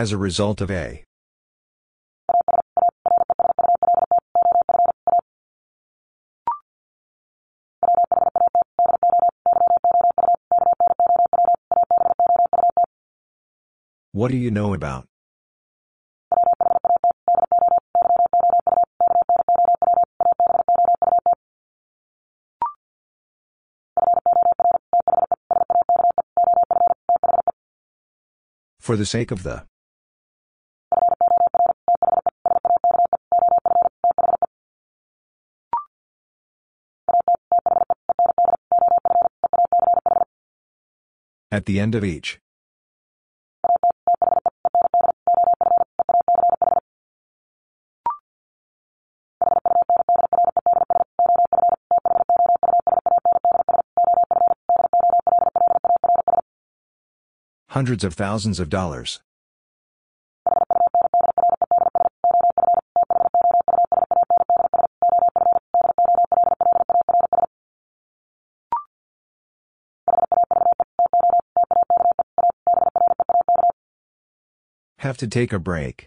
As a result of a. What do you know about? For the sake of the. At the end of each. Hundreds of thousands of dollars. Have to take a break.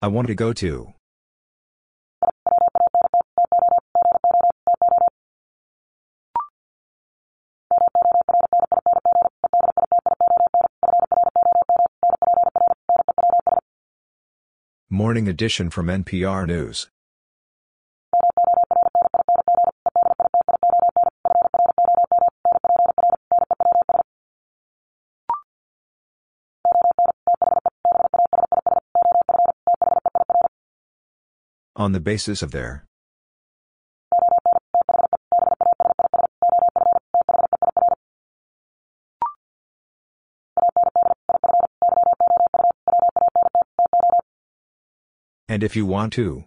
I want to go to. Morning edition from NPR News. On the basis of their. And if you want to.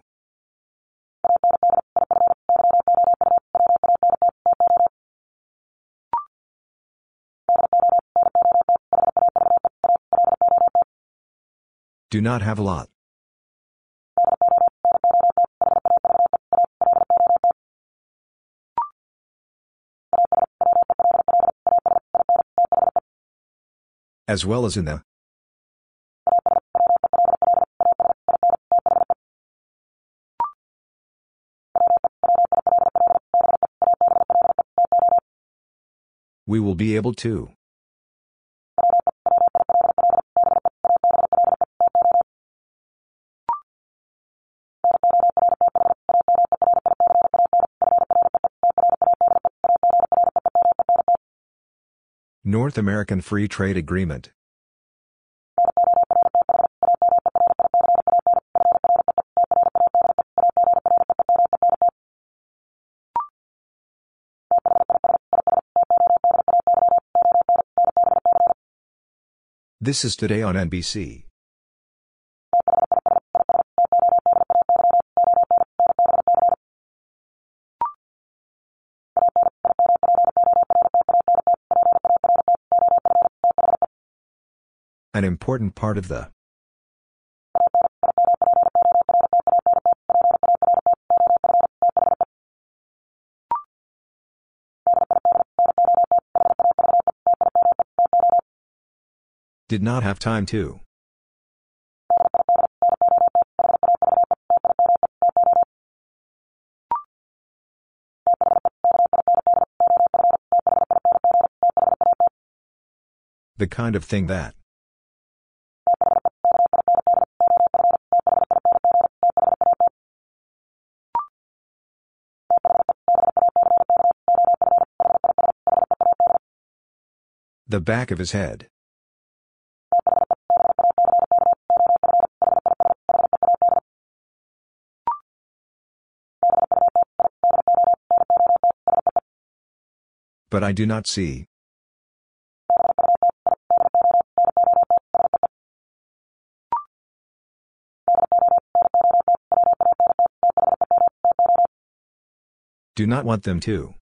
Do not have a lot. As well as in the. We will be able to. North American Free Trade Agreement. This is today on NBC. Important part of the Did not have time to. The kind of thing that. The back of his head. But I do not see. Do not want them to.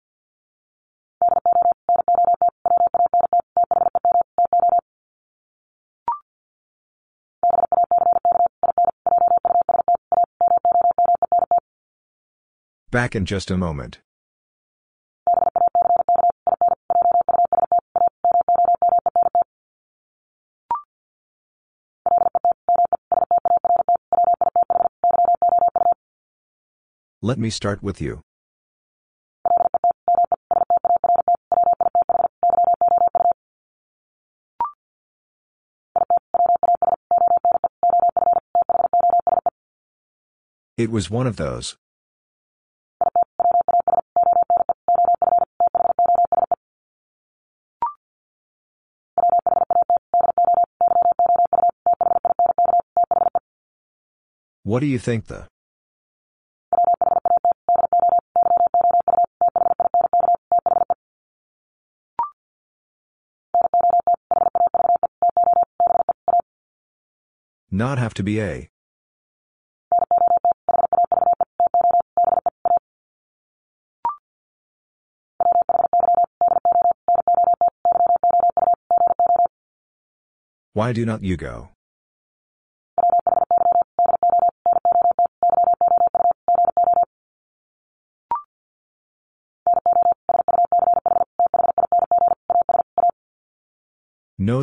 Back in just a moment. Let me start with you. It was one of those. What do you think the? Not have to be a. Why do not you go?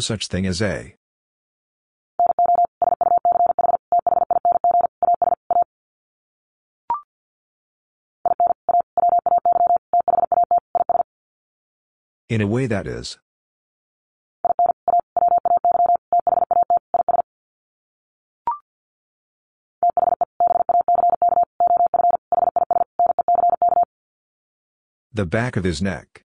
Such thing as a. In a way that is. The back of his neck.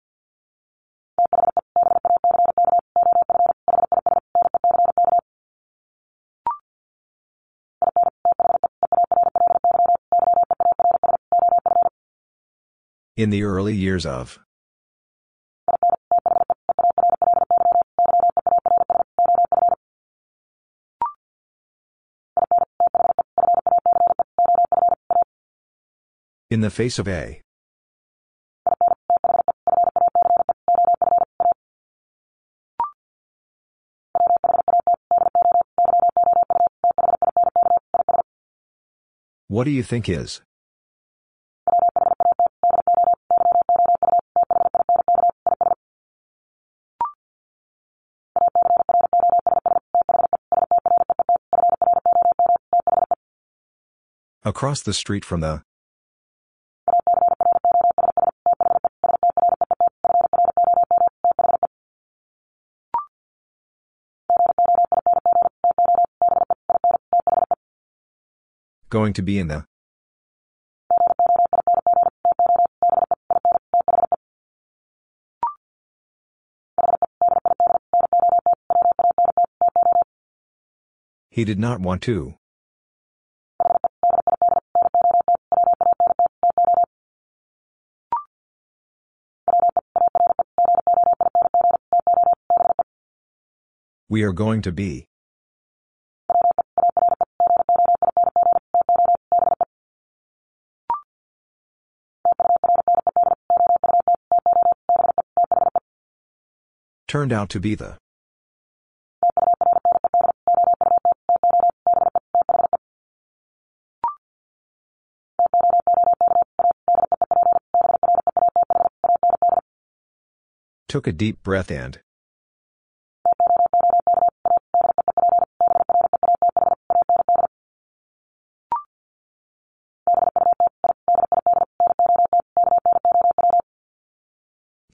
In the early years of. In the face of a. What do you think is? Across the street from the. Going to be in the. He did not want to. We are going to be. Turned out to be the. Took a deep breath and.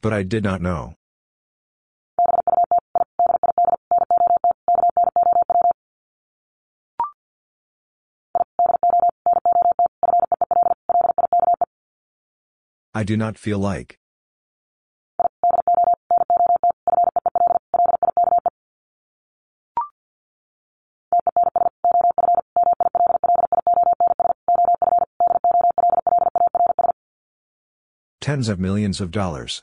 But I did not know. I do not feel like. Tens of millions of dollars.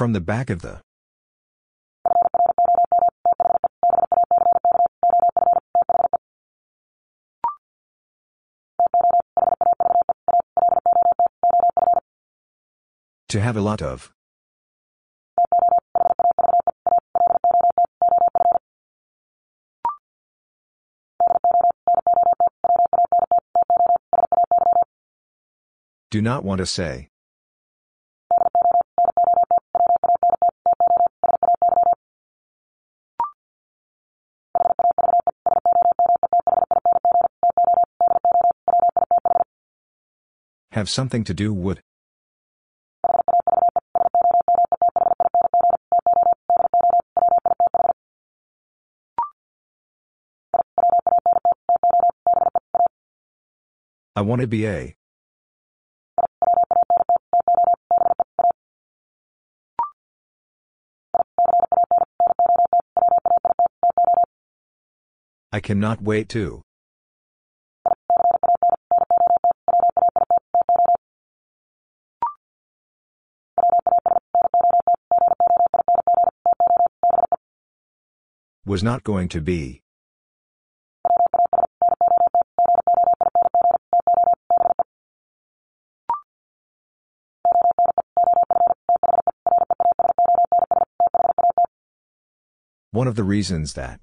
From the back of the. To have a lot of. Do not want to say. Have something to do would. I want to be a. I cannot wait to. Was not going to be. One of the reasons that.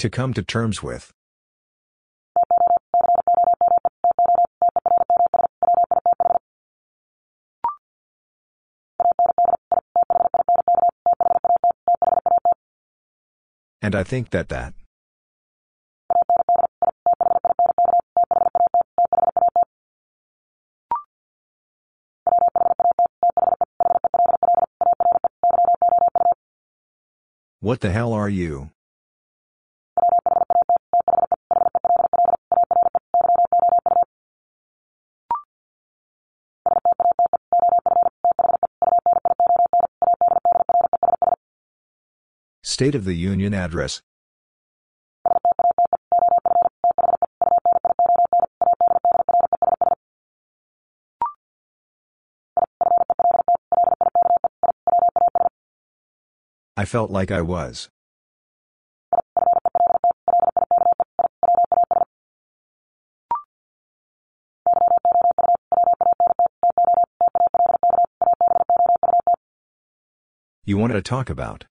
To come to terms with. And I think that that. What the hell are you? State of the Union address. I felt like I was. You wanted to talk about.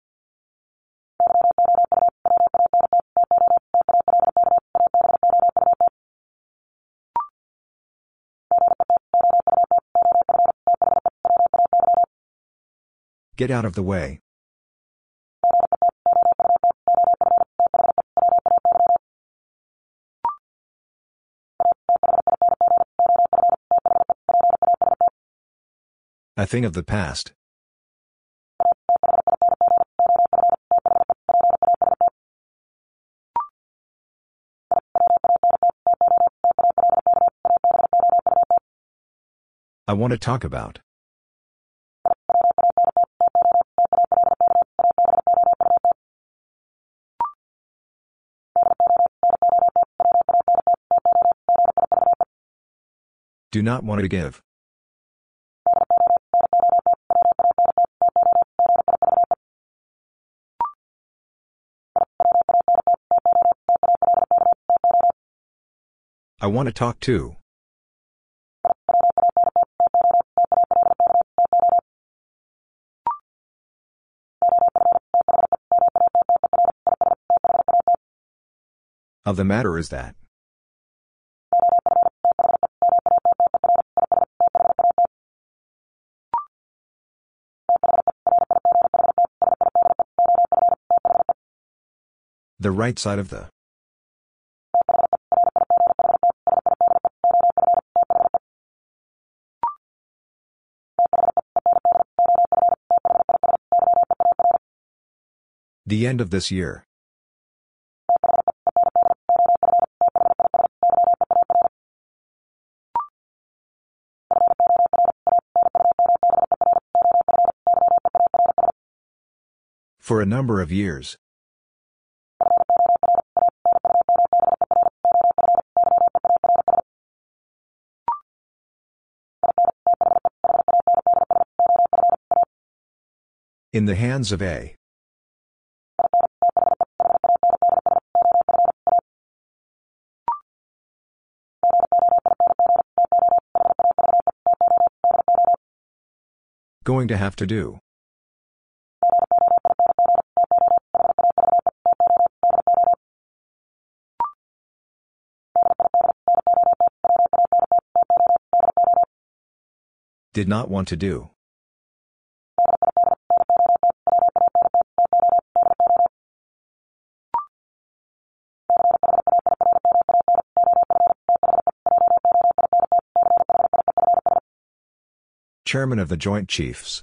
Get out of the way. A thing of the past. I want to talk about. Do not want to give. I want to talk to. Of the matter is that. The right side of the. The end of this year. For a number of years. In the hands of A. Going to have to do. Did not want to do. Chairman of the Joint Chiefs.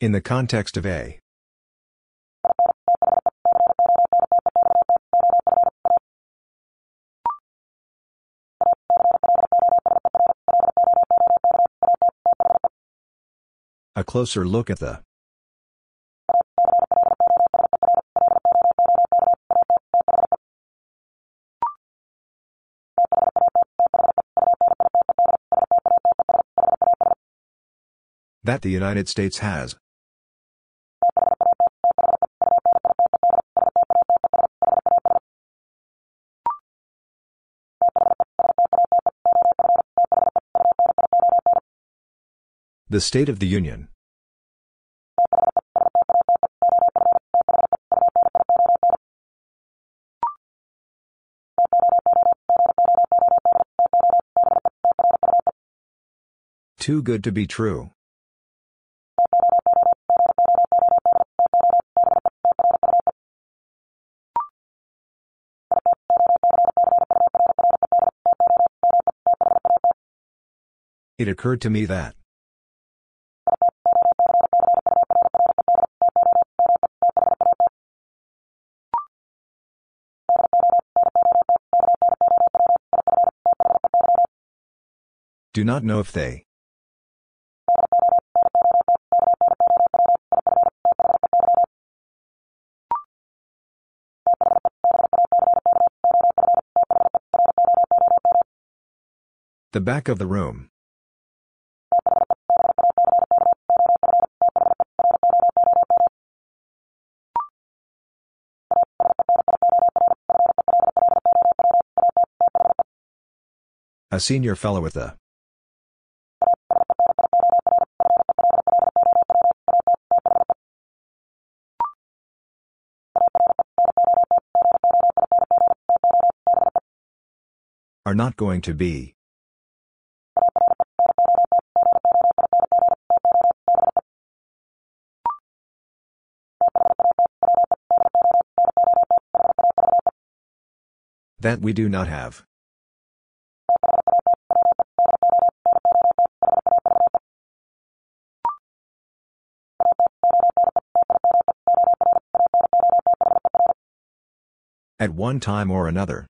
In the context of A. closer look at the that the United States has. The State of the Union. Too good to be true. It occurred to me that. Do not know if they. The back of the room. A senior fellow with the. Are not going to be. That we do not have. At one time or another.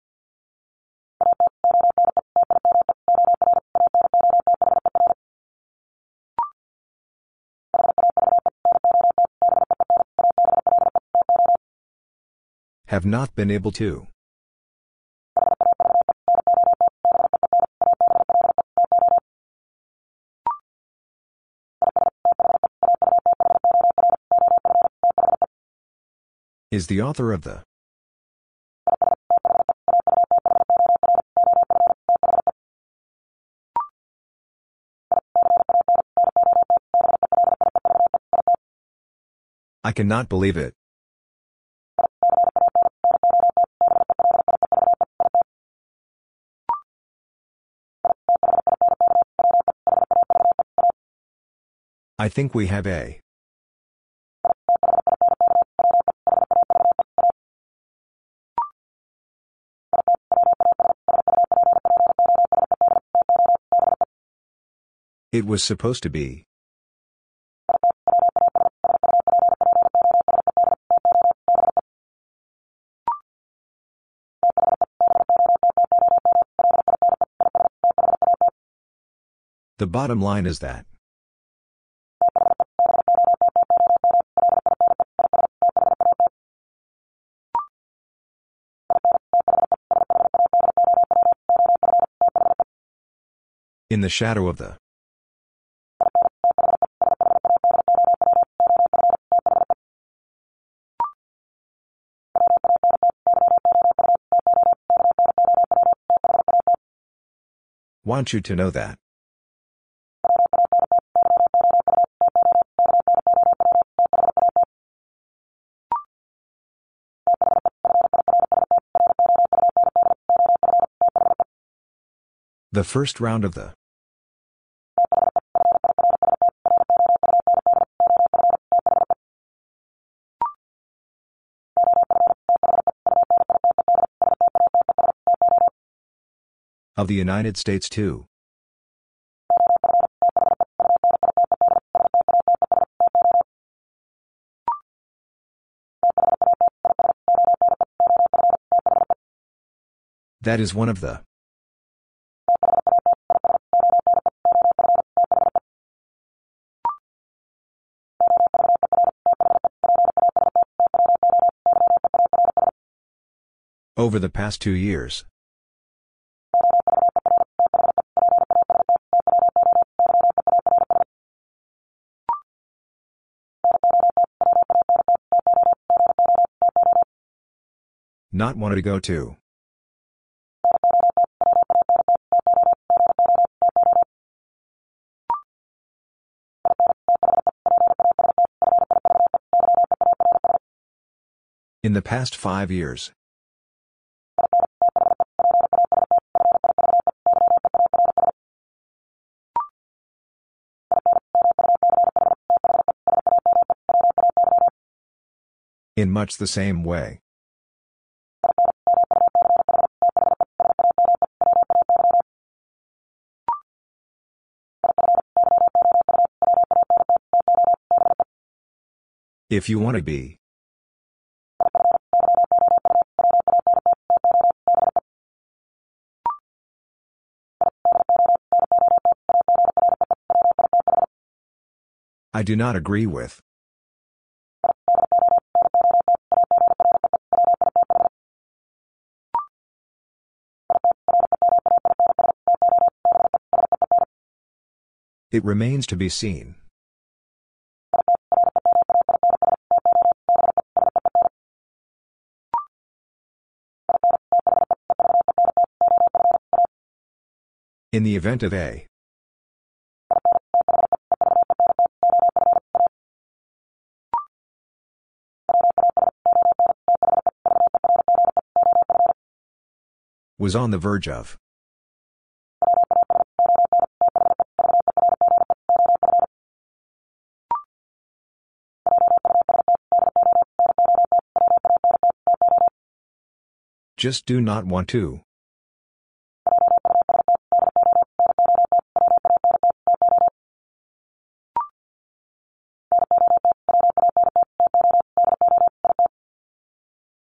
Have not been able to. Is the author of the. I cannot believe it. I think we have a. It was supposed to be. The bottom line is that. In the shadow of the. Want you to know that. The first round of the. Of the United States too. That is one of the. Over the past two years. Not wanted to go to. In the past five years. In much the same way. If you want to be. I do not agree with. It remains to be seen. In the event of A. Was on the verge of. Just do not want to.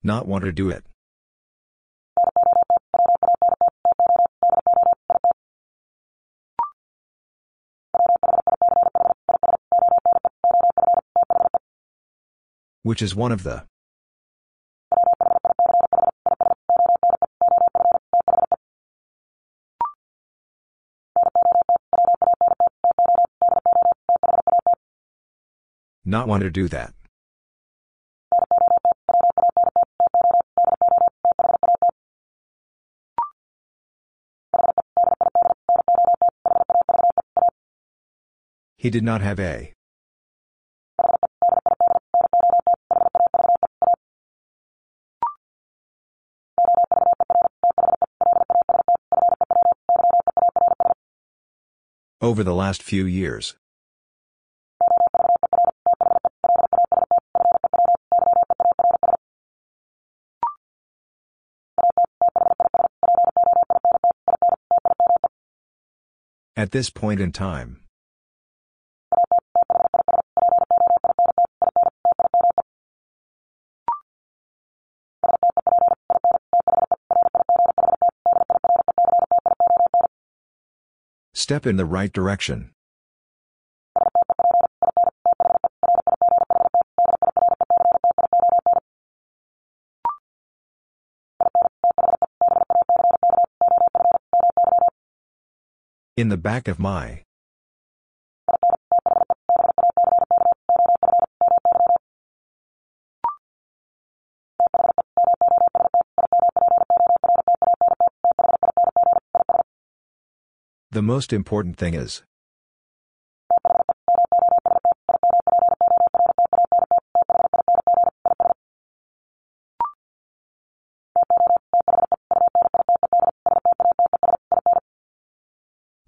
Not want to do it. Which is one of the. Not want to do that. He did not have a. Over the last few years. At this point in time. Step in the right direction. In the back of my. Most important thing is.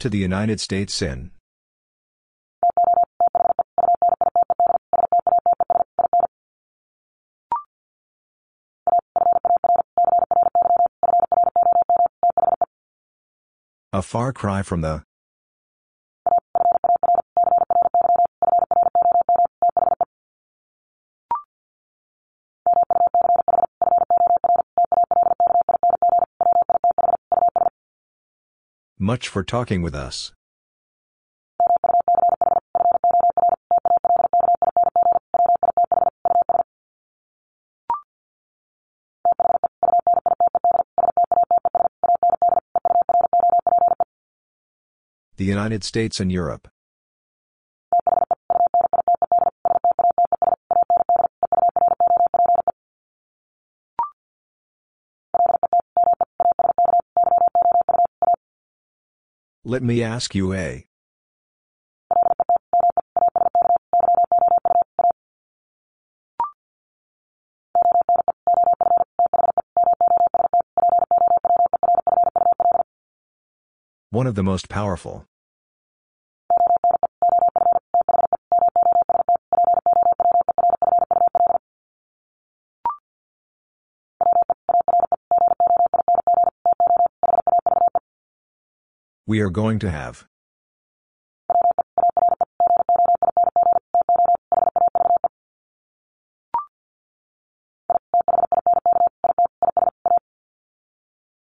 To the United States in. A far cry from the. Much for talking with us. United States and Europe. Let me ask you a. One of the most powerful. We are going to have.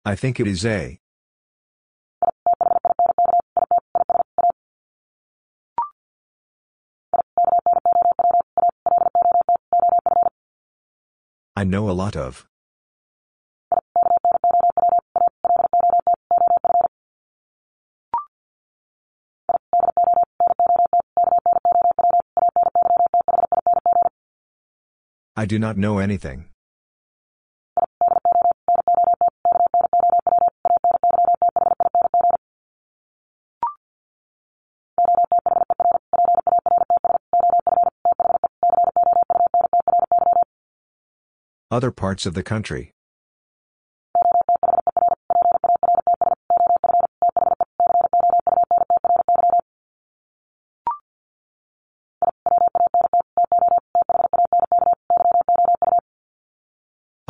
I think it is a. I know a lot of. I do not know anything. Other parts of the country.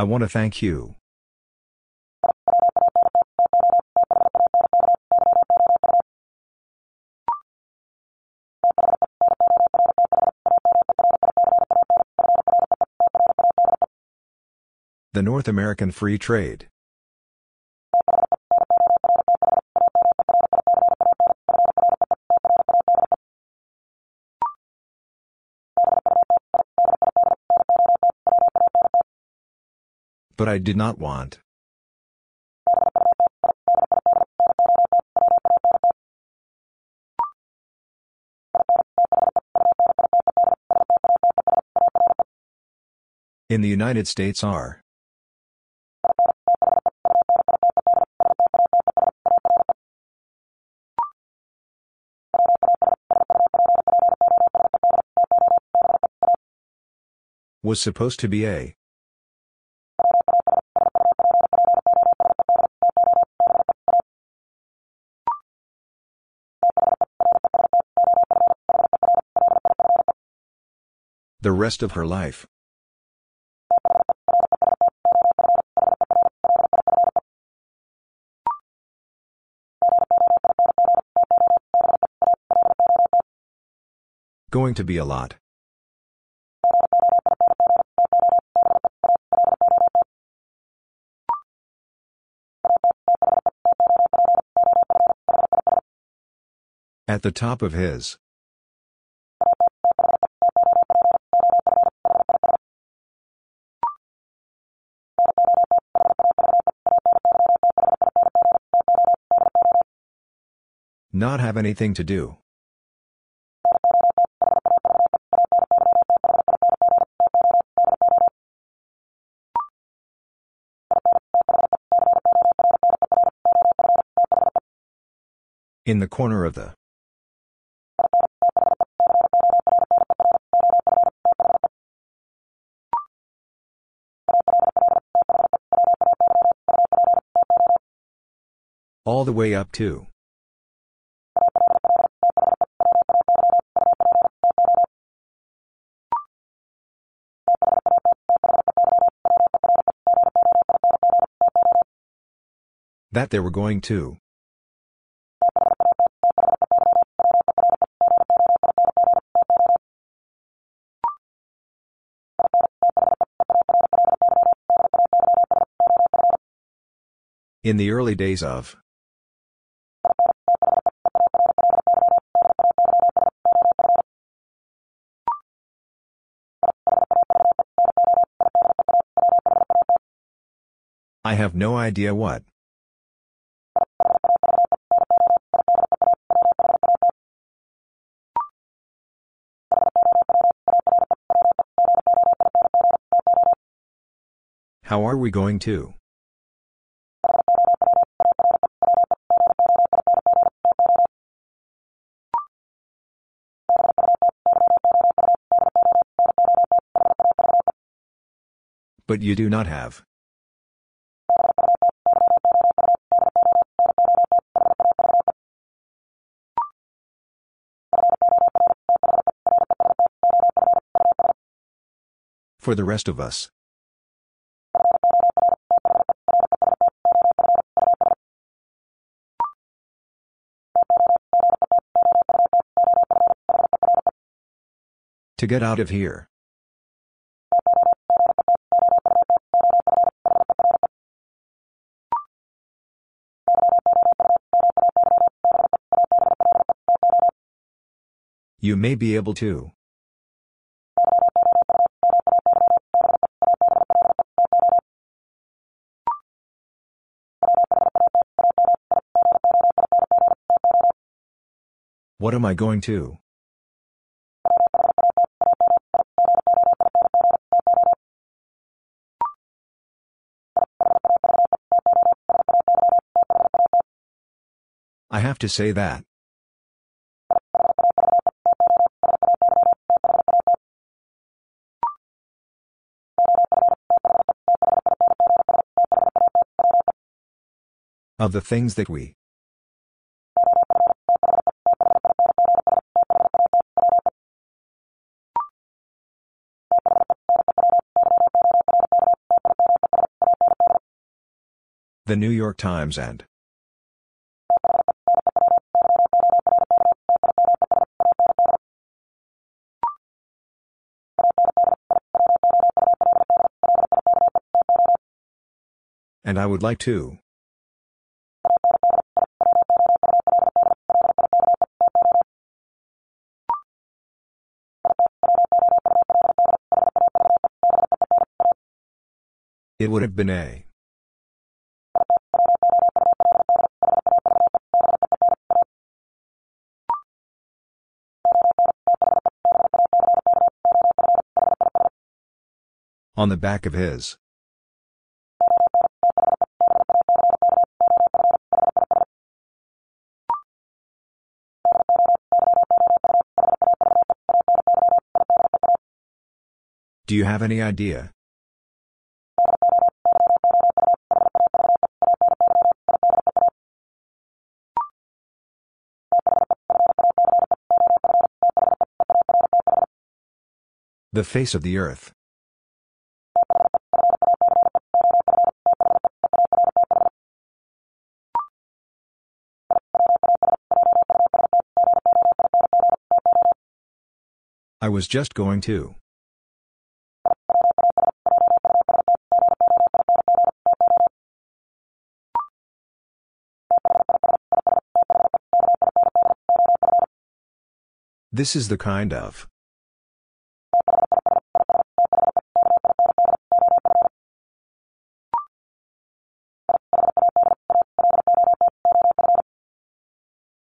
Want to thank you. The North American Free Trade. But I did not want. In the United States are. Was supposed to be a. The rest of her life. Going to be a lot. At the top of his. Not have anything to do. In the corner of the. All the way up to. That they were going to. In the early days of. I have no idea what. Are we going to? But you do not have. For the rest of us. Get out of here. You may be able to. What am I going to? Have to say that. Of the things that we. The New York Times and. And I would like to. It would have been a. On the back of his. You have any idea? The face of the earth. I was just going to. This is the kind of.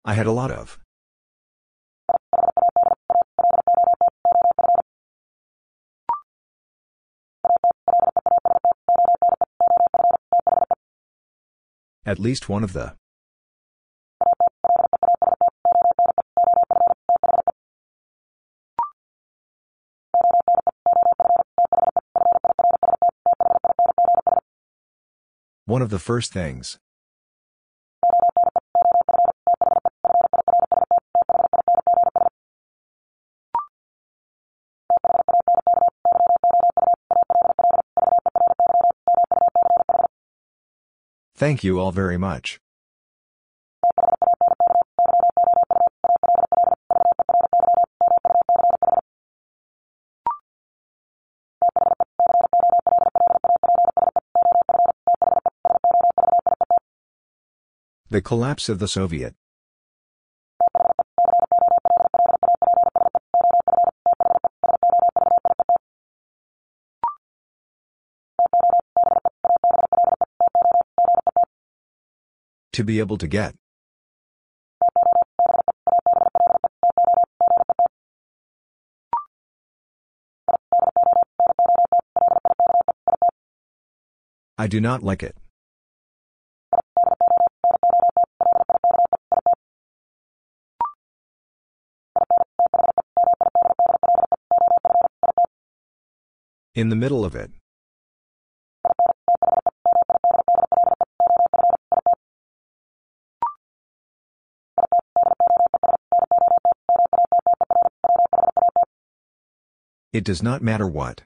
I had a lot of. At least one of the. One of the first things. Thank you all very much. The collapse of the Soviet. To be able to get. I do not like it. In the middle of it. It does not matter what.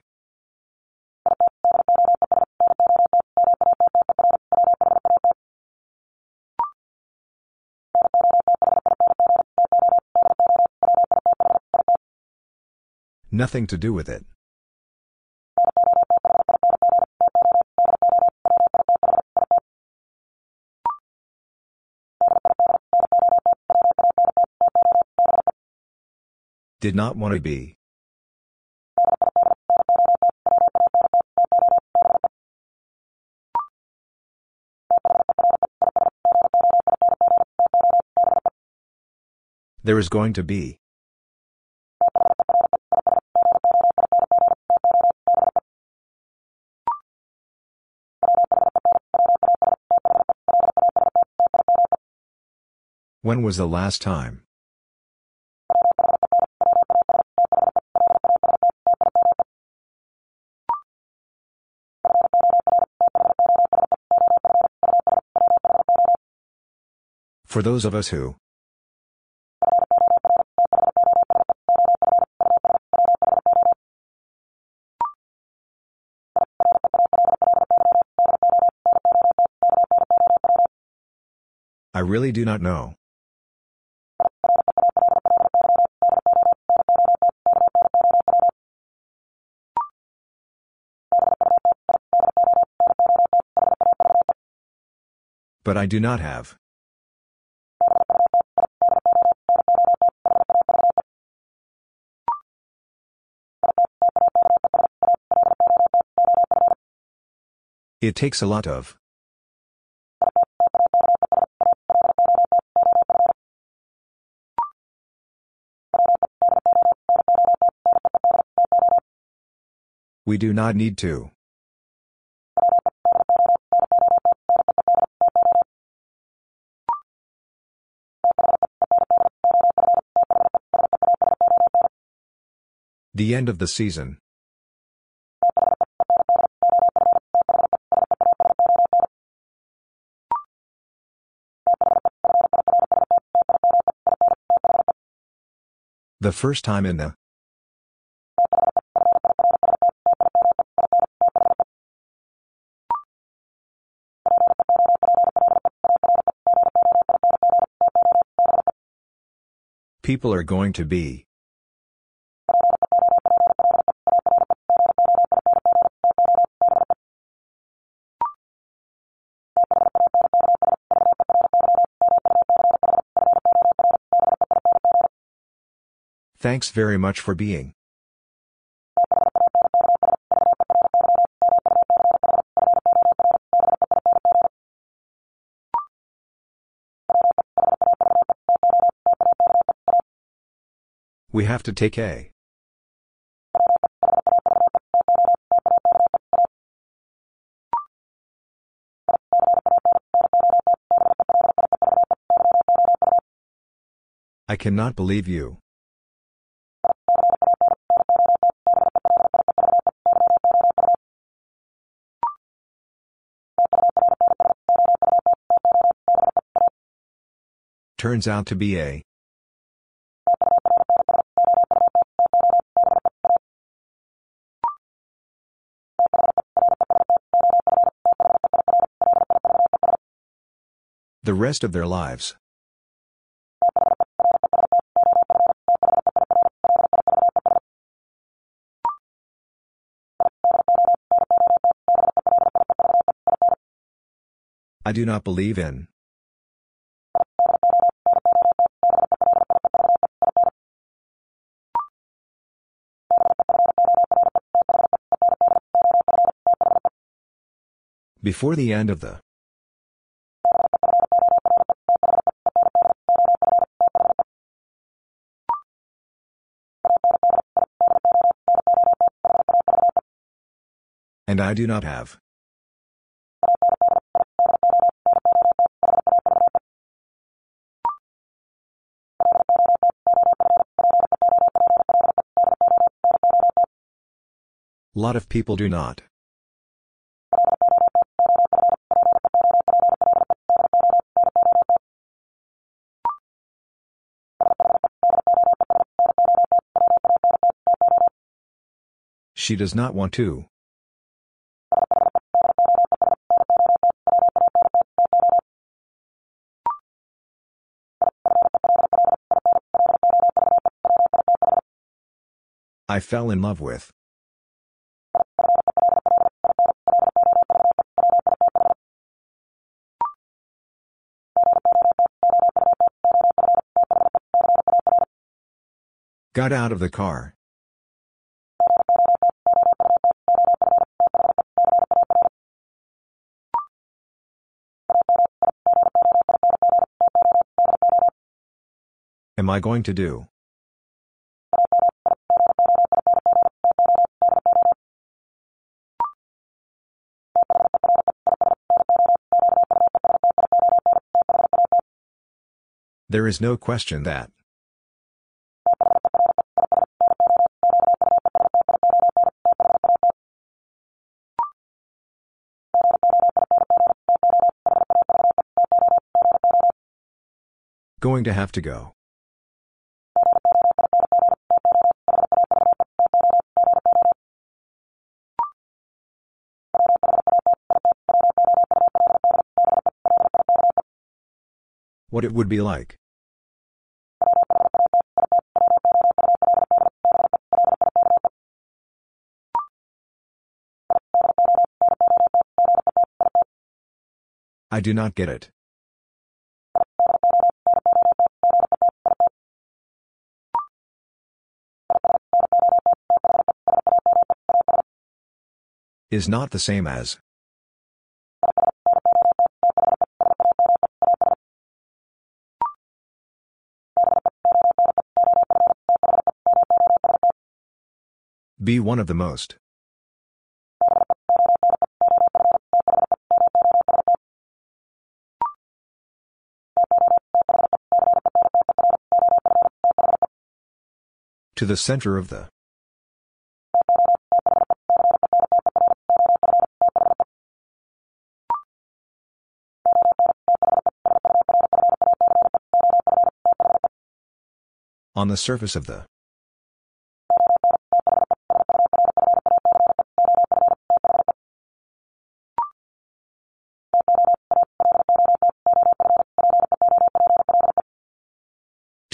Nothing to do with it. Did not want to be. There is going to be. When was the last time? For those of us who. I really do not know. But I do not have. It takes a lot of. We do not need to. The end of the season. The first time in the. People are going to be. Thanks very much for being. We have to take a. I cannot believe you. Turns out to be a. The rest of their lives. I do not believe in. Before the end of the. And I do not have. Lot of people do not. She does not want to. I fell in love with. Got out of the car. Am I going to do? There is no question that. Going to have to go. What it would be like. I do not get it. Is not the same as. Be one of the most. To the center of the. On the surface of the.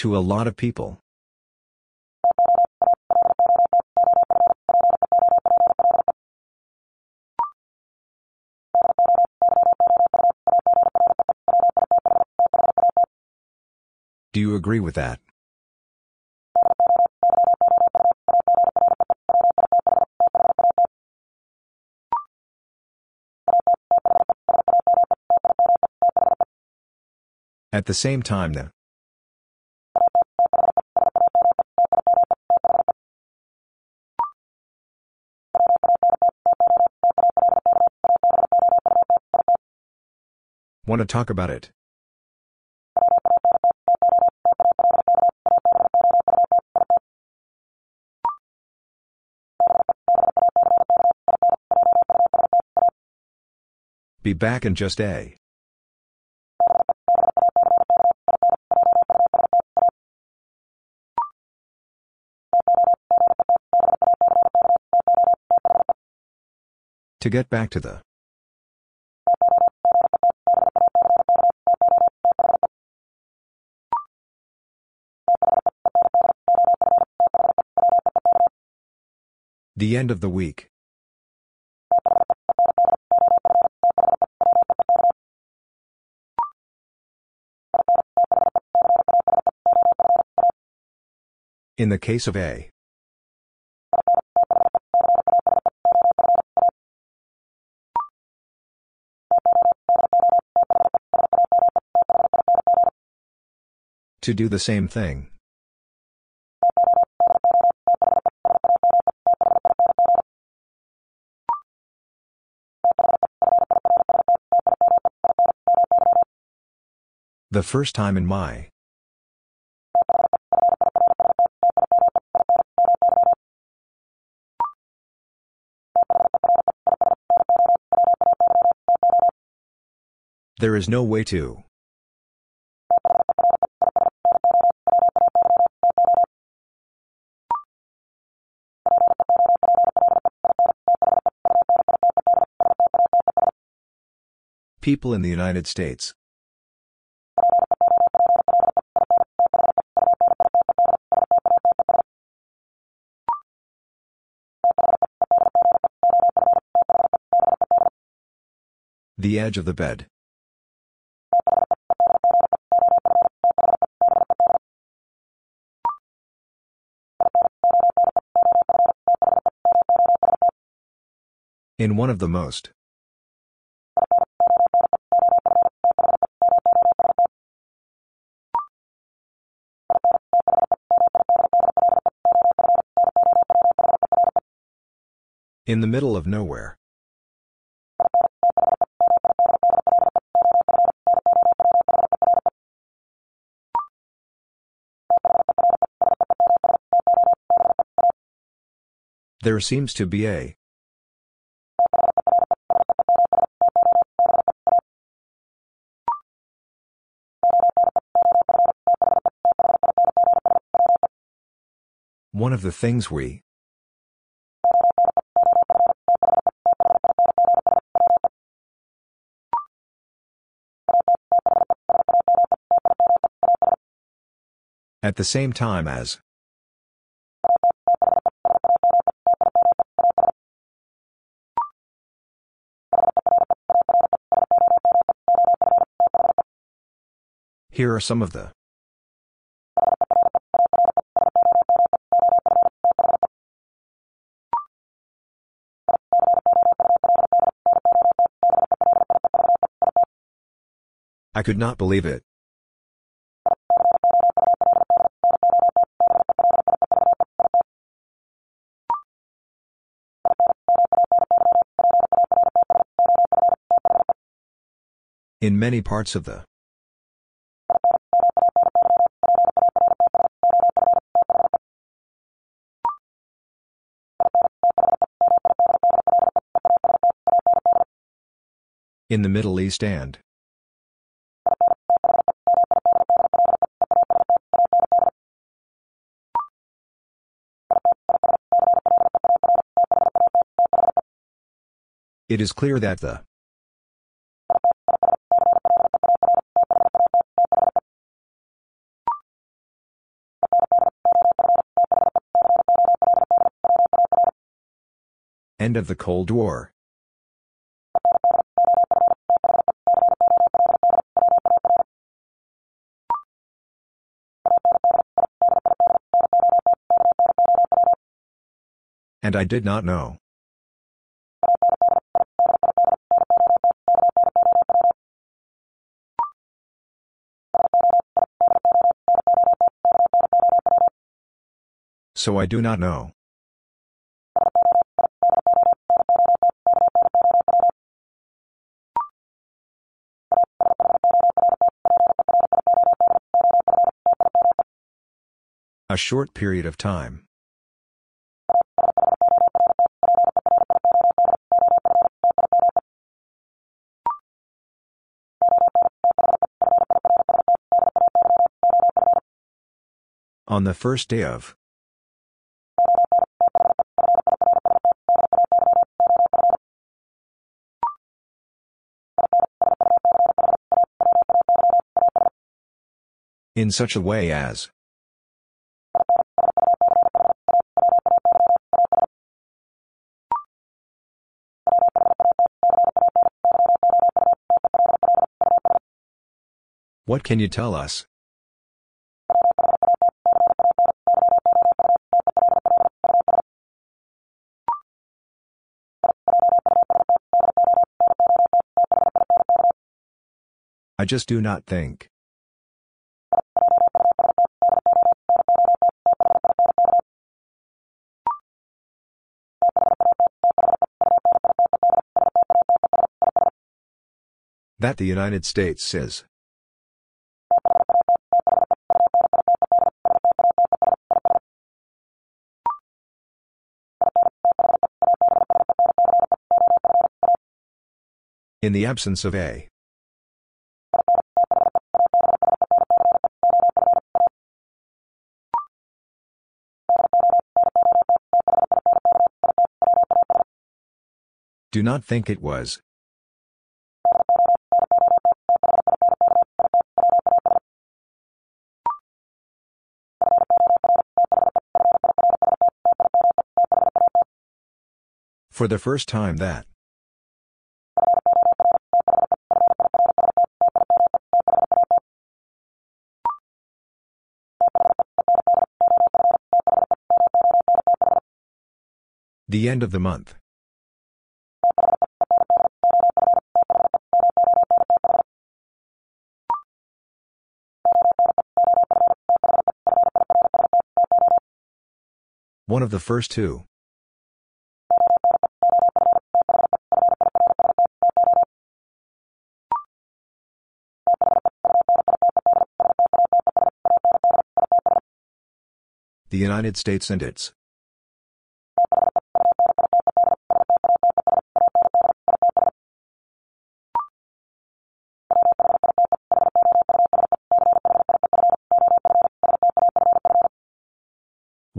To a lot of people. Do you agree with that? At the same time the Want to talk about it? Be back in just a. To get back to the. The end of the week. In the case of A. To do the same thing. The first time in my. There is no way to. People in the United States. The edge of the bed. In one of the most. In the middle of nowhere. There seems to be a. One of the things we. At the same time as. Here are some of the. I could not believe it. In many parts of the. In the Middle East and. It is clear that the. End of the Cold War. And I did not know. So I do not know. A short period of time. On the first day of. In such a way as. What can you tell us? I just do not think. That the United States says. In the absence of A. Do not think it was. For the first time that. The end of the month. The first two. The United States and its.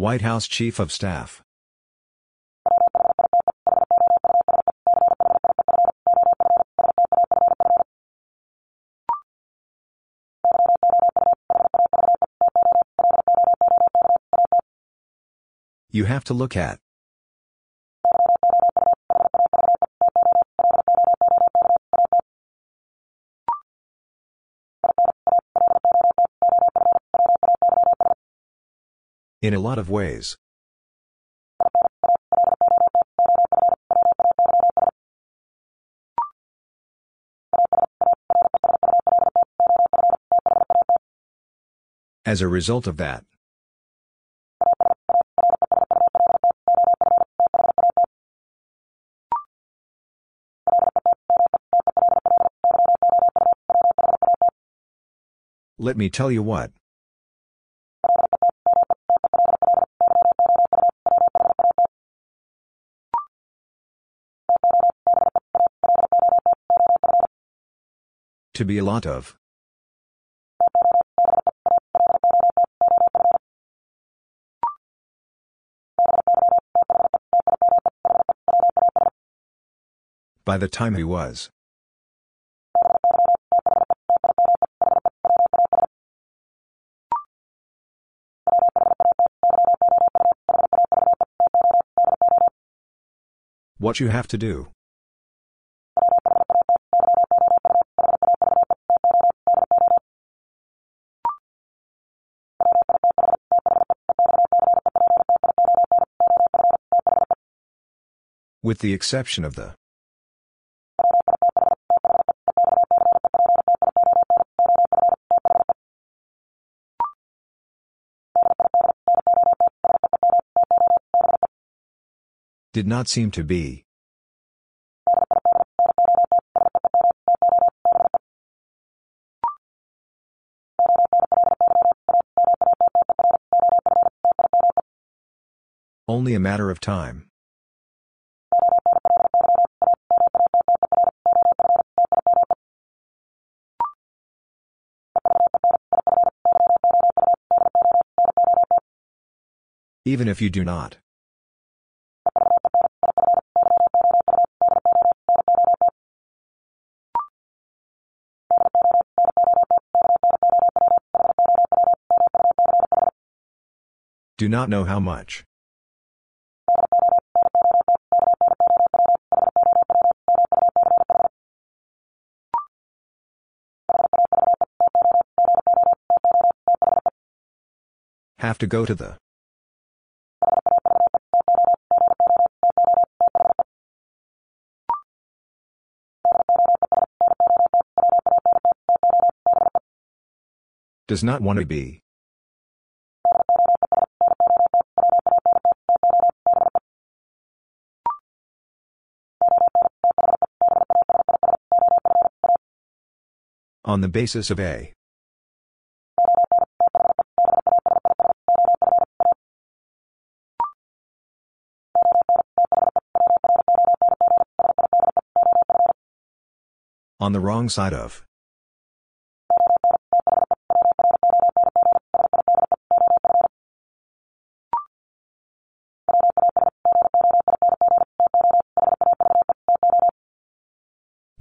White House Chief of Staff. You have to look at. In a lot of ways. As a result of that. Let me tell you what. To be a lot of. By the time he was. What you have to do. With the exception of the. Did not seem to be. Only a matter of time. Even if you do not. Do not know how much. Have to go to the. Does not want to be. On the basis of A. On the wrong side of.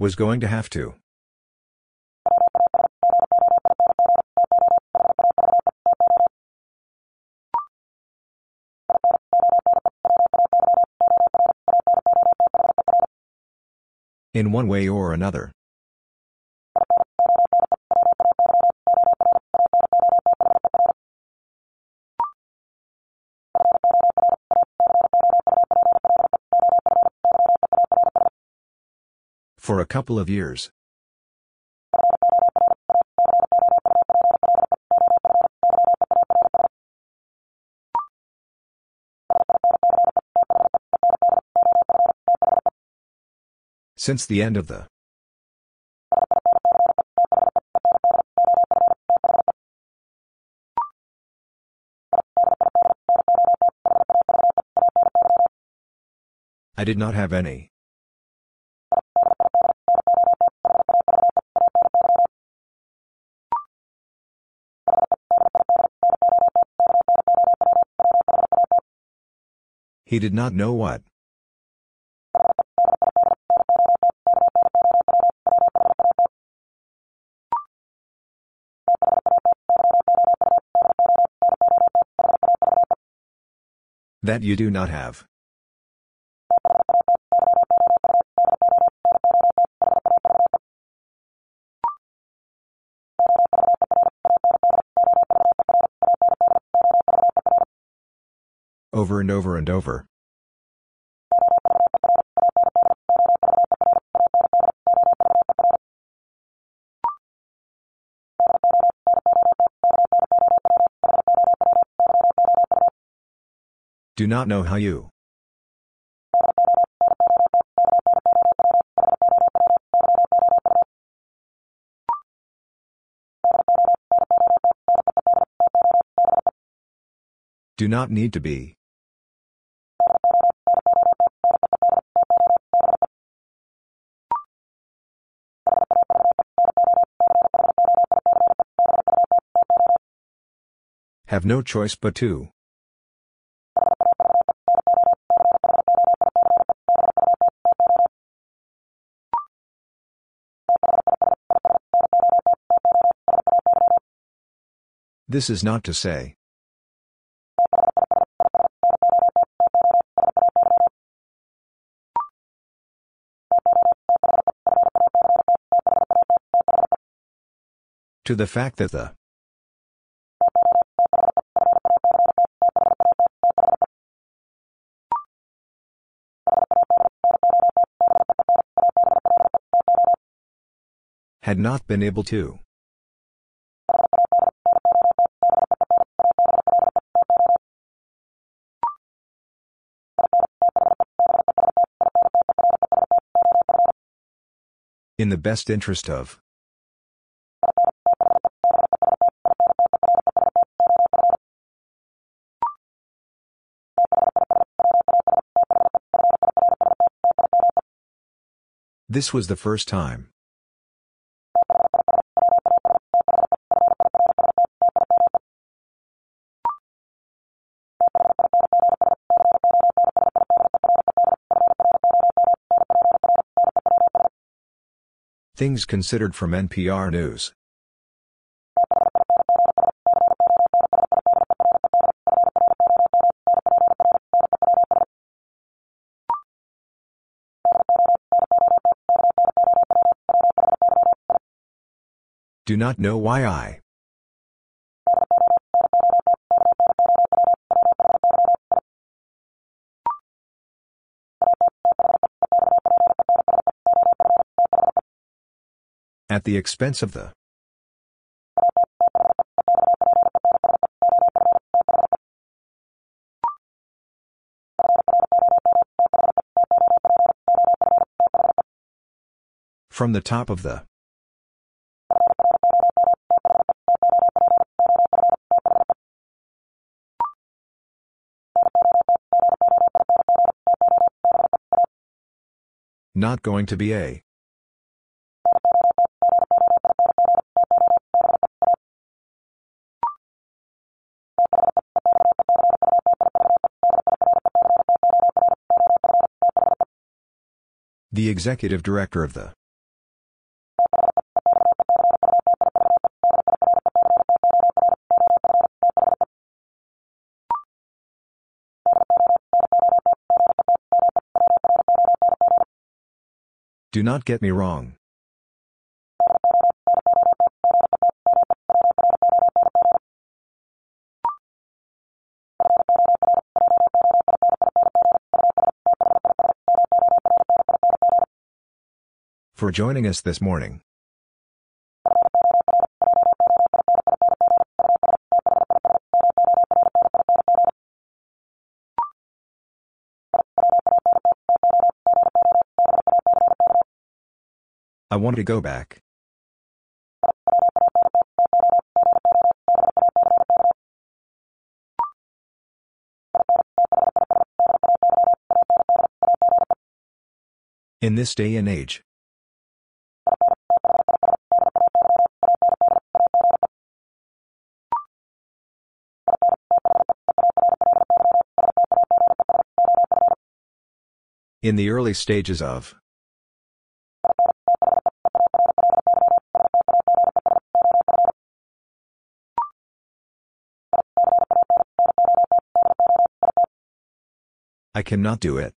Was going to have to. In one way or another. For a couple of years. Since the end of the. I did not have any. He did not know what. That you do not have. Over and over and over. Do not know how you. Do not need to be. Have no choice but to. This is not to say. To the fact that the Had not been able to. In the best interest of. This was the first time. Things considered from NPR News. Do not know why I. At the expense of the. From the top of the. Not going to be a. The executive director of the. Do not get me wrong. For joining us this morning. I want to go back. In this day and age. In the early stages of. I cannot do it.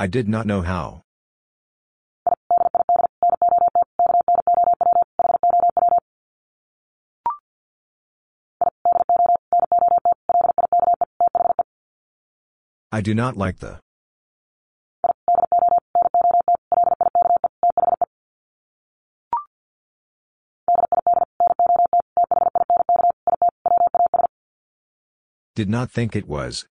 I did not know how. I do not like the. Did not think it was.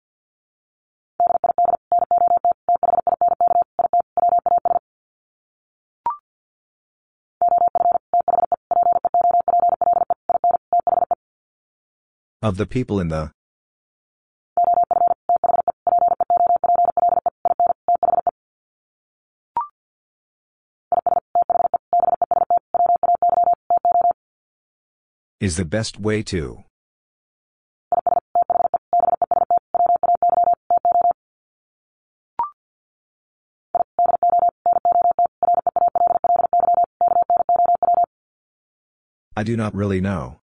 Of the people in the. Is the best way to. I do not really know.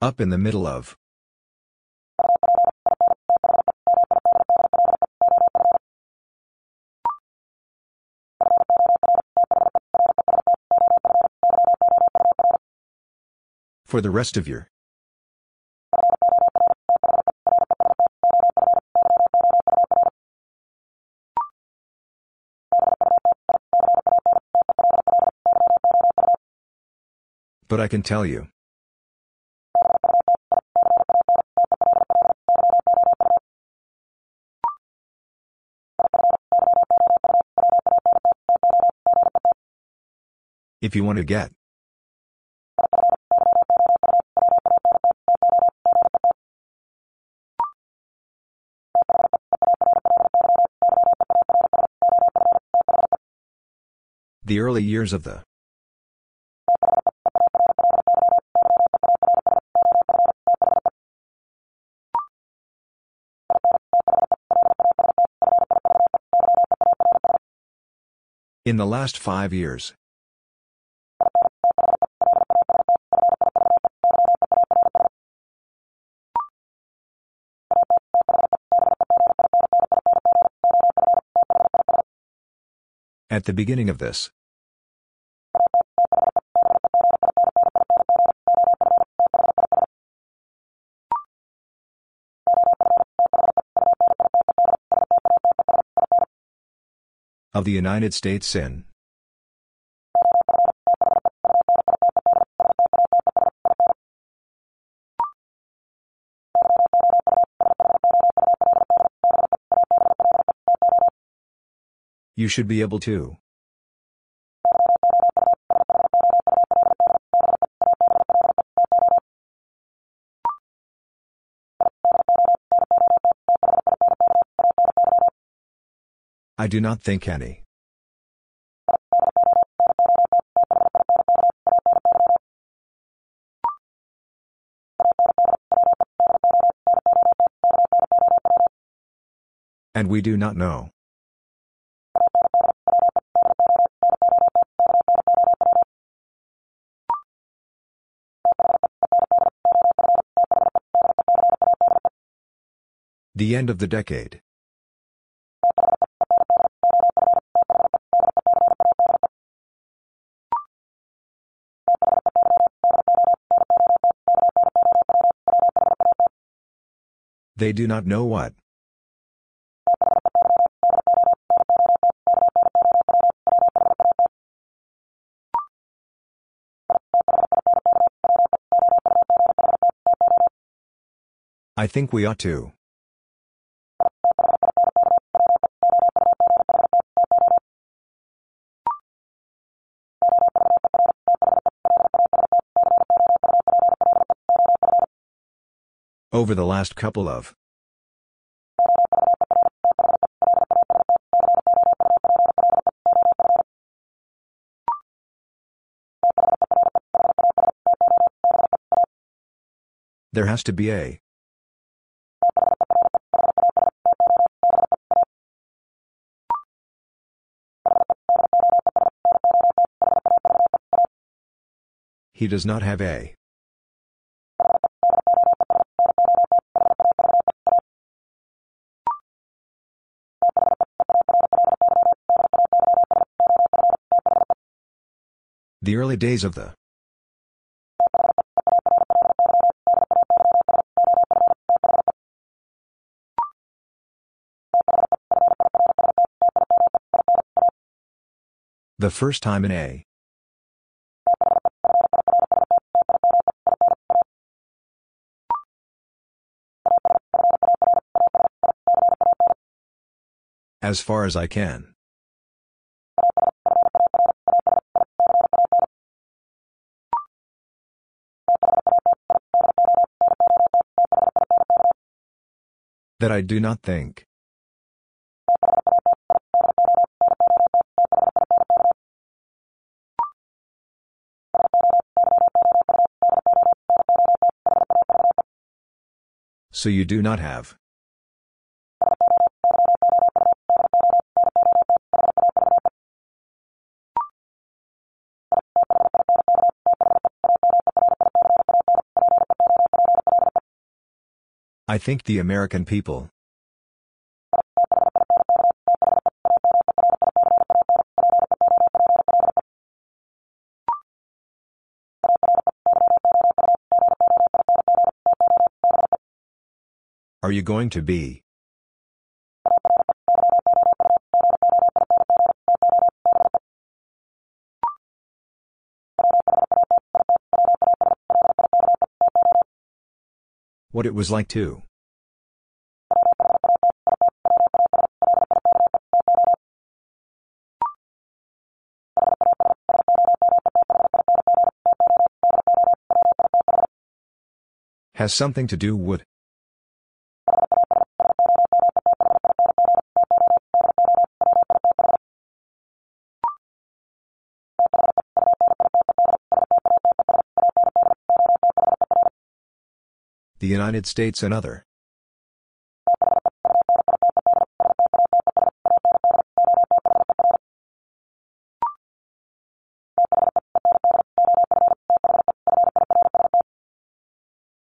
Up in the middle of. for the rest of your But I can tell you. If you want to get. The early years of the. In the last five years. At the beginning of this. Of the United States in. You should be able to. I do not think any. And we do not know. The end of the decade. They do not know what. I think we ought to. Over the last couple of. There has to be a. He does not have a. The early days of the. The first time in a. As far as I can. That I do not think. So you do not have. I think the American people. Are you going to be? what it was like to. Has something to do with. United States and other.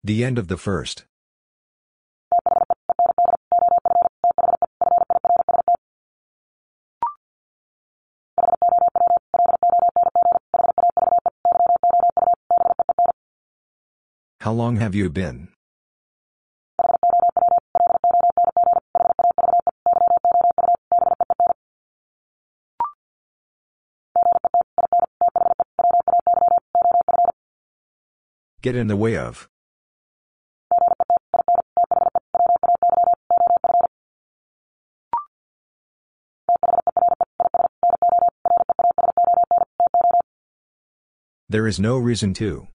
The end of the first. How long have you been? Get in the way of. There is no reason to.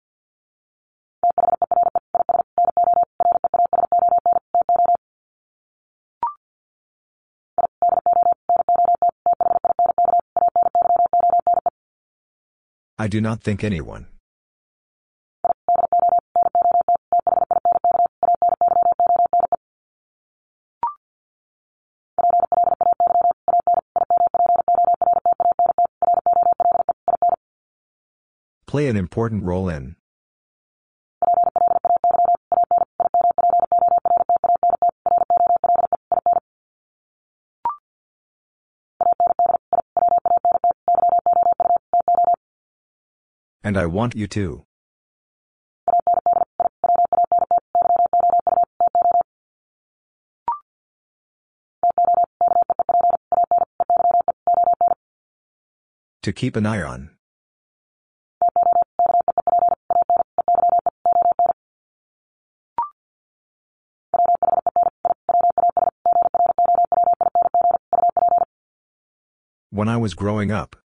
I do not think anyone. Play an important role in. And I want you to. To keep an eye on. When I was growing up.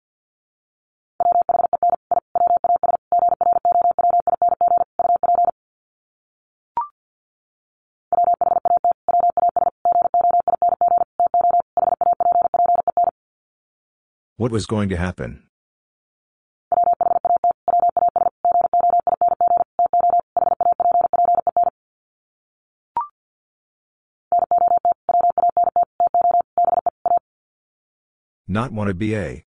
What was going to happen? Not want to be a.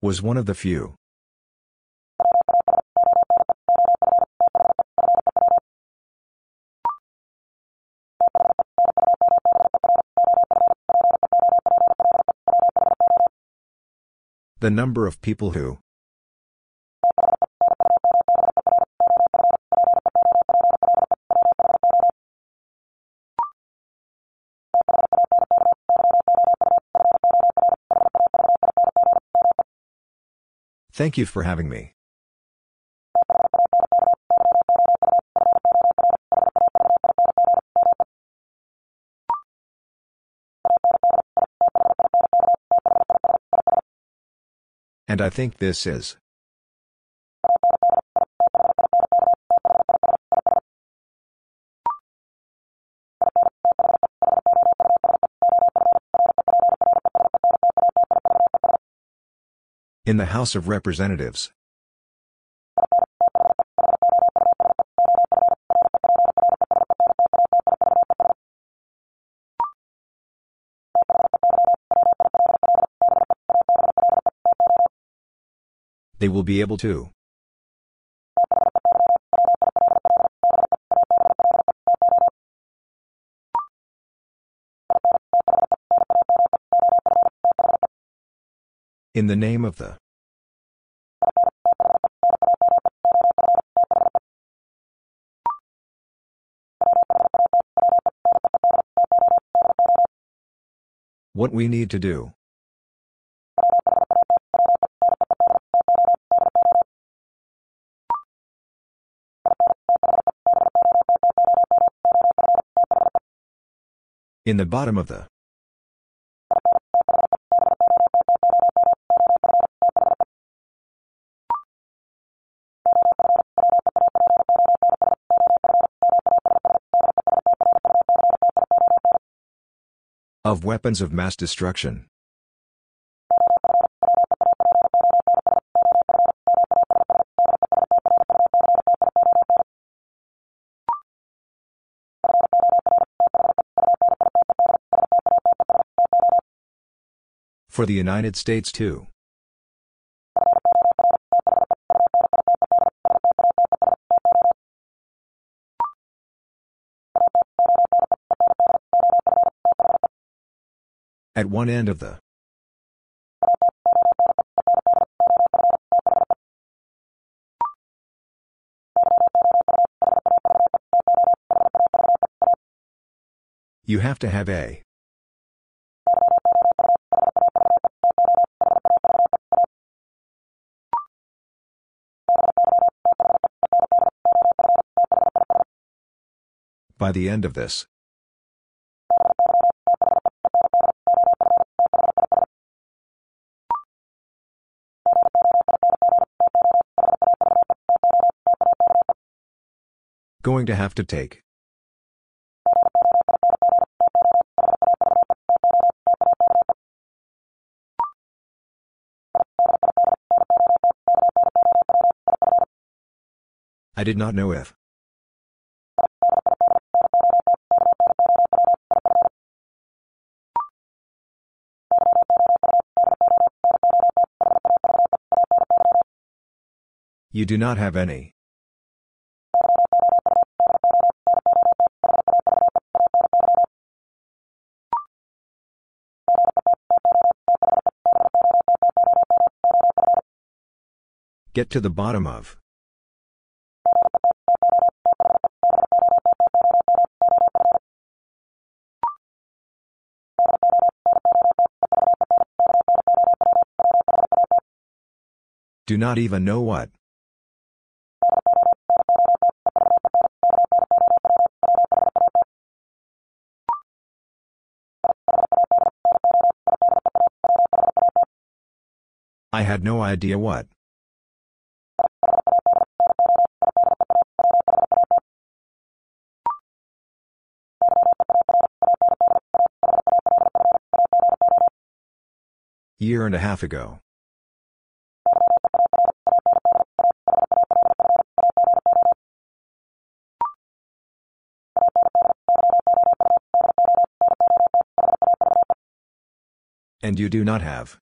Was one of the few. The number of people who. Thank you for having me. And I think this is. In the House of Representatives. They will be able to. In the name of the. What we need to do. In the bottom of the. Of weapons of mass destruction. For the United States too. At one end of the You have to have a. By the end of this. Going to have to take. I did not know if. You do not have any. Get to the bottom of. Do not even know what. I had no idea what. Year and a half ago. And you do not have.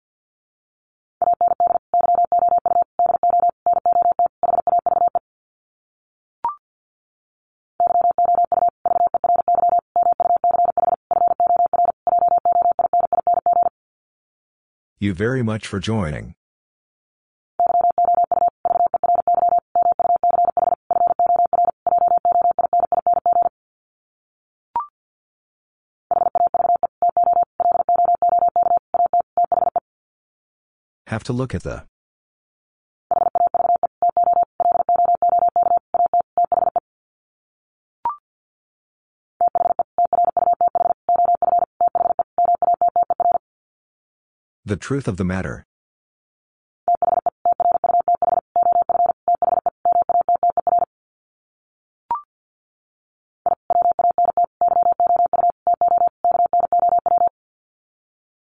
You very much for joining. Have to look at the. The truth of the matter.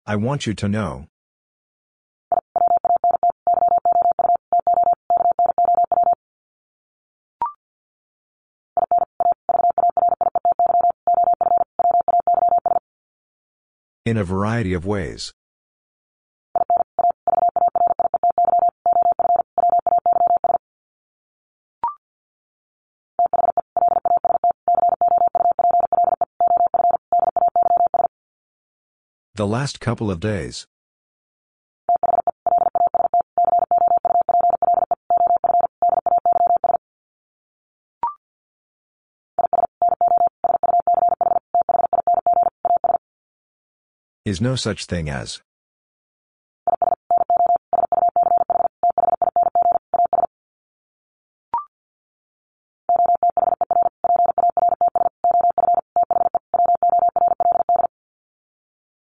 I want you to know. In a variety of ways. The last couple of days. Is no such thing as.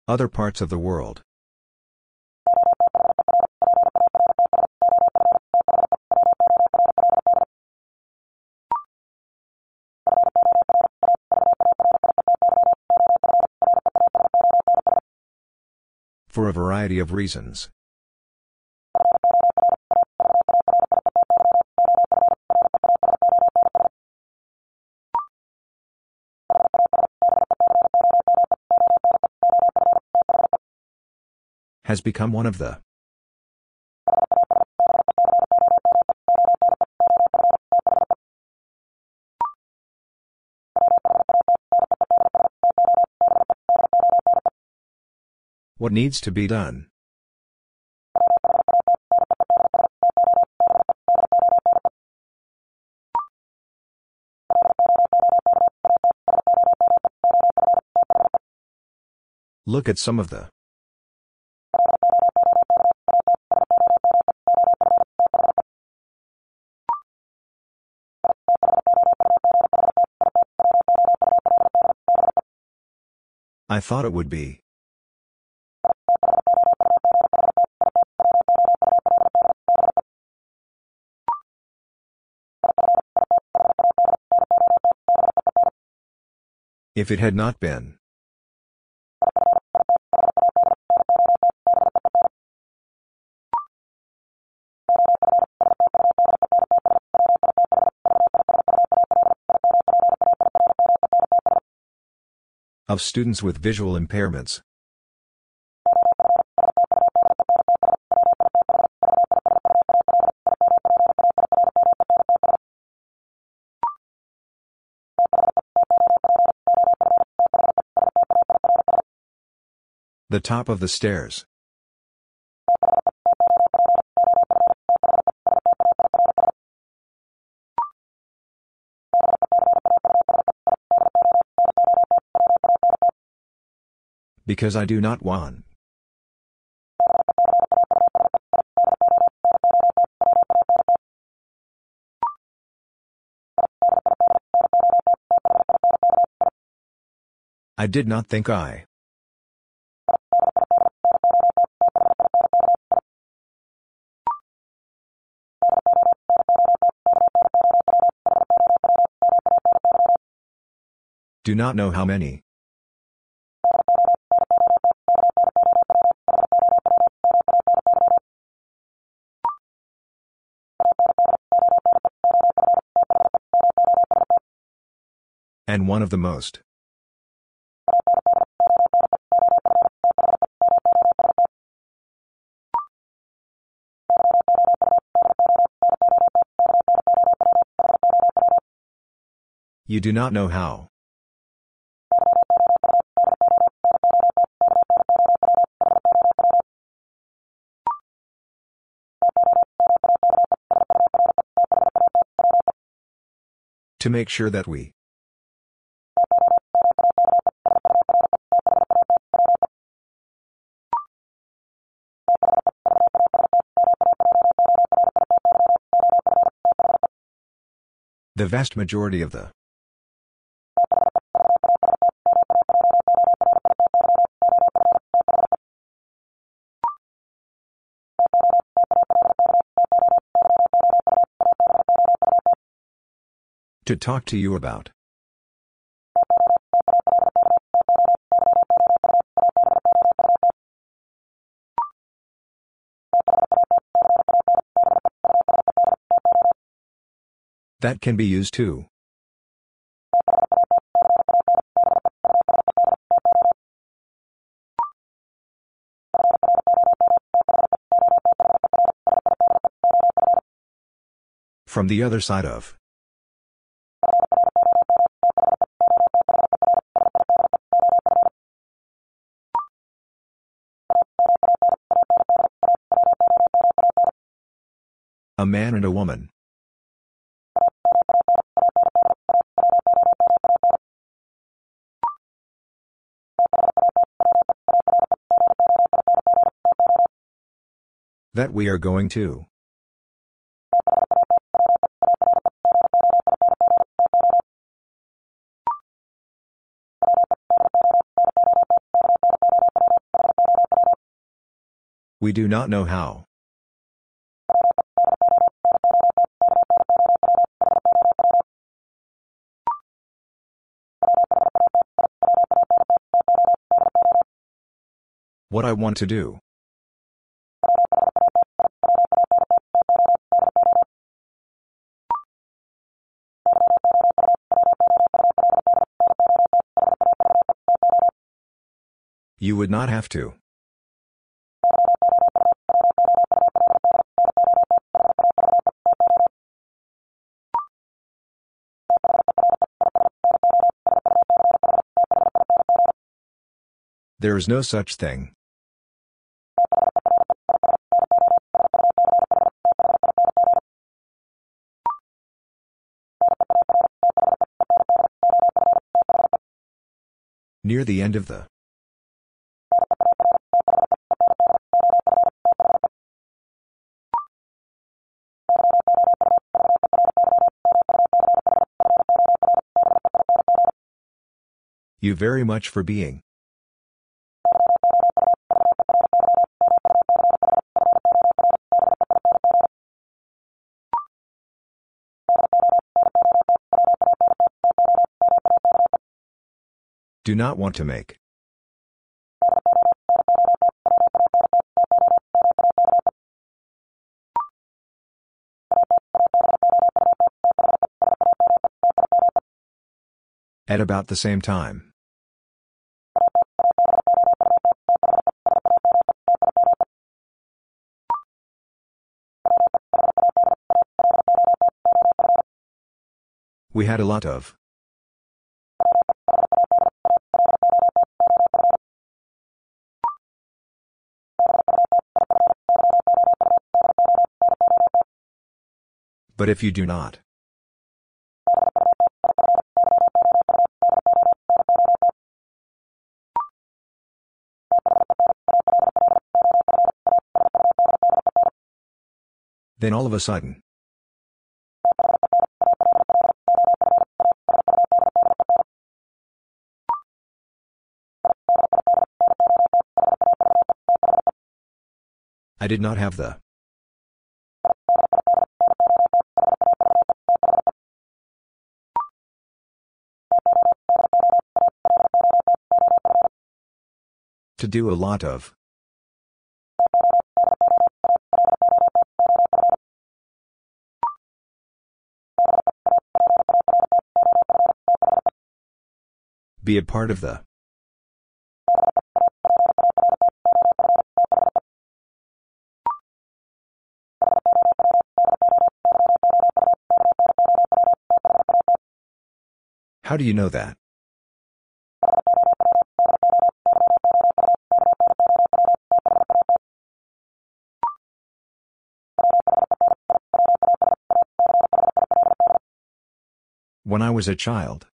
Other parts of the world. For a variety of reasons. Has become one of the. What needs to be done? Look at some of the. I thought it would be. If it had not been. Of students with visual impairments. The top of the stairs. Because I do not want. I did not think I. Do not know how many. One of the most. You do not know how. To make sure that we. The vast majority of the. To talk to you about. That can be used too. From the other side of. A man and a woman. That we are going to. We do not know how. What I want to do. You would not have to. There is no such thing. Near the end of the. You very much for being. Do not want to make. At about the same time. We had a lot of. But if you do not. Then all of a sudden. I did not have the. To do a lot of. Be a part of the. How do you know that? When I was a child.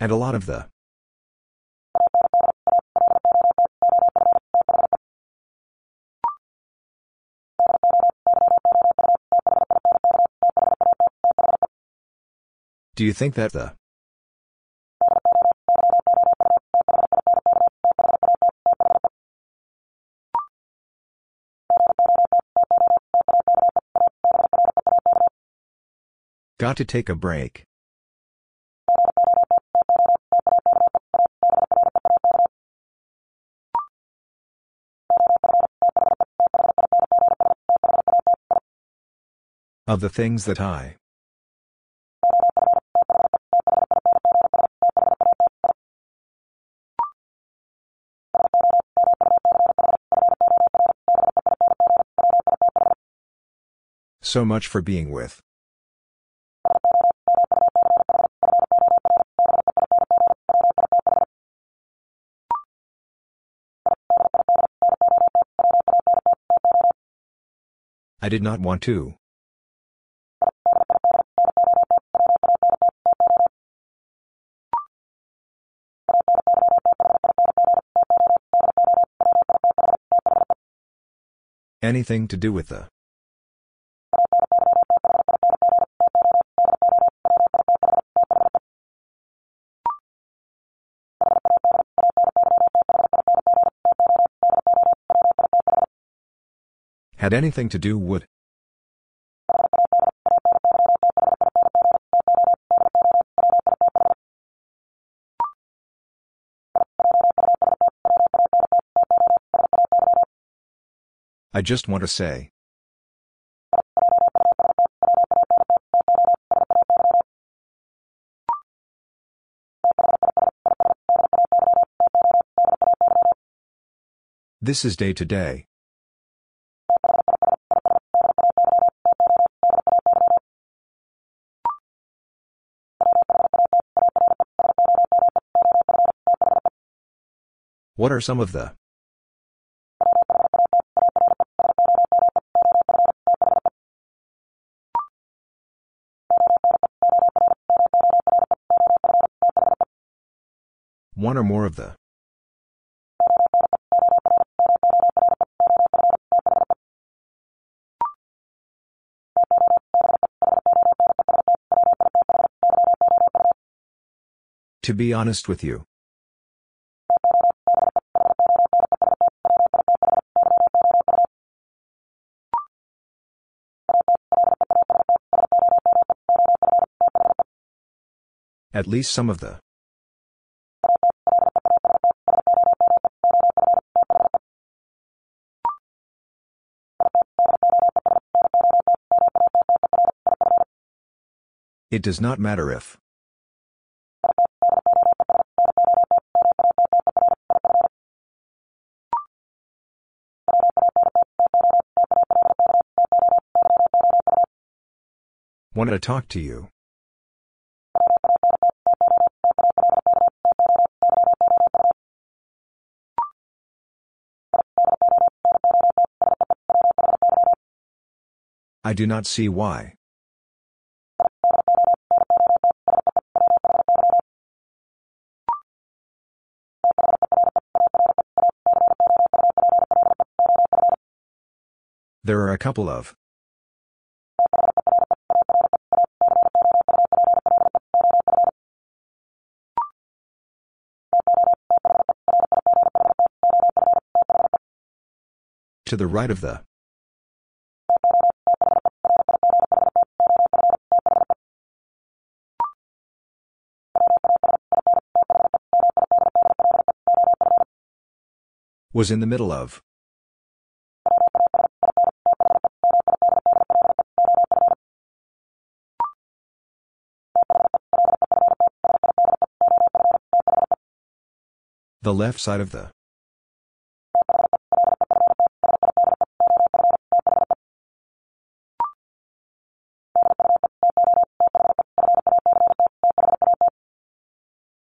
And a lot of the. Do you think that the. Got to take a break. Of the things that I. So much for being with. I did not want to. Anything to do with the. had anything to do would. I just want to say. This is day to day. What are some of the? One or more of the. To be honest with you. At least some of the. It does not matter if. Want to talk to you. I do not see why. There are a couple of. To the right of the. Was in the middle of. The left side of the.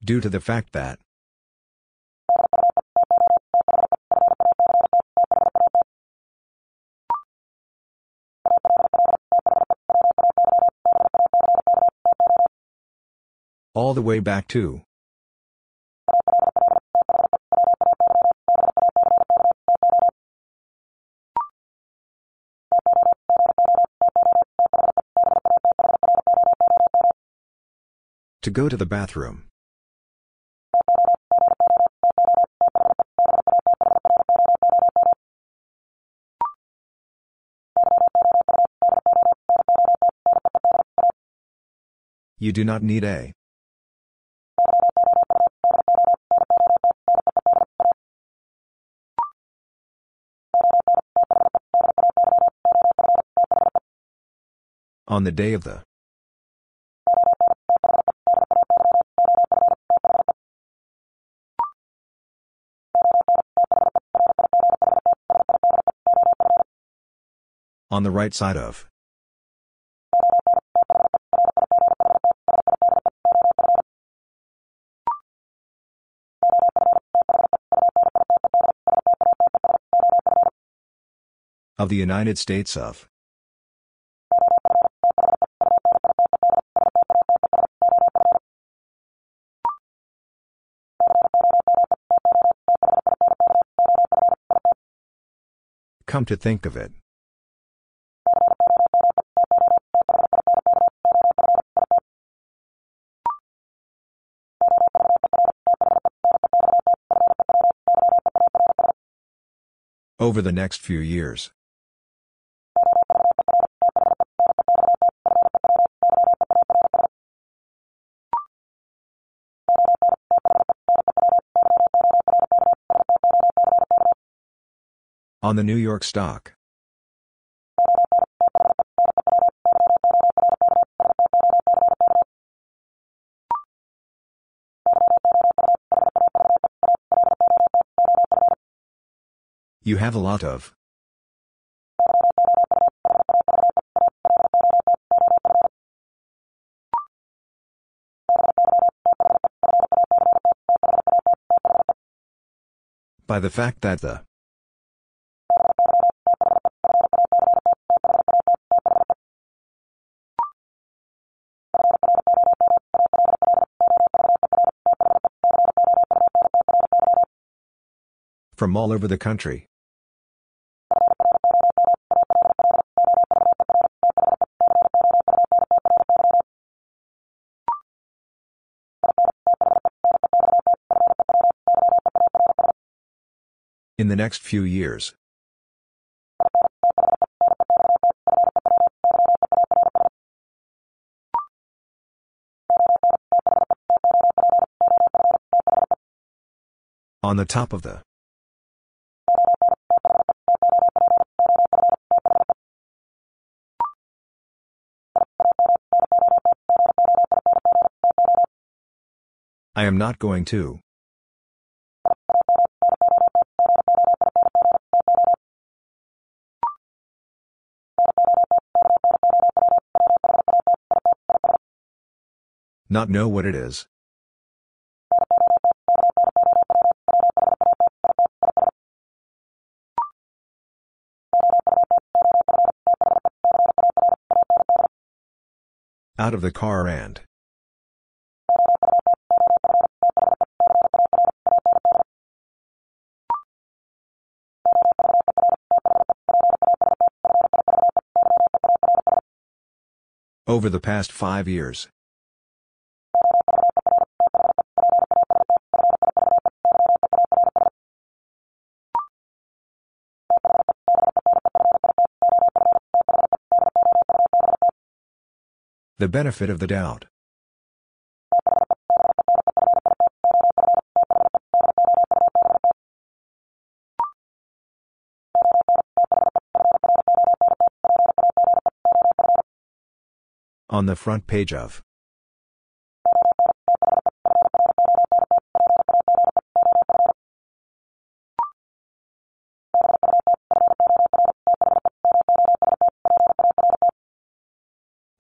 Due to the fact that. All the way back to. To go to the bathroom. You do not need a. On the day of the. On the right side of. Of the United States of. Come to think of it. Over the next few years. On the New York Stock. You have a lot of. By the fact that the From all over the country. In the next few years. On the top of the. Am not going to. Not know what it is. Out of the car and. Over the past five years. The benefit of the doubt. On the front page of.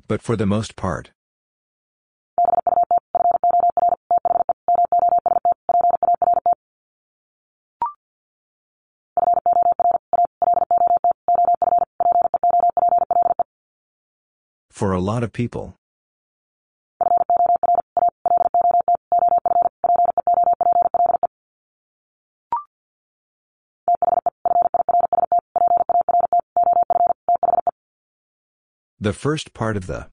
But for the most part. For a lot of people. The first part of the.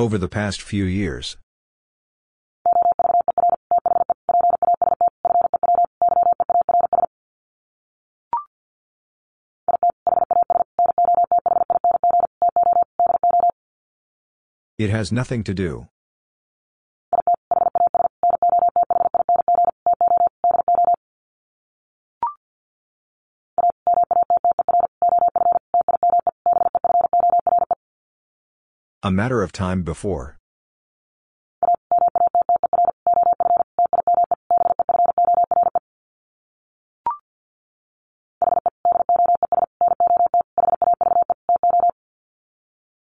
Over the past few years. It has nothing to do. A matter of time before.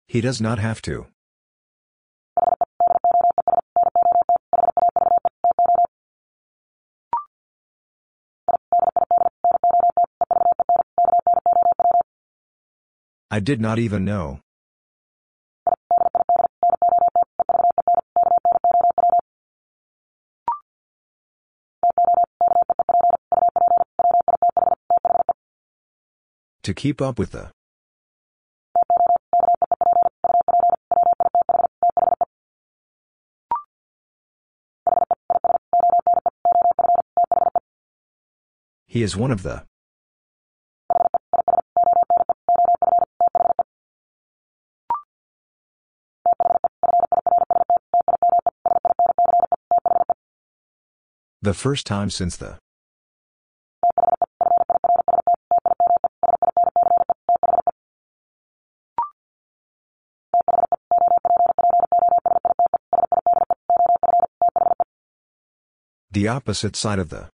He does not have to. I did not even know. To keep up with the. He is one of the. The first time since the. The opposite side of the.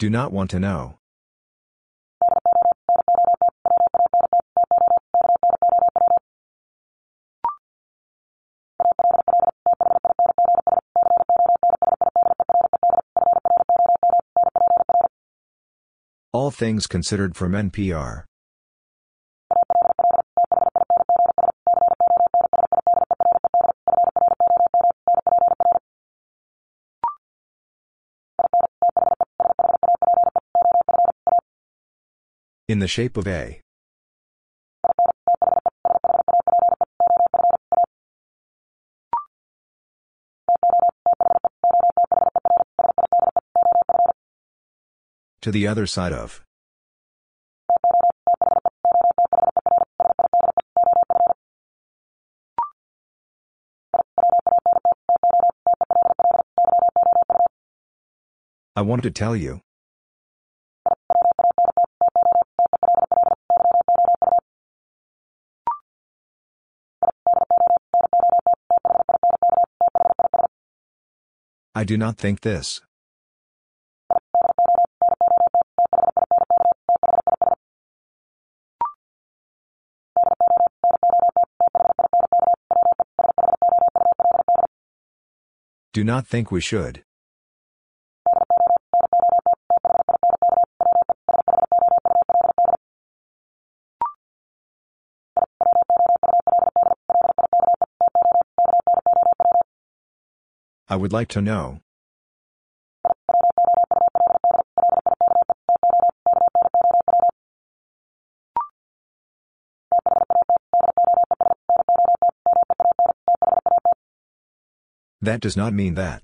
Do not want to know. Things considered from NPR. In the shape of A. To the other side of. I want to tell you. I do not think this. Do not think we should. Would like to know. That does not mean that.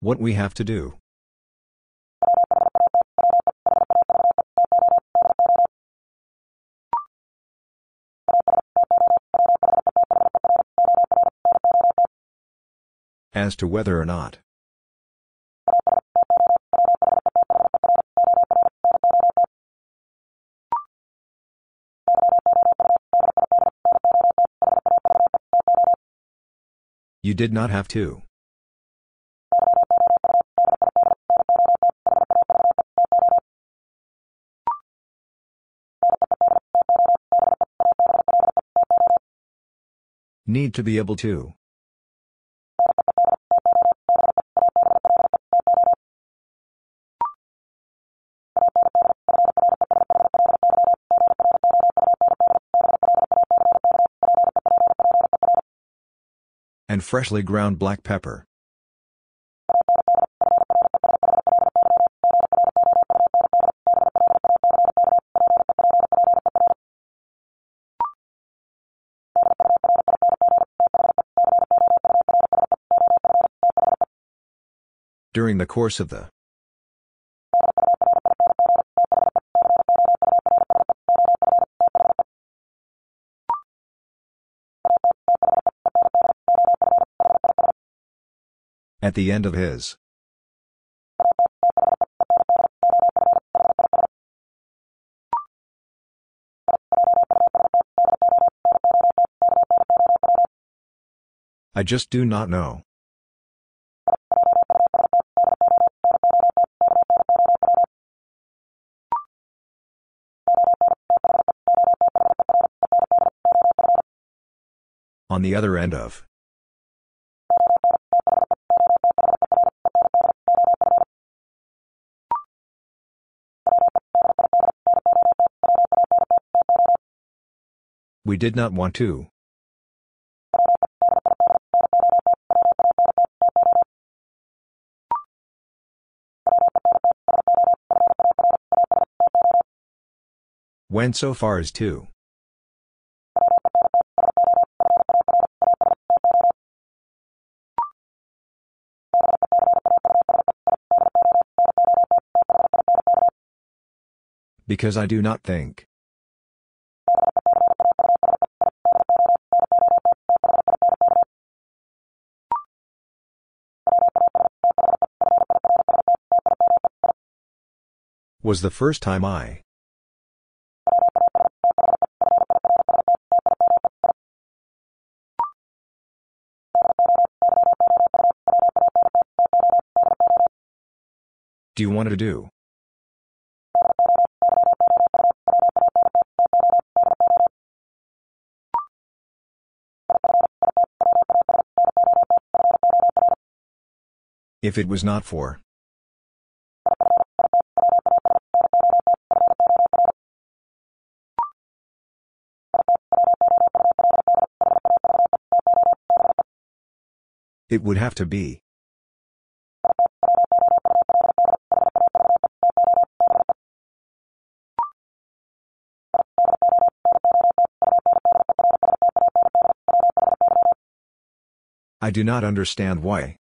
What we have to do. As to whether or not. You did not have to. Need to be able to. And freshly ground black pepper. During the course of the At the end of his. I just do not know. On the other end of. We did not want to. Went so far as to. Because I do not think. Was the first time I. Do you want to do? If it was not for. It would have to be. I do not understand why.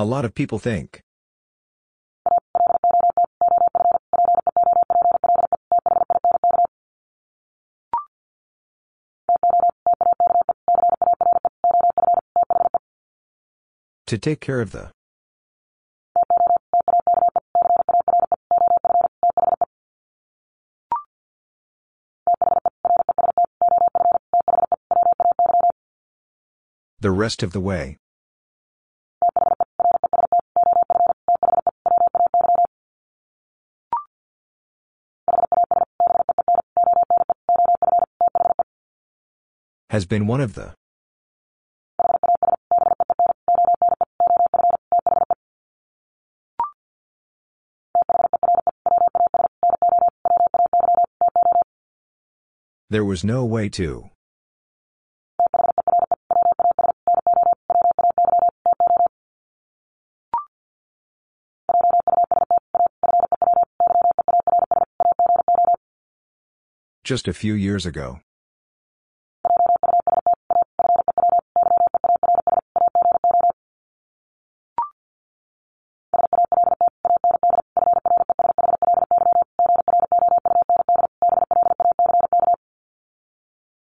A lot of people think. To take care of the. The rest of the way. Has been one of the. There was no way to. Just a few years ago.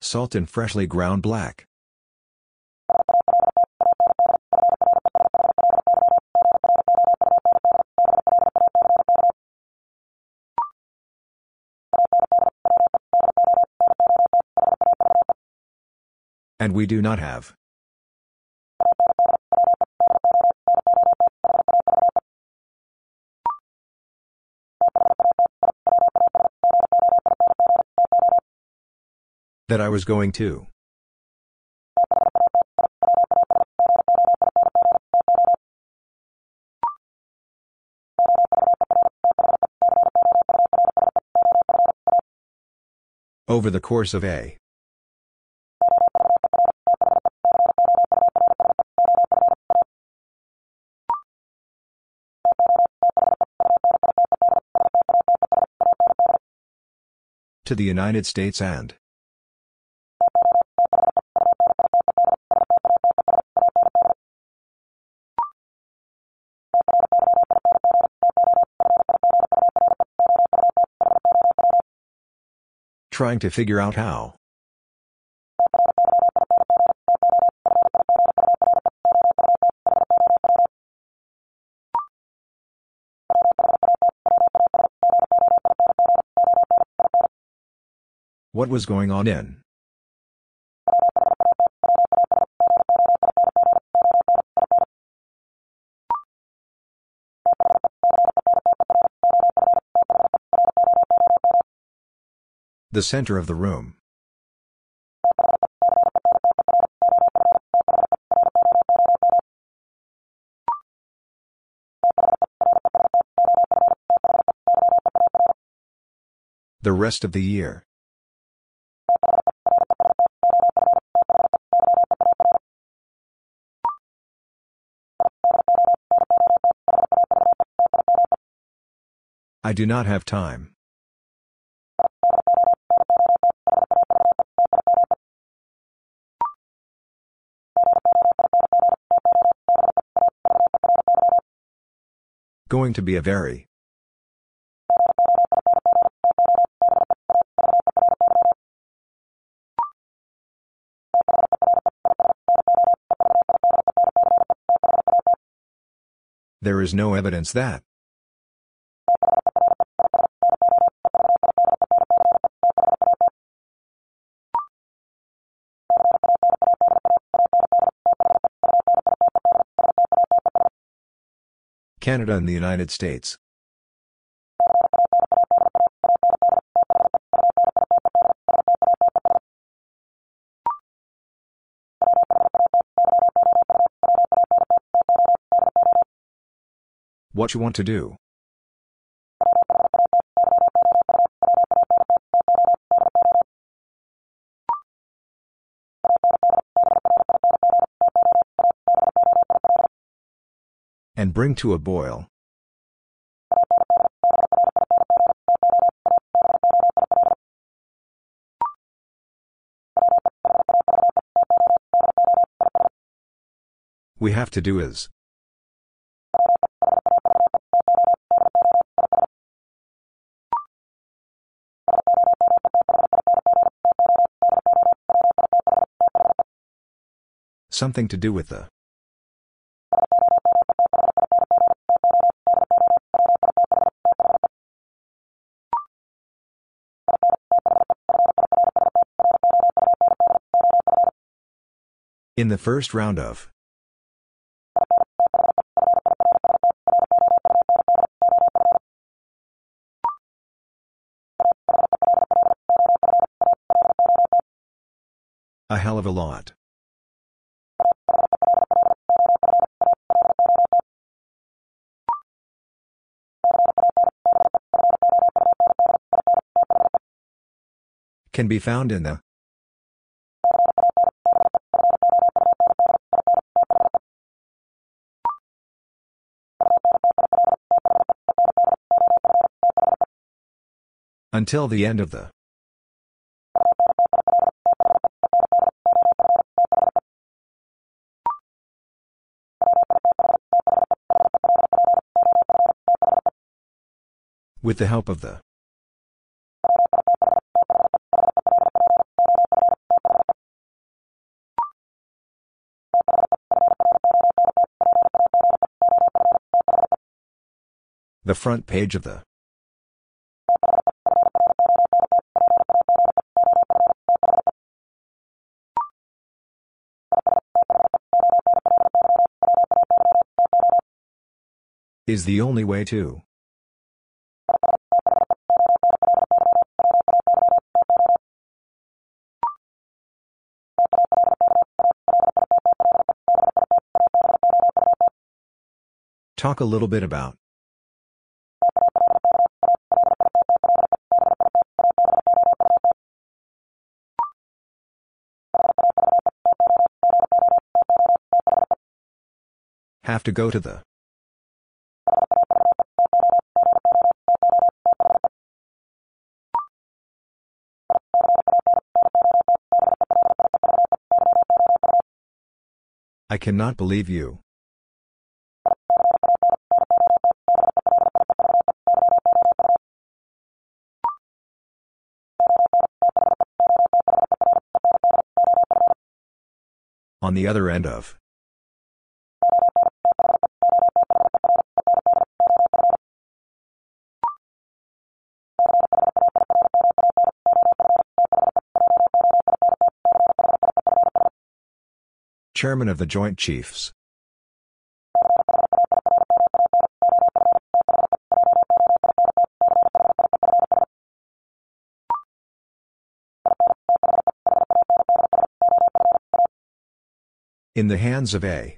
Salt and freshly ground black. And we do not have. That I was going to. Over the course of a. To the United States and. Trying to figure out how. What was going on in? The center of the room. The rest of the year. I do not have time. Going to be a very. There is no evidence that. Canada and the United States. What you want to do. Bring to a boil. We have to do is. Something to do with the. In the first round of. A hell of a lot. Can be found in the. Until the end of the. With the help of the. The front page of the. Is the only way to. Talk a little bit about. Have to go to the. I cannot believe you. On the other end of. Chairman of the Joint Chiefs. In the hands of A.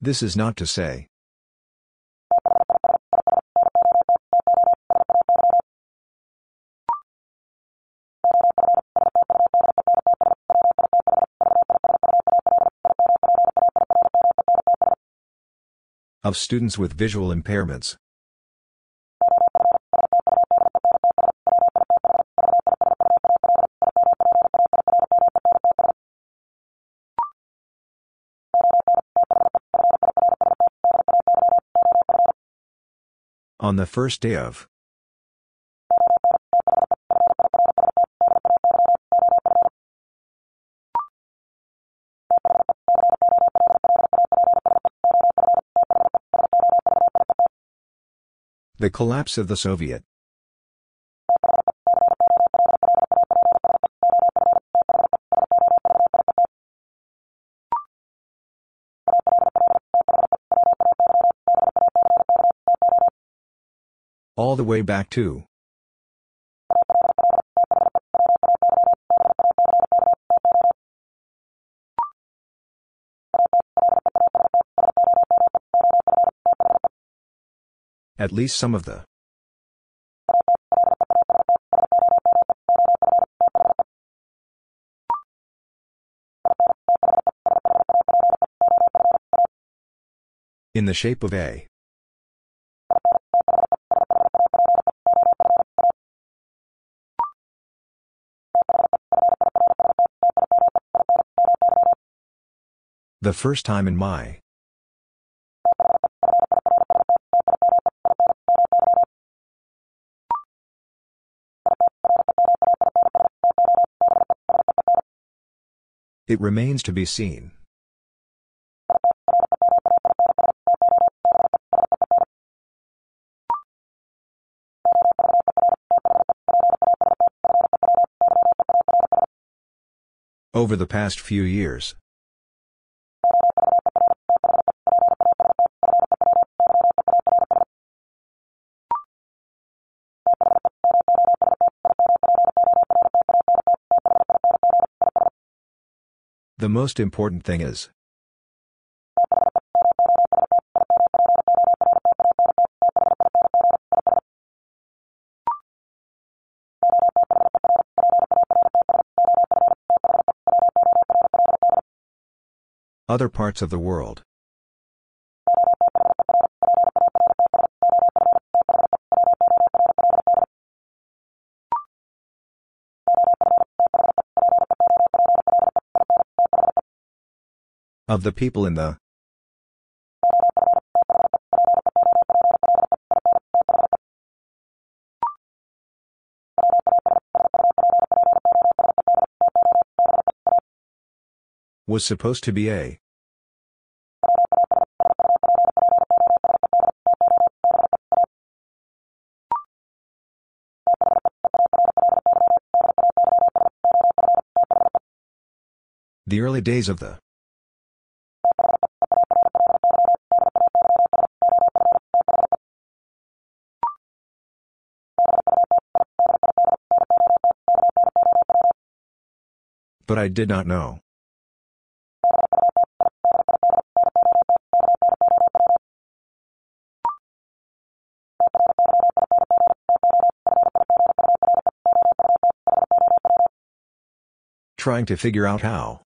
This is not to say. Of students with visual impairments. On the first day of. The collapse of the Soviet. All the way back to. At least some of the. In the shape of A. The first time in my. It remains to be seen. Over the past few years. Most important thing is. Other parts of the world. Of the people in the. Was supposed to be a. The early days of the. But I did not know. Trying to figure out how.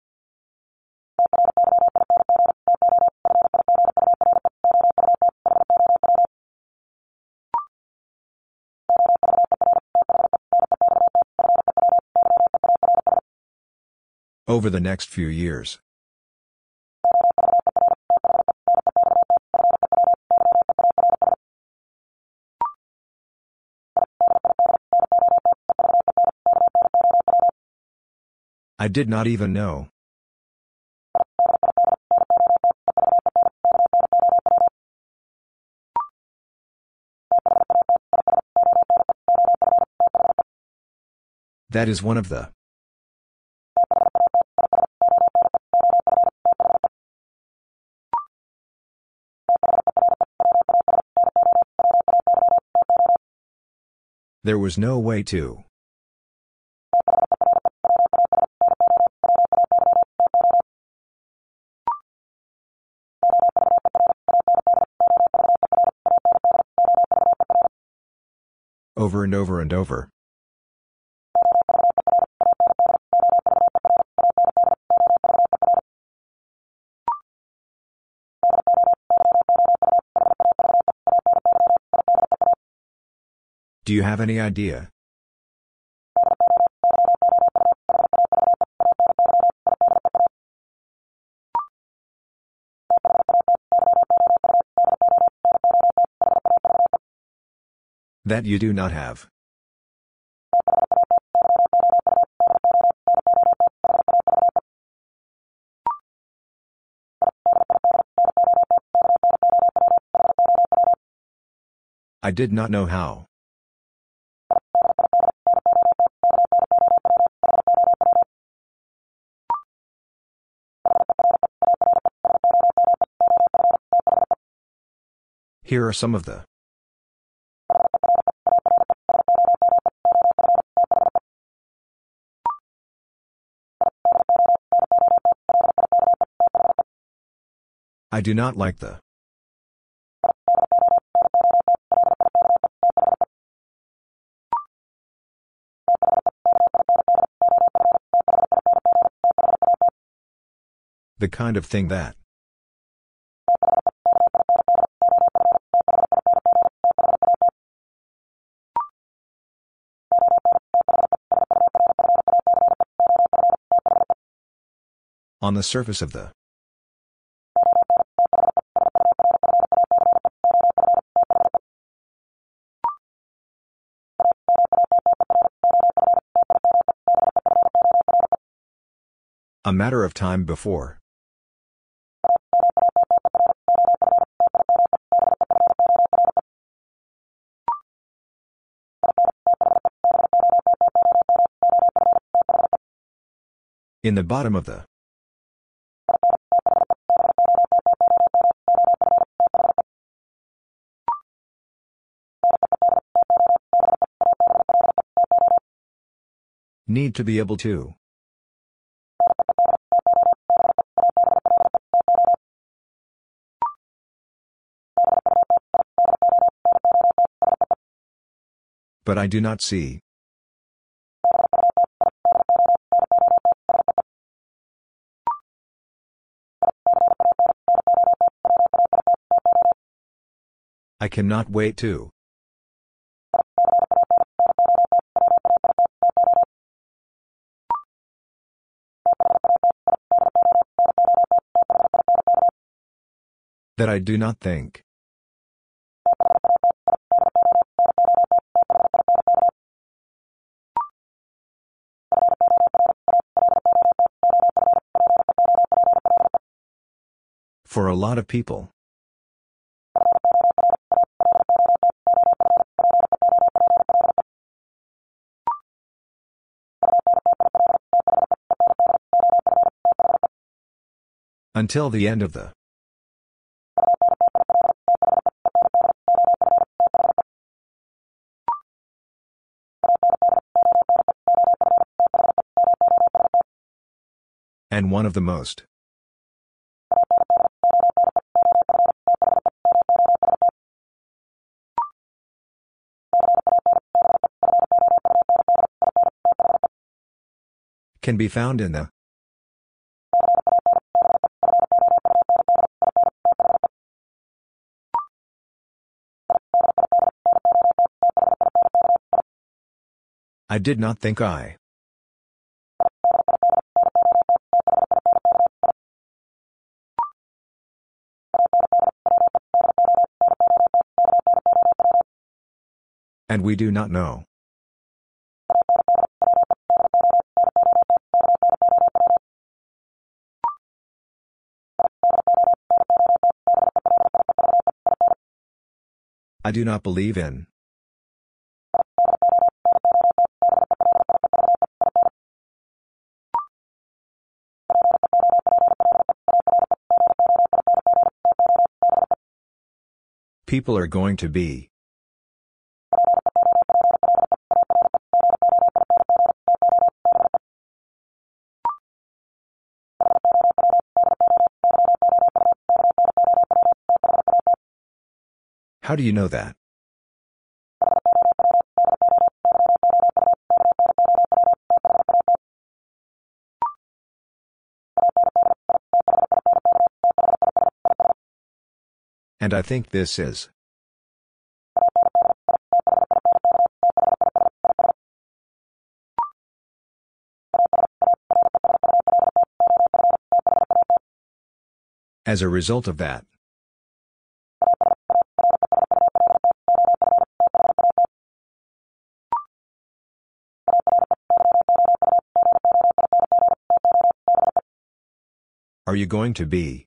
Over the next few years. I did not even know. That is one of the. There was no way to. Over and over and over. Do you have any idea? That you do not have. I did not know how. Here are some of the. I do not like the. The kind of thing that. On the surface of the. A matter of time before. In the bottom of the. Need to be able to. But I do not see. I cannot wait to. That I do not think. For a lot of people. Until the end of the. And one of the most. Can be found in the. I did not think I. And we do not know. I do not believe in. People are going to be. How do you know that? And I think this is. As a result of that. You going to be?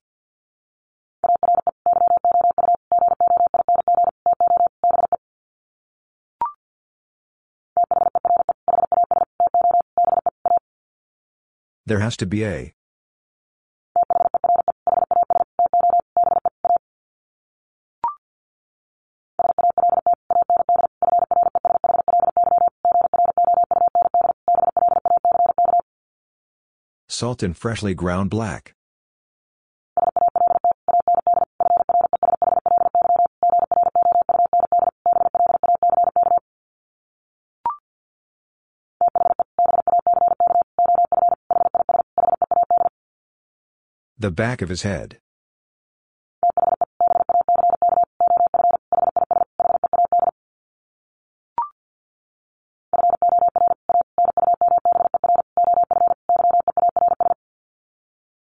There has to be a. Salt and freshly ground black. The back of his head.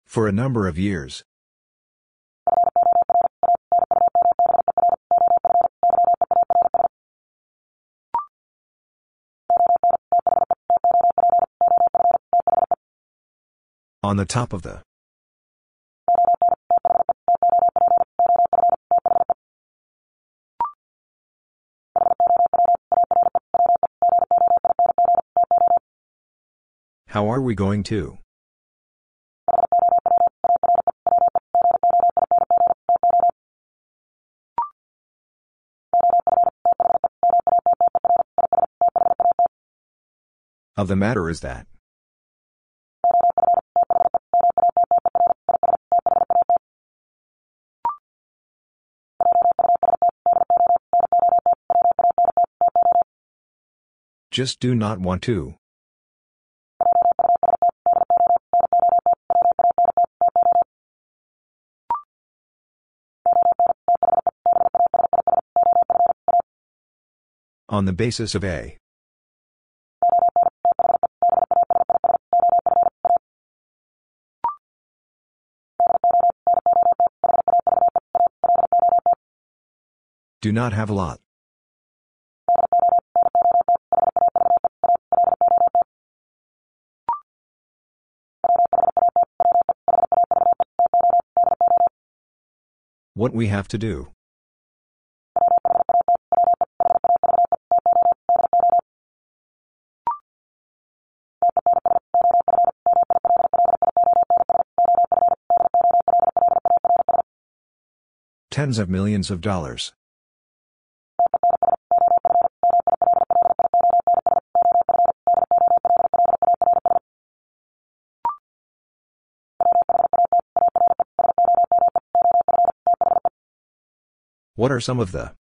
For a number of years. On the top of the. How are we going to? Of the matter is that. Just do not want to. On the basis of A. Do not have a lot. What we have to do. Tens of millions of dollars. What are some of the?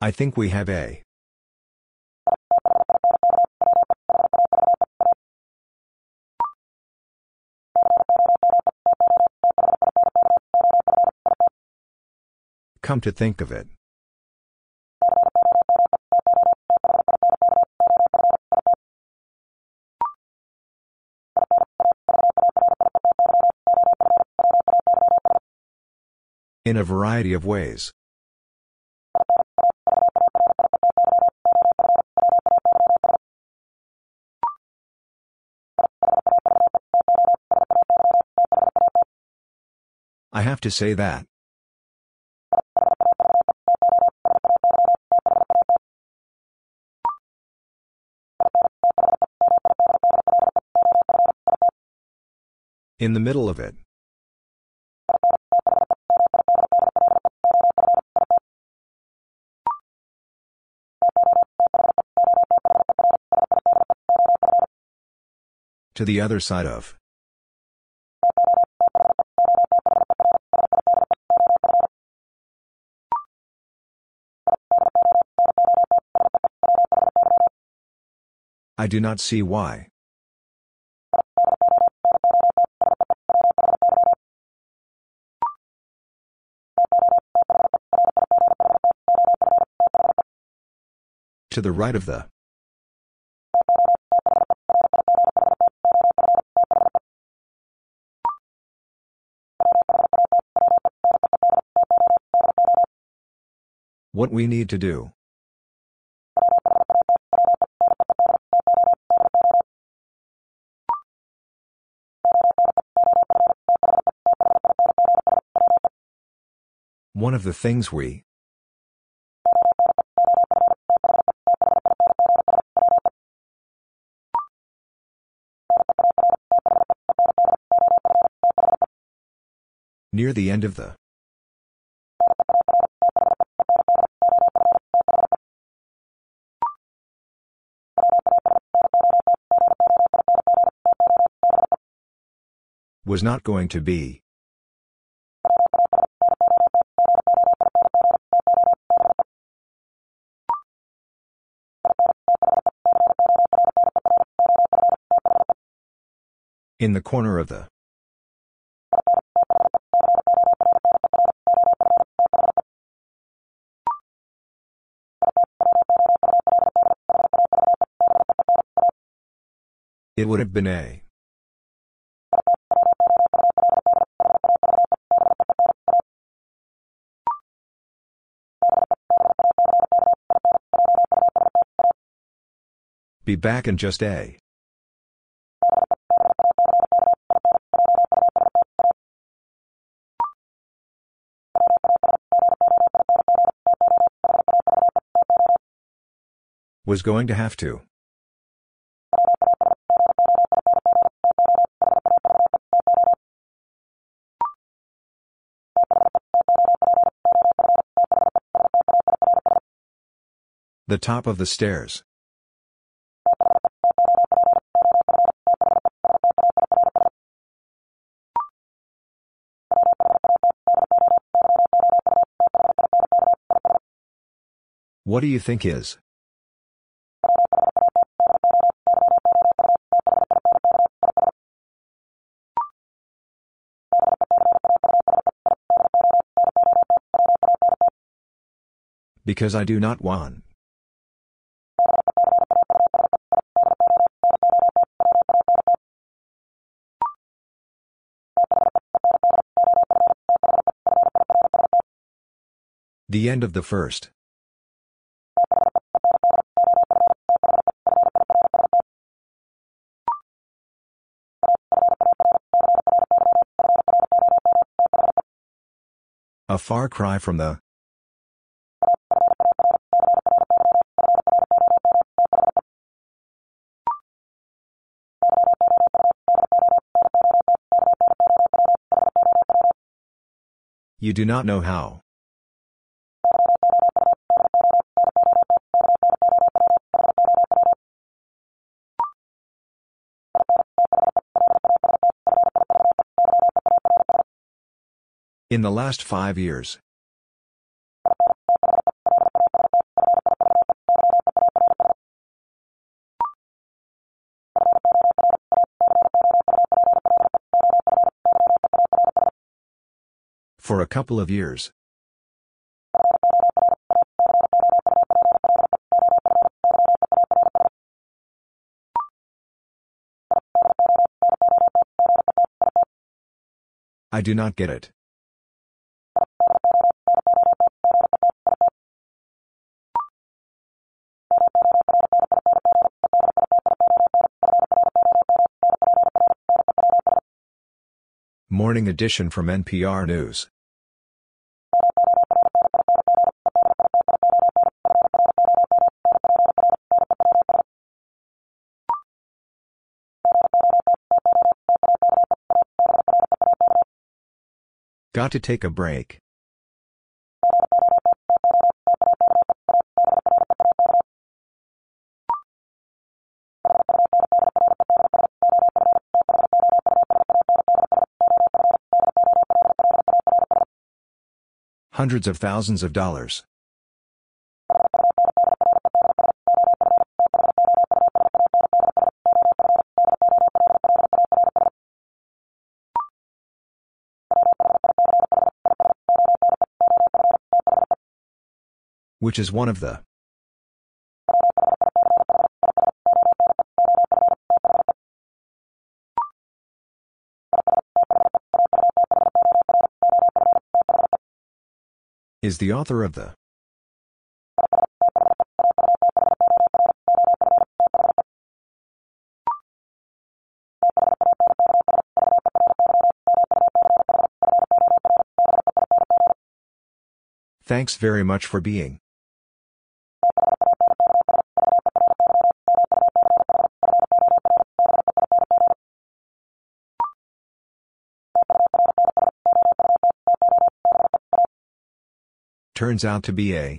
I think we have a. Come to think of it. In a variety of ways. I have to say that. In the middle of it. To the other side of. I do not see why. To the right of the. What we need to do. One of the things we. Near the end of the. Was not going to be. In the corner of the. It would have been a. Be back in just a. Was going to have to. The top of the stairs. What do you think is? Because I do not want. The end of the first. A far cry from the. You do not know how. In the last five years. For a couple of years. I do not get it. Morning edition from NPR News. Got to take a break. Hundreds of thousands of dollars. Which is one of the. Is the author of the Thanks very much for being. Turns out to be a.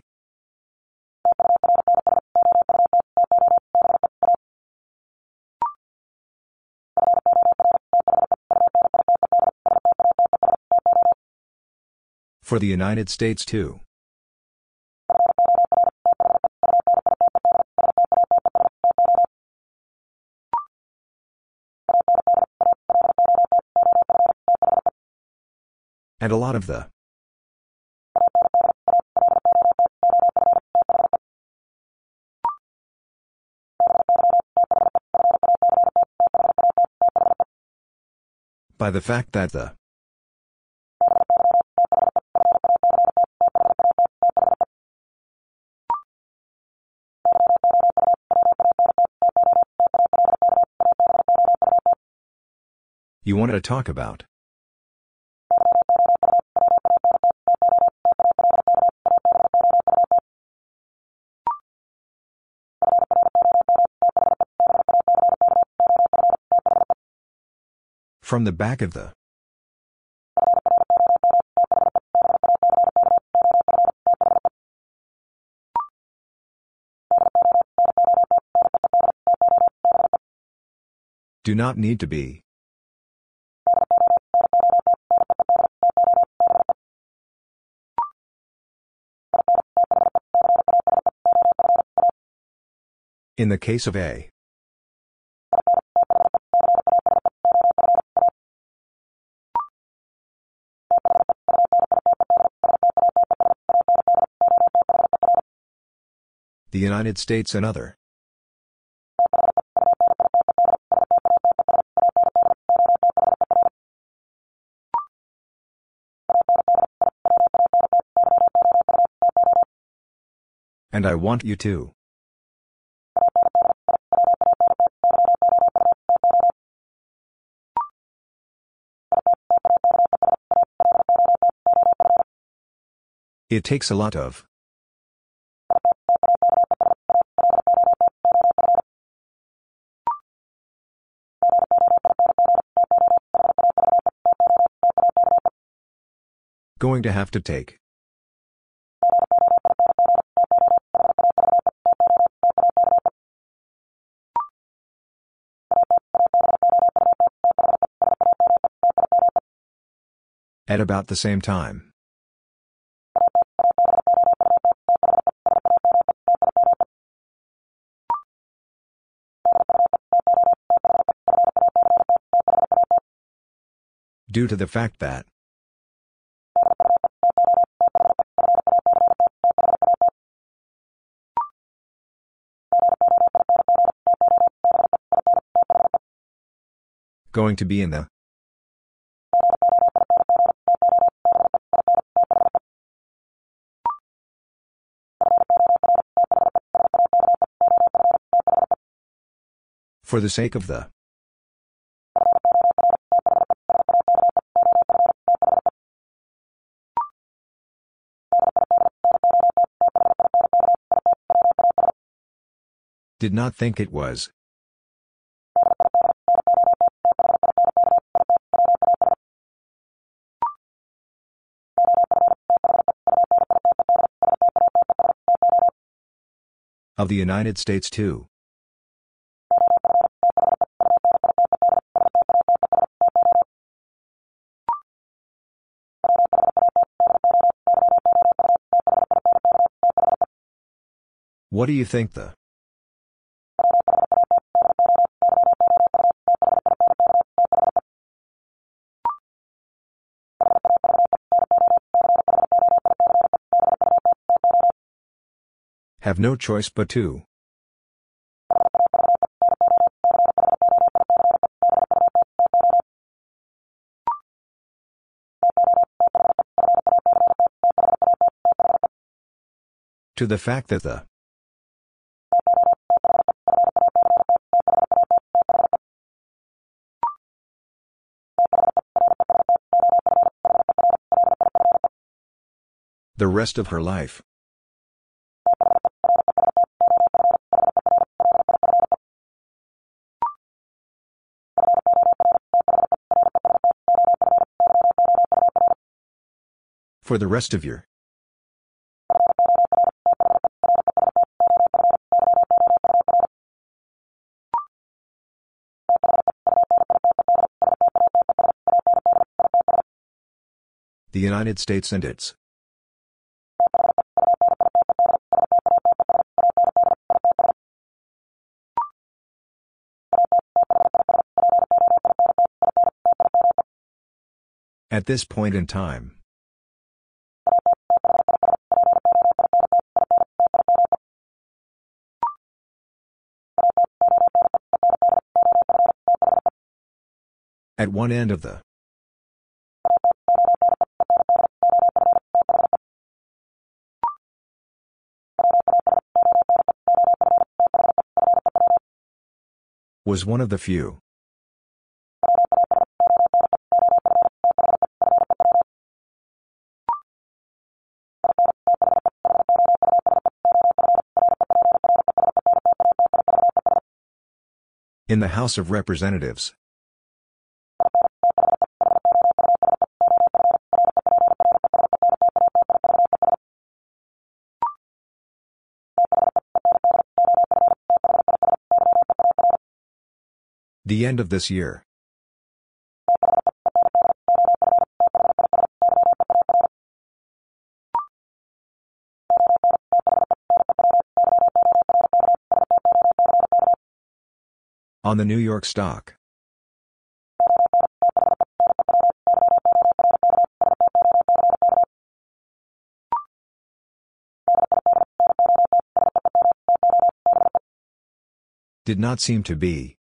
For the United States too. And a lot of the. By the fact that the. You wanted to talk about. From the back of the. Do not need to be. In the case of A. United States and other. And I want you to. It takes a lot of. Going to have to take. At about the same time. Due to the fact that. Going to be in the. For the sake of the. Did not think it was. Of the United States too. What do you think the? Have no choice but to. To the fact that the the rest of her life. For the rest of your. The United States and its. At this point in time. At one end of the. Was one of the few. In the House of Representatives. The end of this year. On the New York stock. Did not seem to be.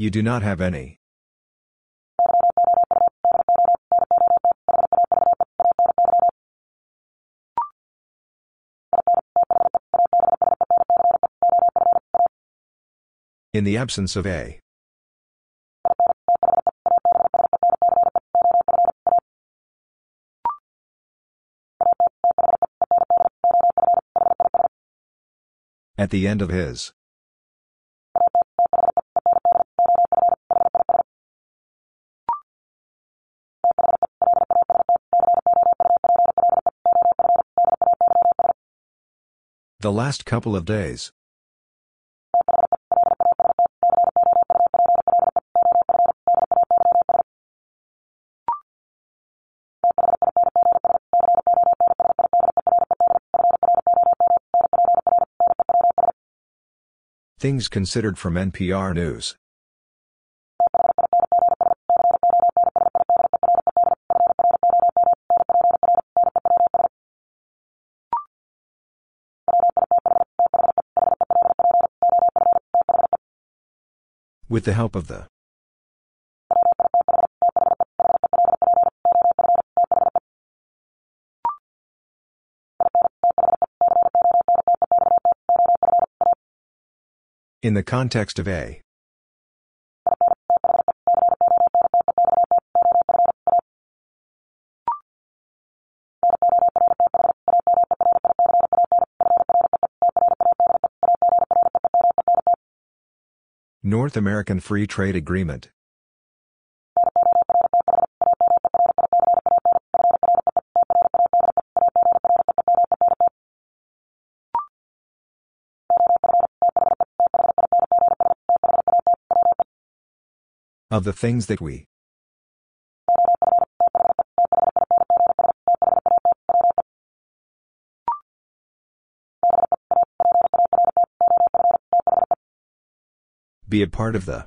You do not have any. In the absence of a. At the end of his. The last couple of days. Things considered from NPR News. With the help of the In the context of a. North American Free Trade Agreement. Of the things that we. Be a part of the.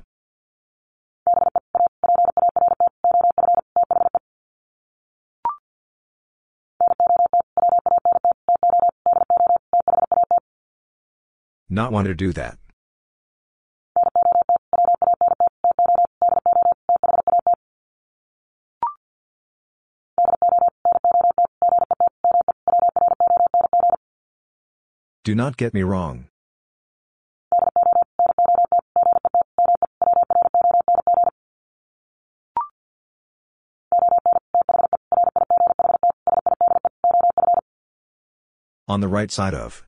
Not want to do that. Do not get me wrong. On the right side of.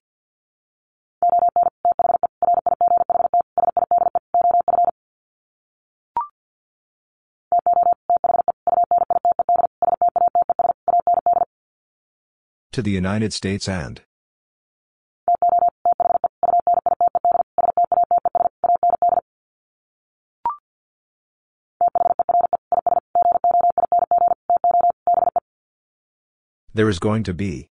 To the United States and. There is going to be.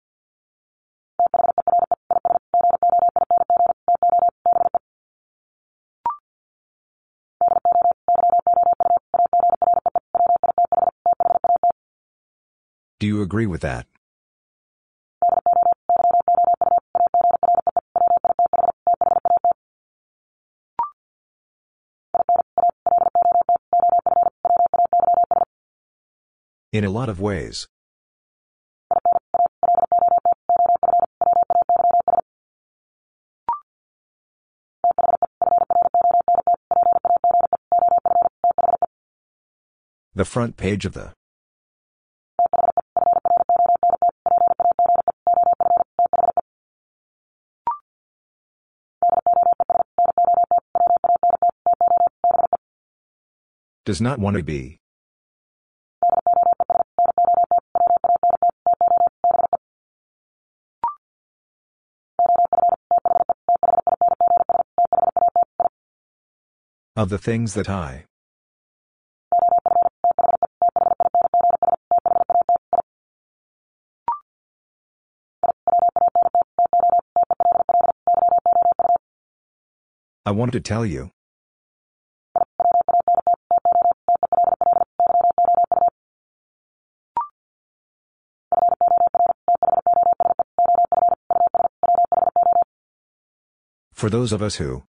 Agree with that? In a lot of ways. The front page of the Does not want to be. Of the things that I. I want to tell you. For those of us who.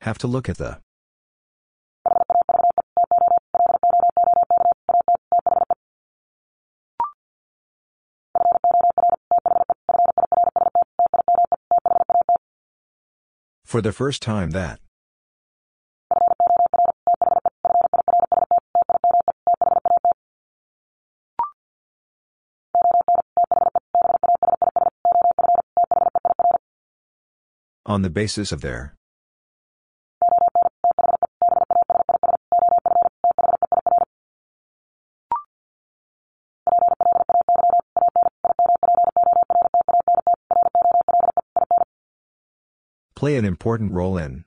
Have to look at the. For the first time that. On the basis of their. Play an important role in.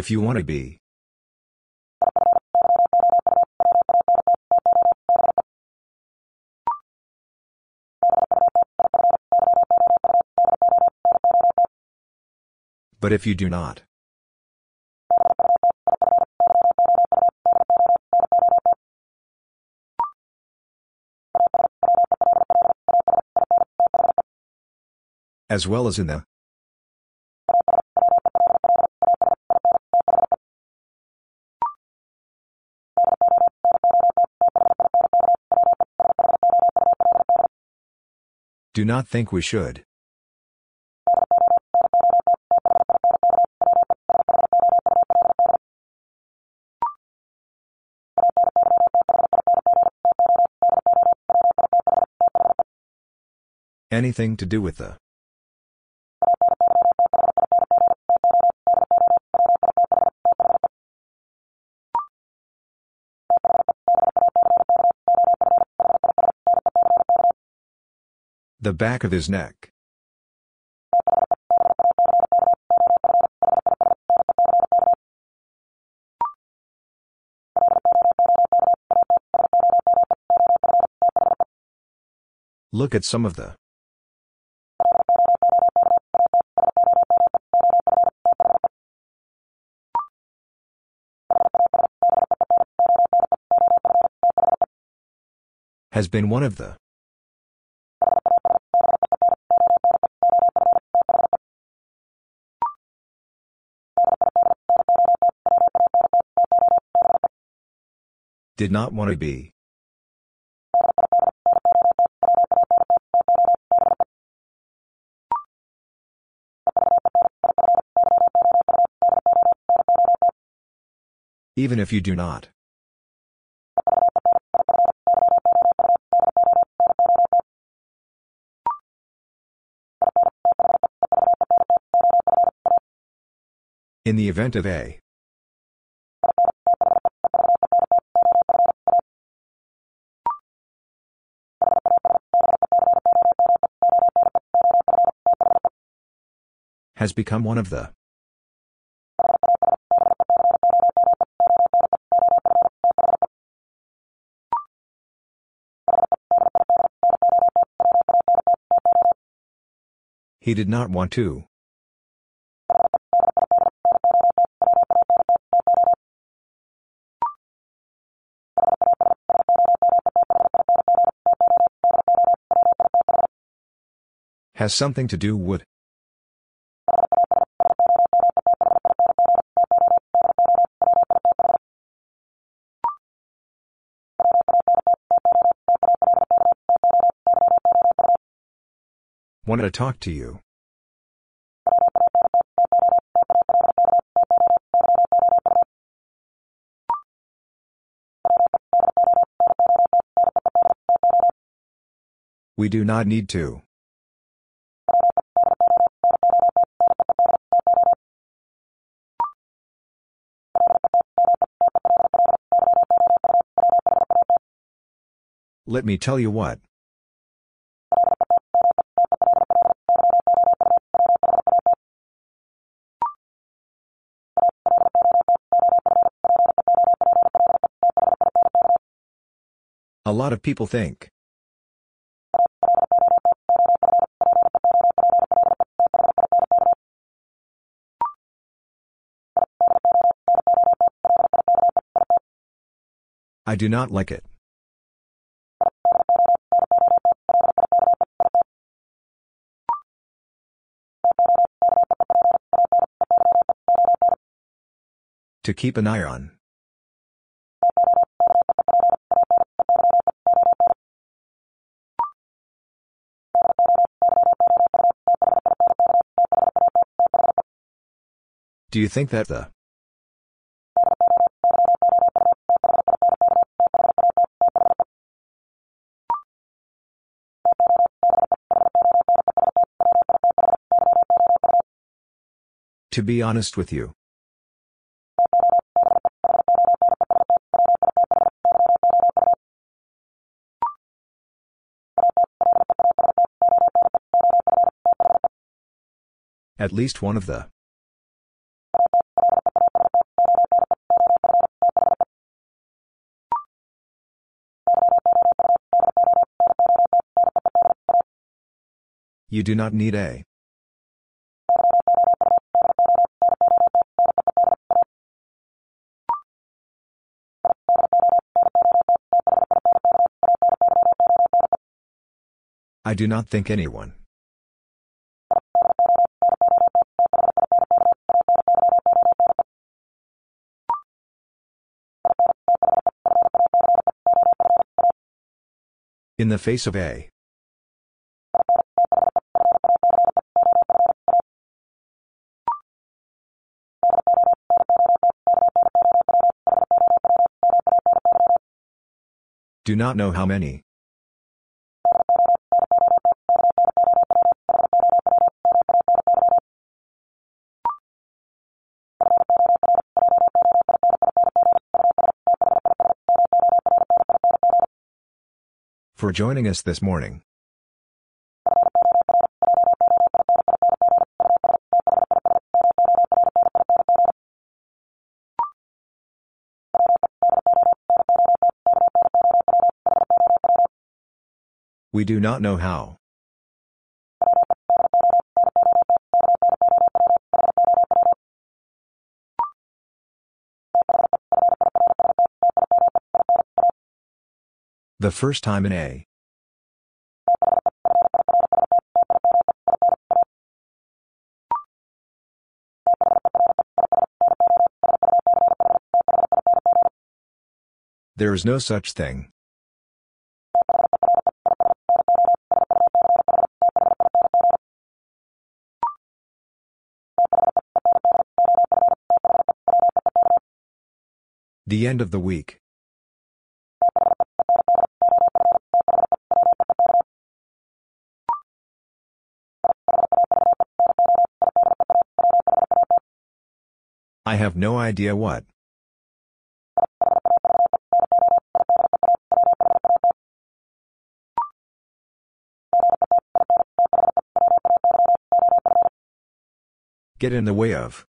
If you want to be. But if you do not. As well as in the. Do not think we should. Anything to do with the. The back of his neck. Look at some of the has been one of the Did not want to be. Even if you do not. In the event of A. Has become one of the. He did not want to. Has something to do would. Wanted to talk to you. We do not need to. Let me tell you what. Lot of people think. I do not like it. To keep an eye on. Do you think that the To be honest with you. At least one of the. You do not need a. I do not think anyone. In the face of A. Do not know how many. For joining us this morning. We do not know how. The first time in A. There is no such thing. The end of the week. I have no idea what. Get in the way of.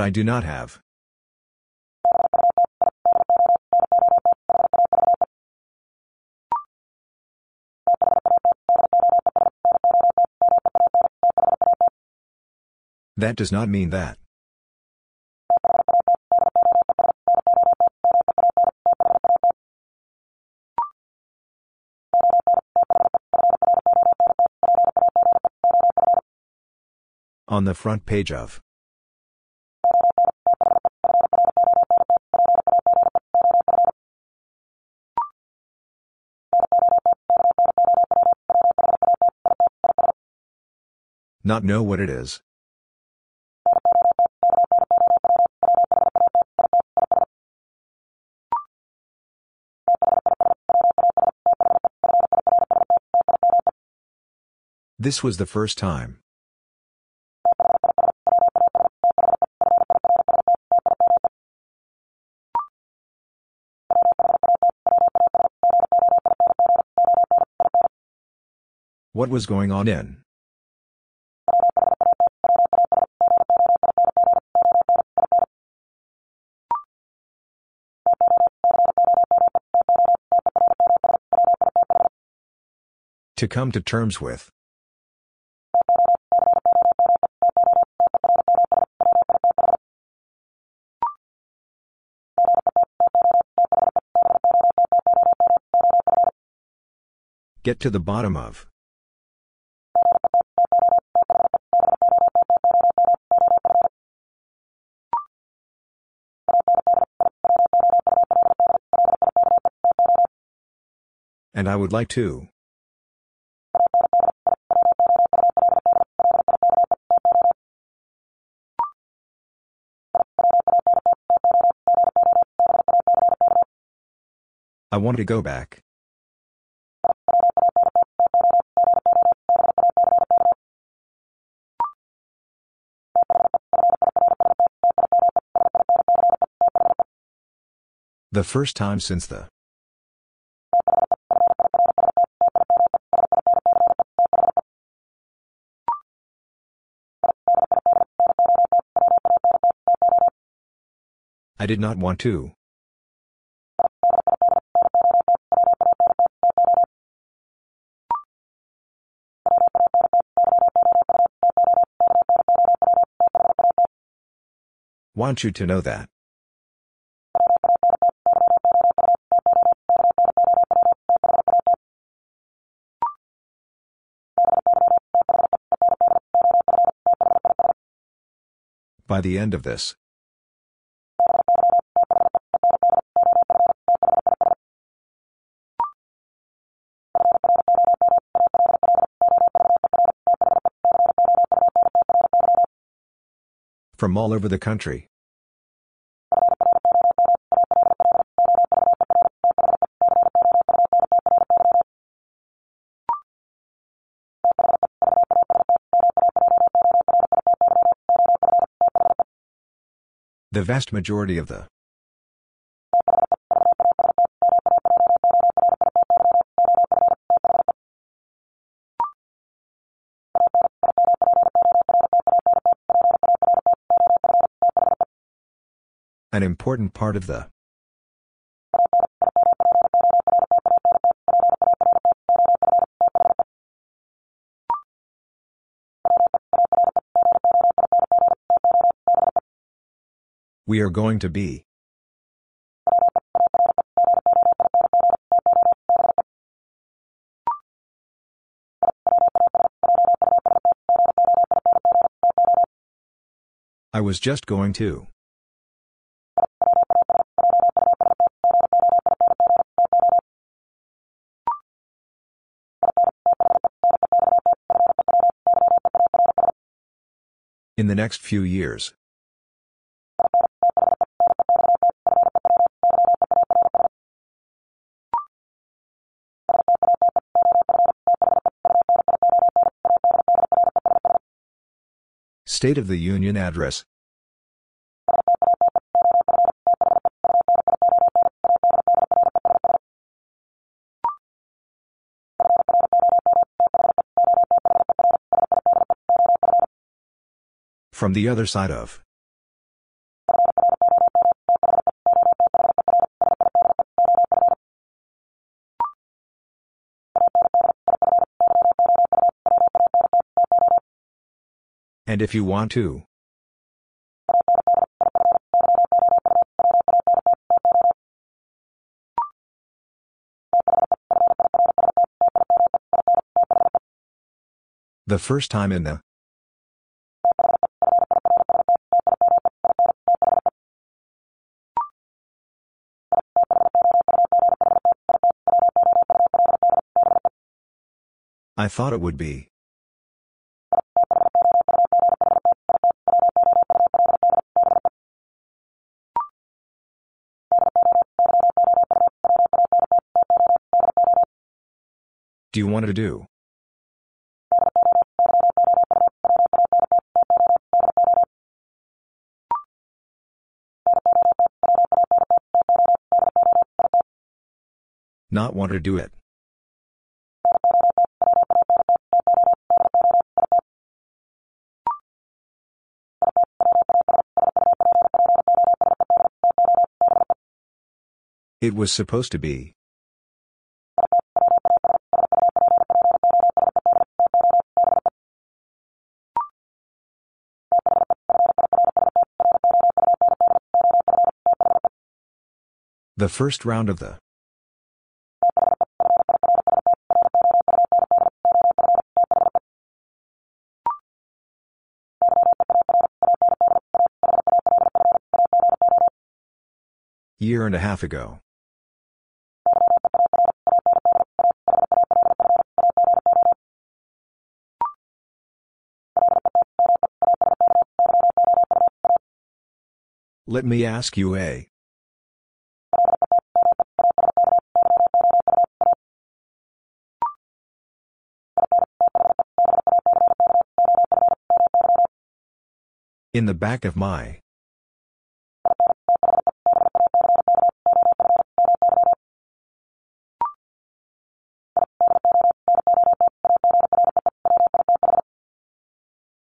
But I do not have. That does not mean that. On the front page of. Not know what it is. This was the first time. What was going on in? To come to terms with. Get to the bottom of. And I would like to. Want to go back. The first time since the. I did not want to. Want you to know that. By the end of this. From all over the country. The vast majority of the An important part of the We are going to be. I was just going to. In the next few years. State of the Union Address From the other side of. And if you want to. The first time in the. I thought it would be. You want to do? Not want to do it. It was supposed to be. First round of the. Year and a half ago. Let me ask you a. In the back of my.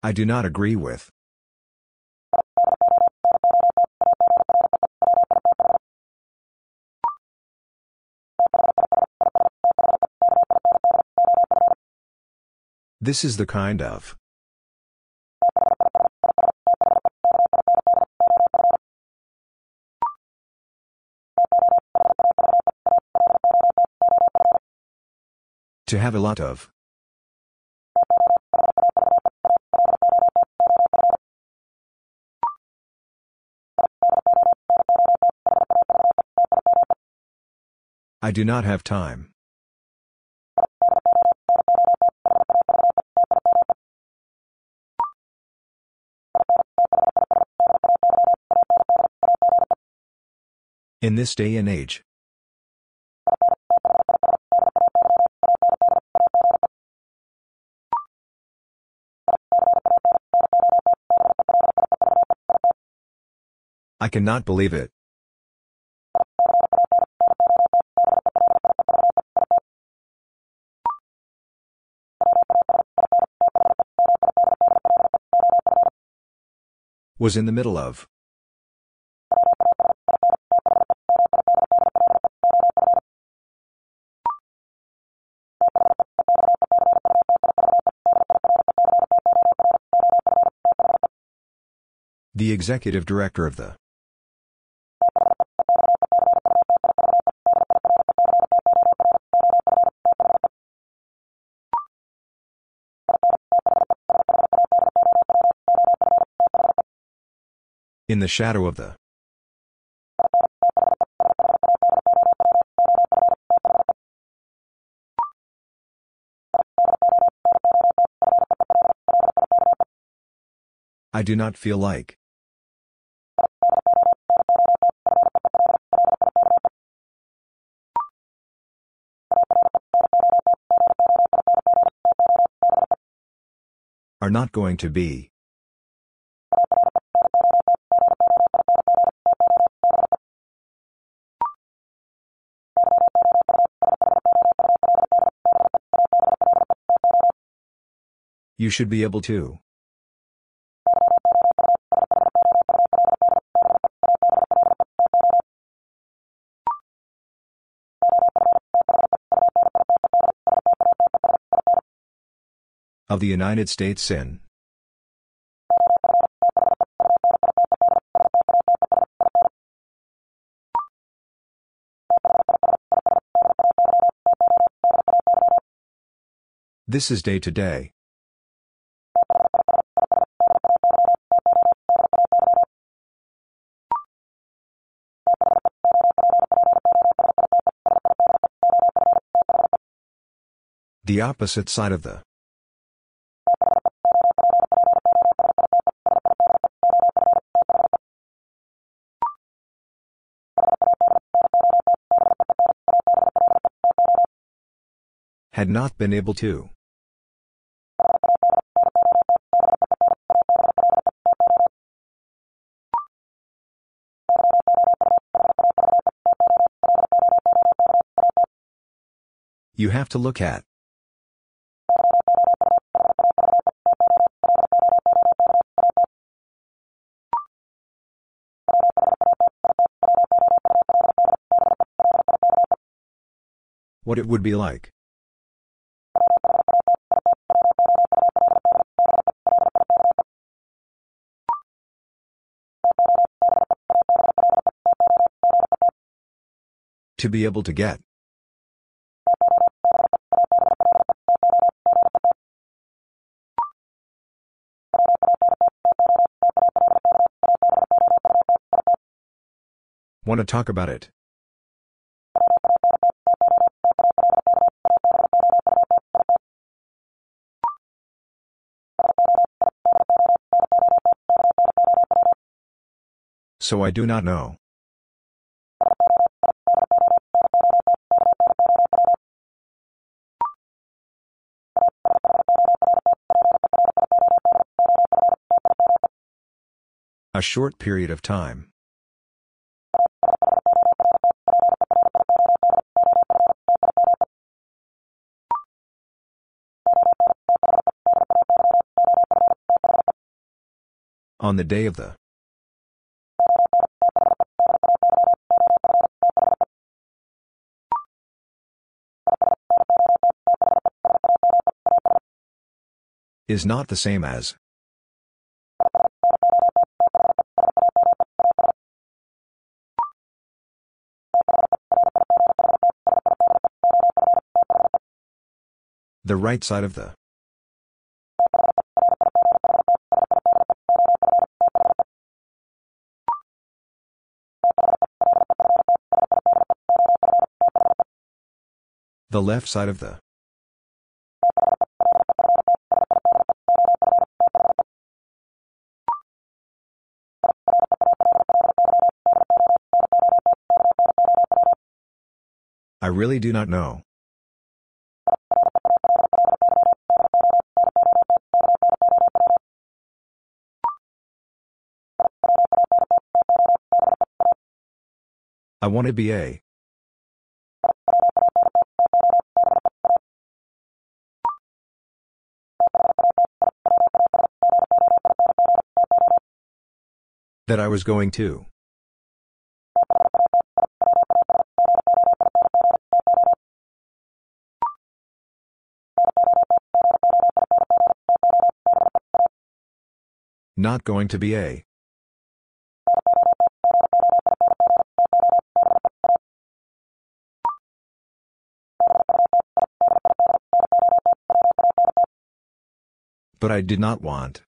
I do not agree with. This is the kind of. To have a lot of. I do not have time. In this day and age. I cannot believe it. Was in the middle of. The executive director of the. The shadow of the. I do not feel like. Are not going to be. You should be able to. Of the United States in. This is day to day. The opposite side of the. Had not been able to. You have to look at. What it would be like. To be able to get. Want to talk about it? So I do not know. A short period of time. On the day of the. Is not the same as. The right side of the. The left side of the. Really do not know. I want to be a. That I was going to. Not going to be a. But I did not want.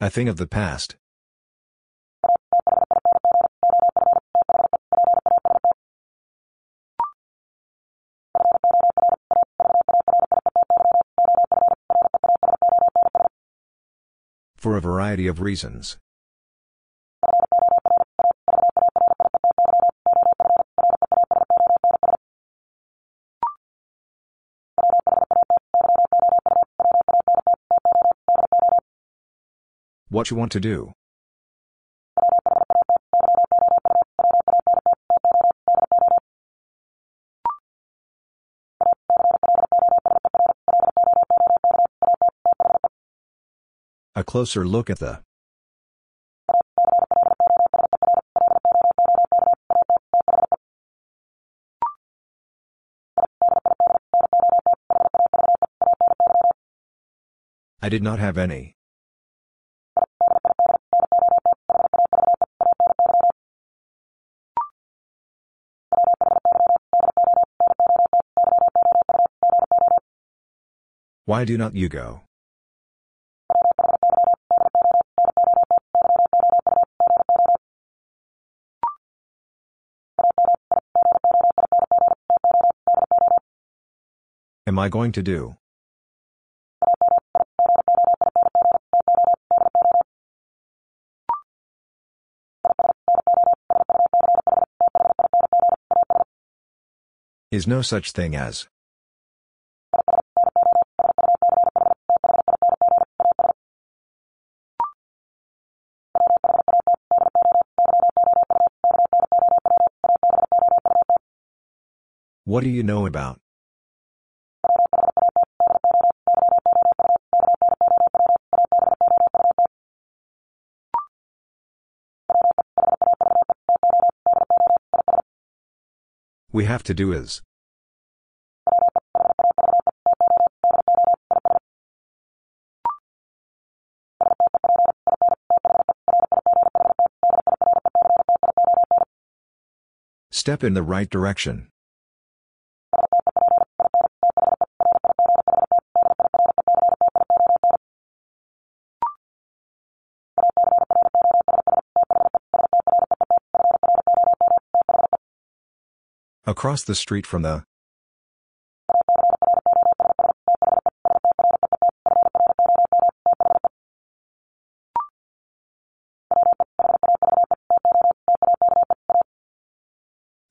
A thing of the past. A variety of reasons. What you want to do. A closer look at the. I did not have any. Why do not you go? I going to do? Is no such thing as. What do you know about? We have to do is. Step in the right direction. Across the street from the.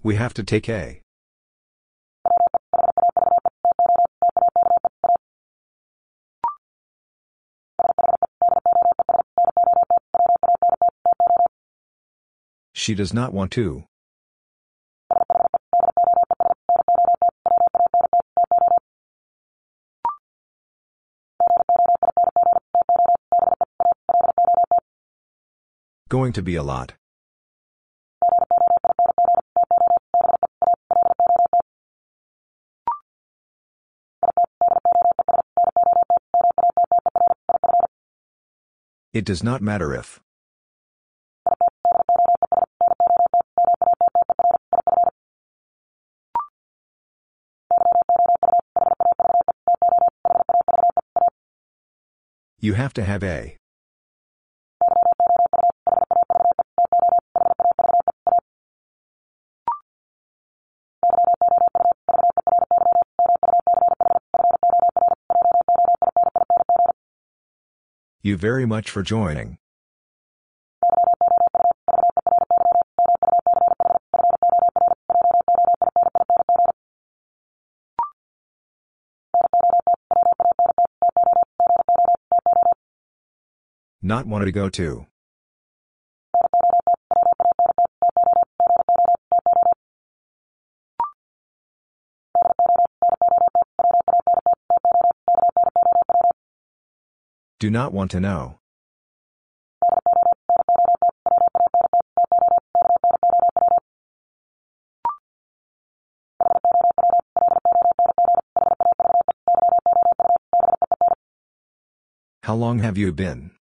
We have to take a. She does not want to. Going to be a lot. It does not matter if. You have to have a. You very much for joining. Not wanted to go to. Do not want to know. How long have you been?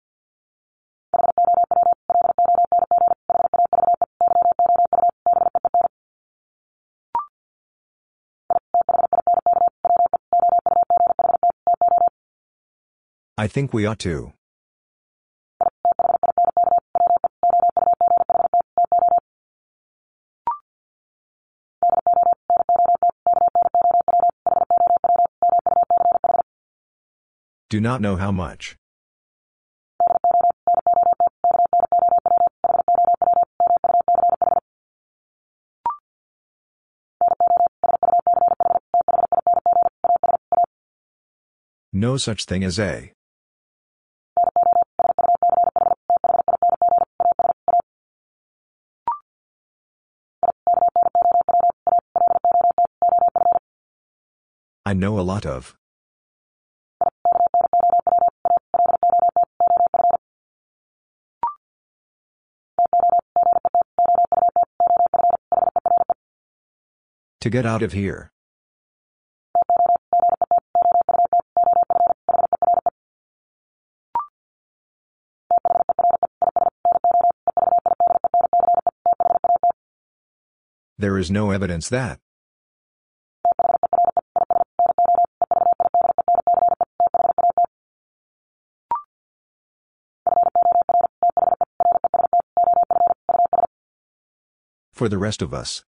think we ought to. Do not know how much. No such thing as a. I know a lot of. To get out of here. There is no evidence that. For the rest of us.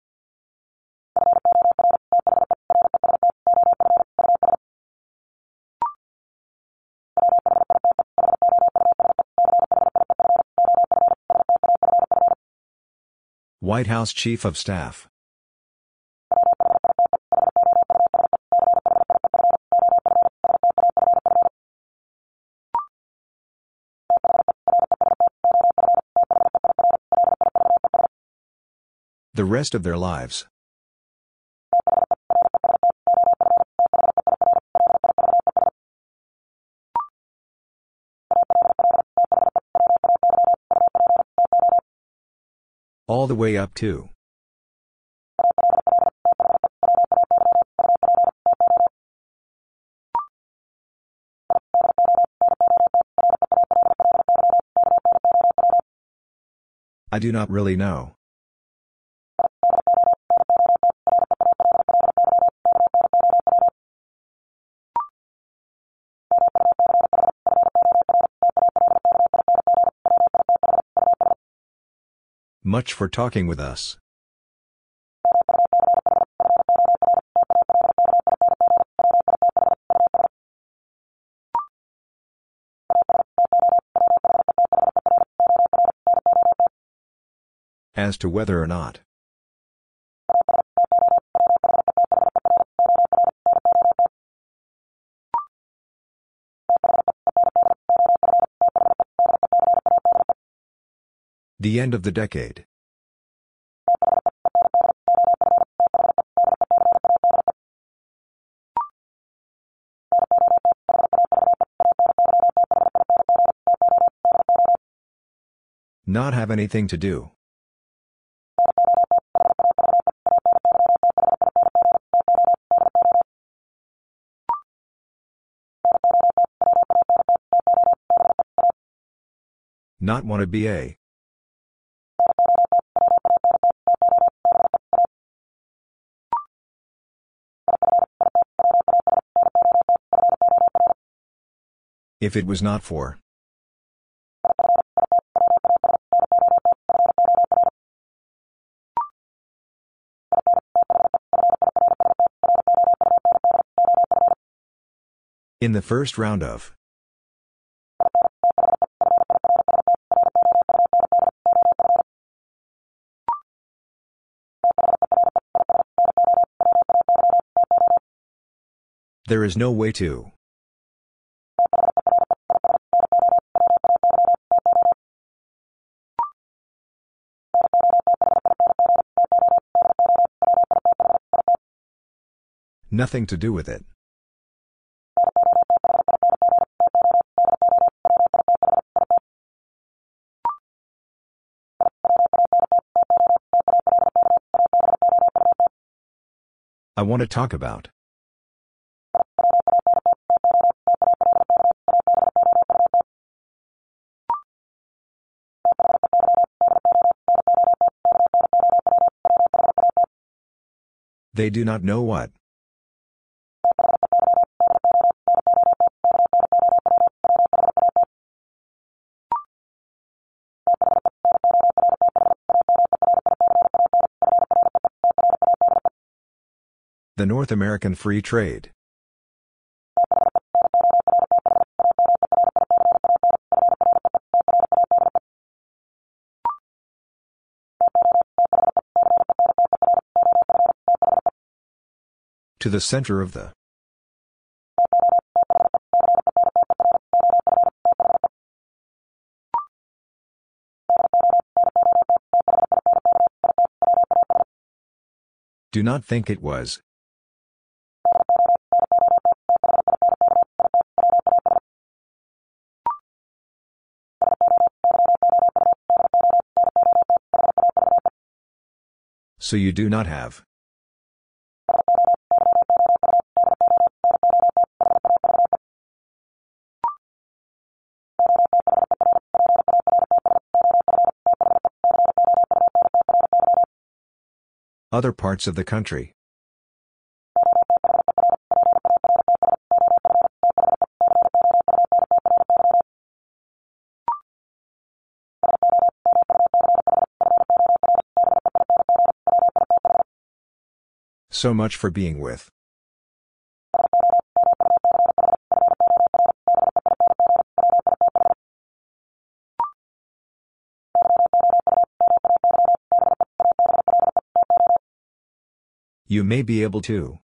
White House Chief of Staff. The rest of their lives. All the way up to. I do not really know. Much for talking with us. As to whether or not. The end of the decade. Not have anything to do. Not want to be a. If it was not for. In the first round of. There is no way to. Nothing to do with it. I want to talk about. They do not know what. North American Free Trade. To the center of the Do not think it was. So you do not have. Other parts of the country. So much for being with. You may be able to.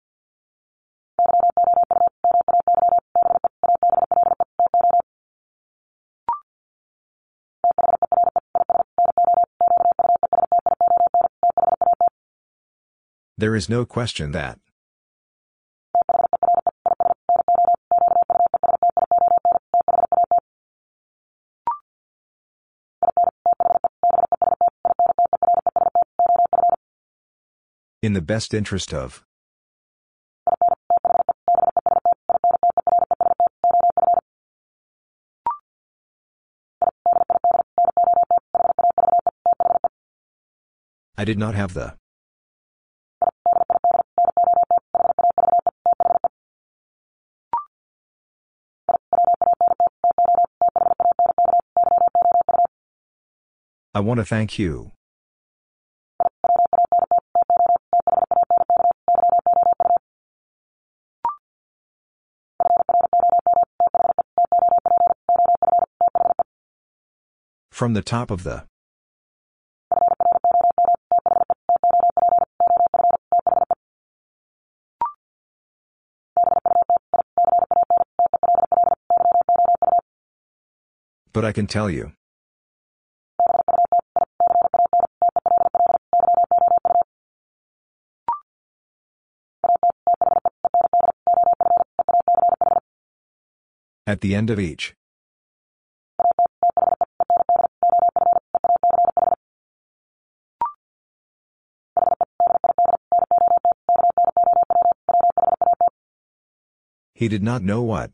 There is no question that. In the best interest of. I did not have the. Want to thank you. From the top of the. But I can tell you. At the end of each. He did not know what.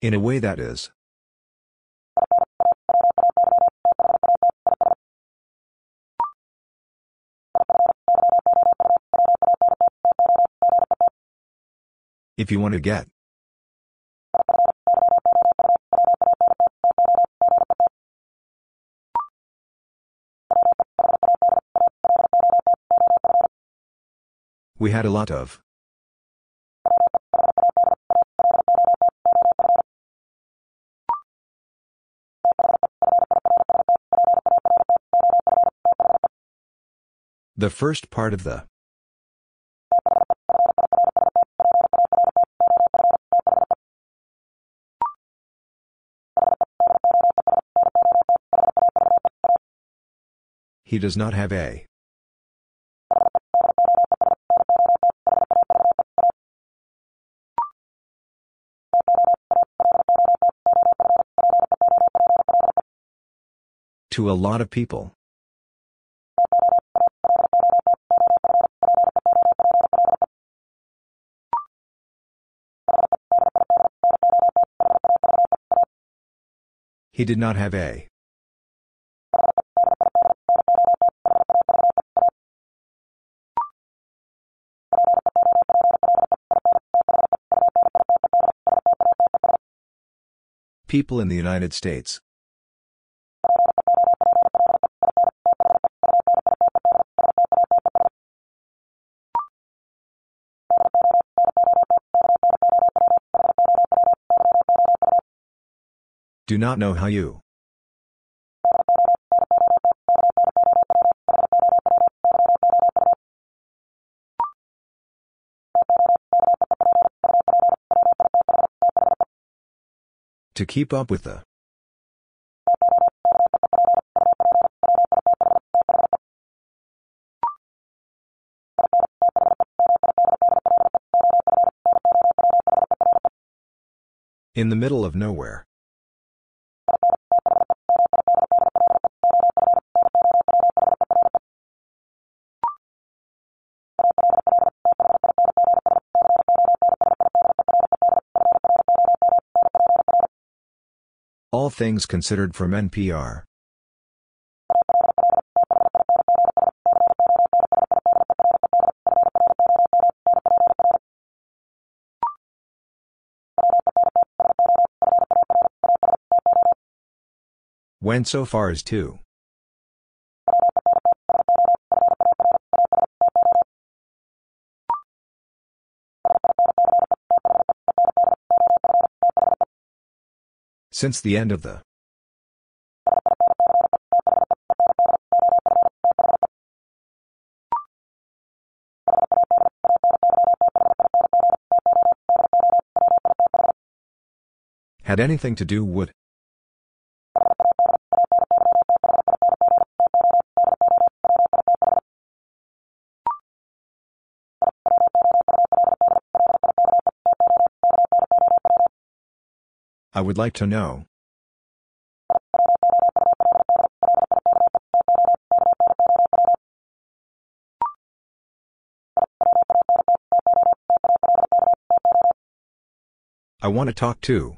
In a way that is. If you want to get. We had a lot of. The first part of the. He does not have a. To a lot of people. He did not have a. People in the United States. Do not know how you. To keep up with the. In the middle of nowhere. All things considered from NPR. Went so far as to. Since the end of the. Had anything to do would. Would like to know. I want to talk to.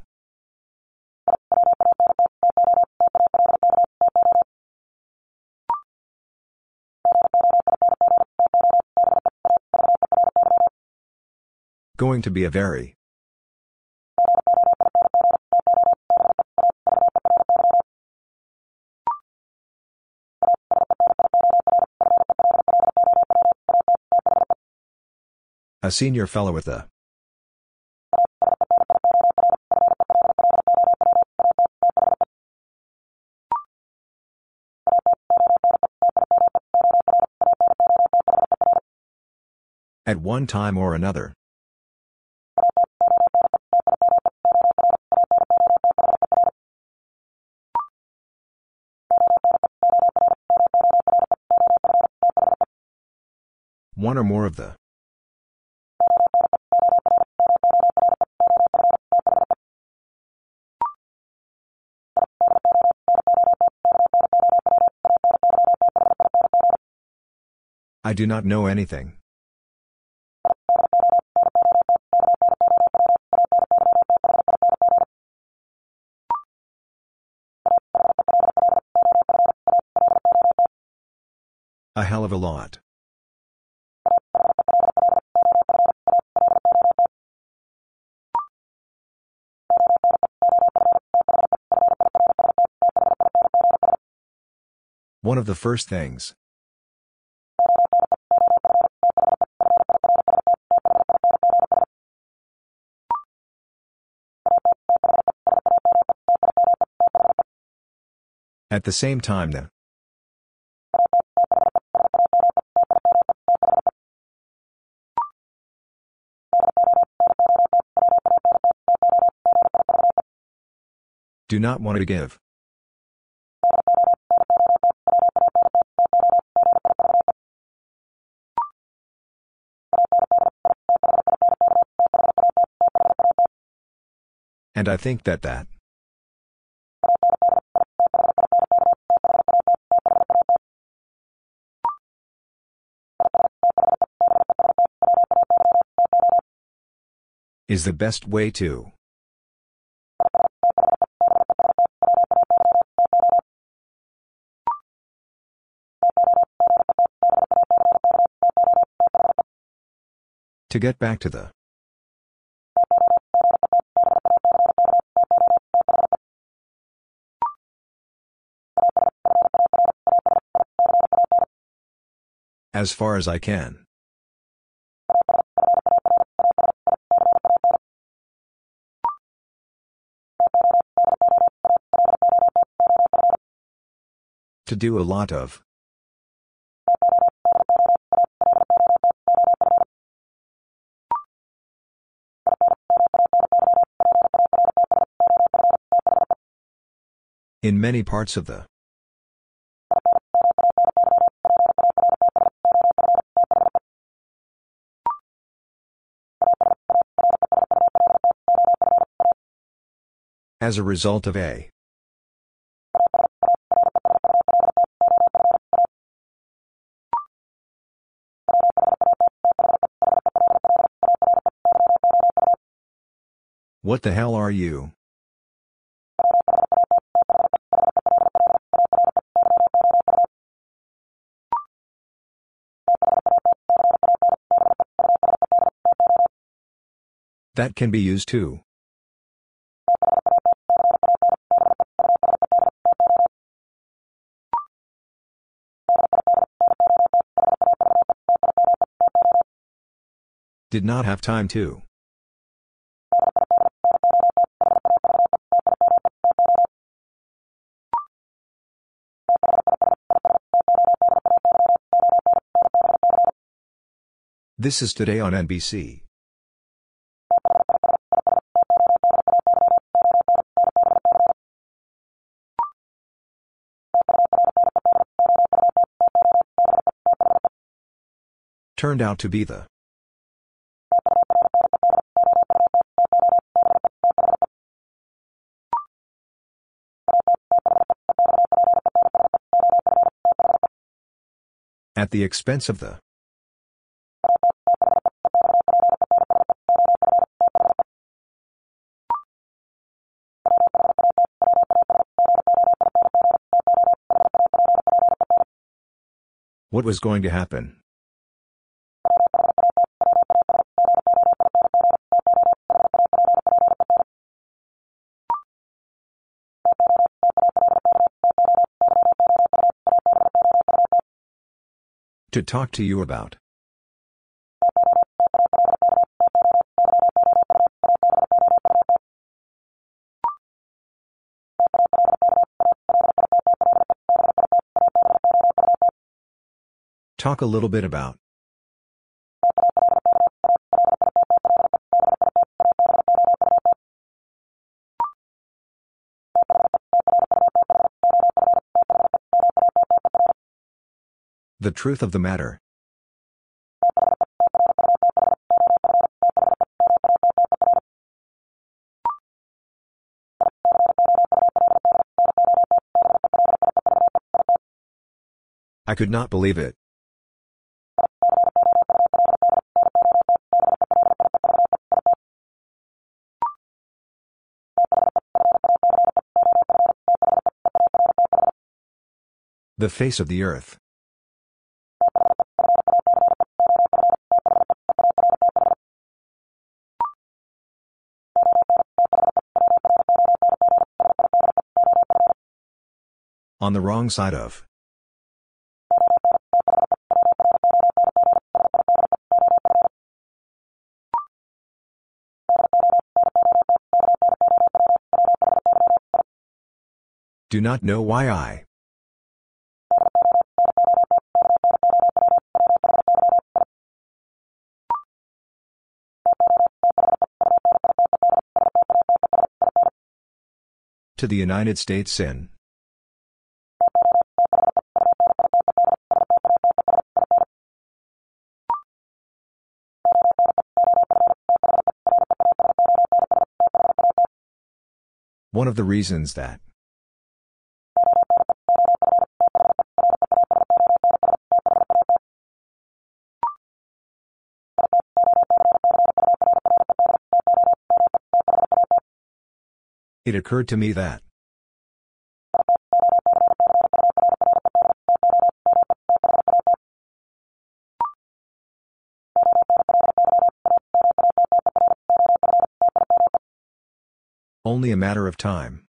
Going to be a very. A senior fellow with the At one time or another. One or more of the. Do not know anything. A hell of a lot. One of the first things. The same time the. Do not want to give. And I think that that. Is the best way to. To get back to the. As far as I can. Do a lot of. In many parts of the. As a result of a. What the hell are you? That can be used too. Did not have time to. This is today on NBC. Turned out to be the. At the expense of the. What was going to happen? To talk to you about. Talk a little bit about. The truth of the matter. I could not believe it. The face of the earth. On the wrong side of. Do not know why I. To the United States in. One of the reasons that. It occurred to me that. Only a matter of time.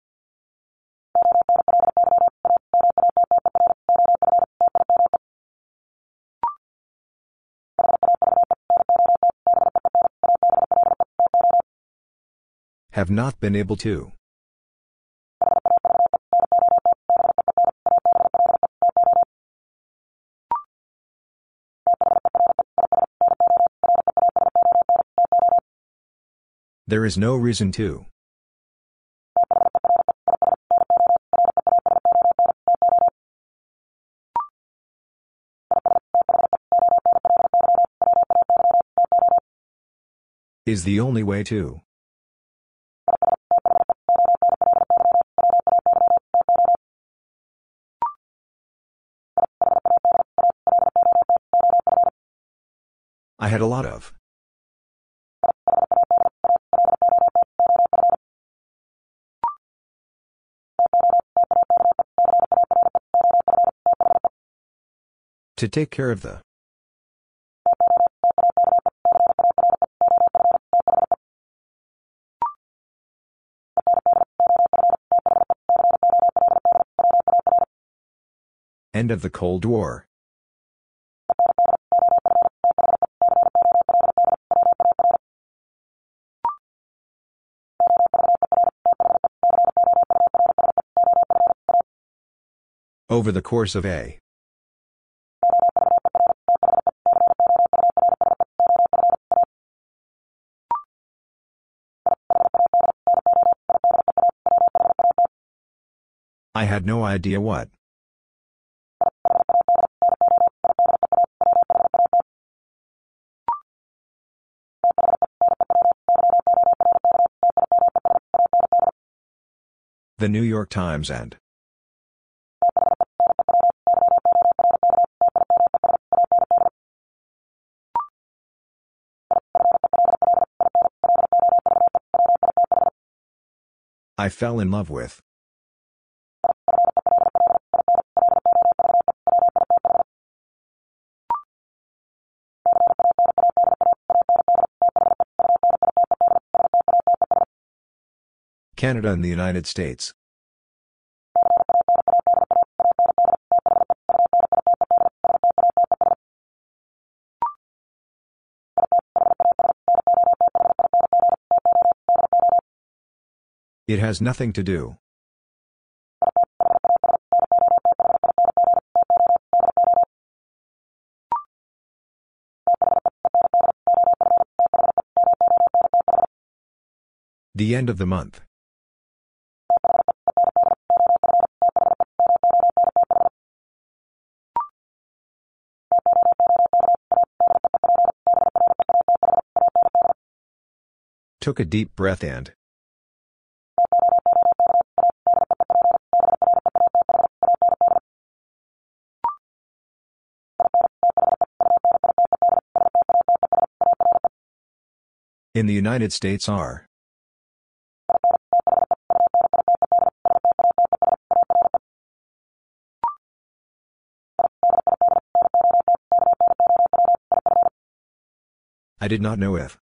Have not been able to. There is no reason to. Is the only way to. To take care of the. End of the Cold War. Over the course of a. had no idea what. The New York Times and. I fell in love with. Canada and the United States. It has nothing to do. The end of the month. Took a deep breath and. In the United States are. I did not know if.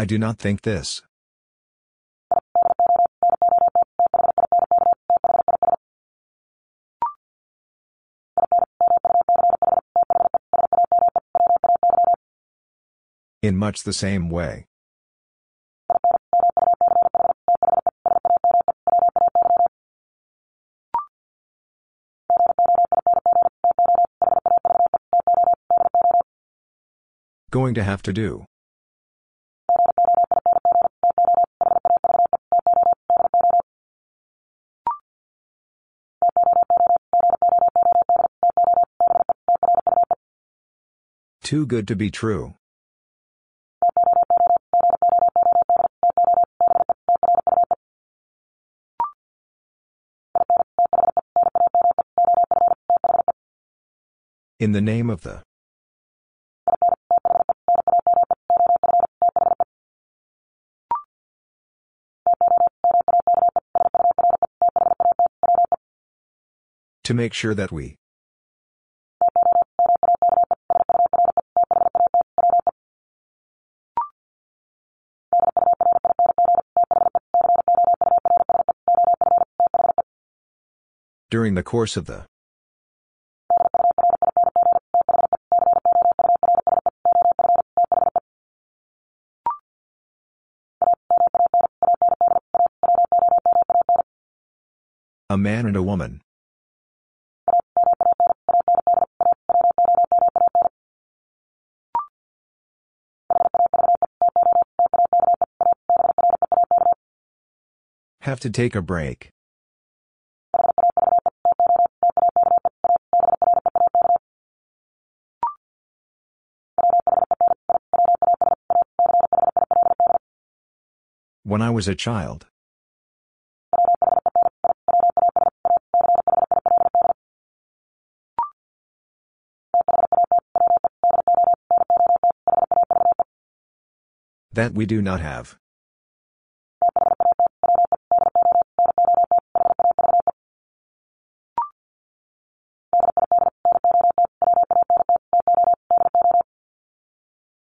I do not think this. In much the same way. Going to have to do. Too good to be true. In the name of the. To make sure that we. During the course of the. A man and a woman. Have to take a break. When I was a child. That we do not have.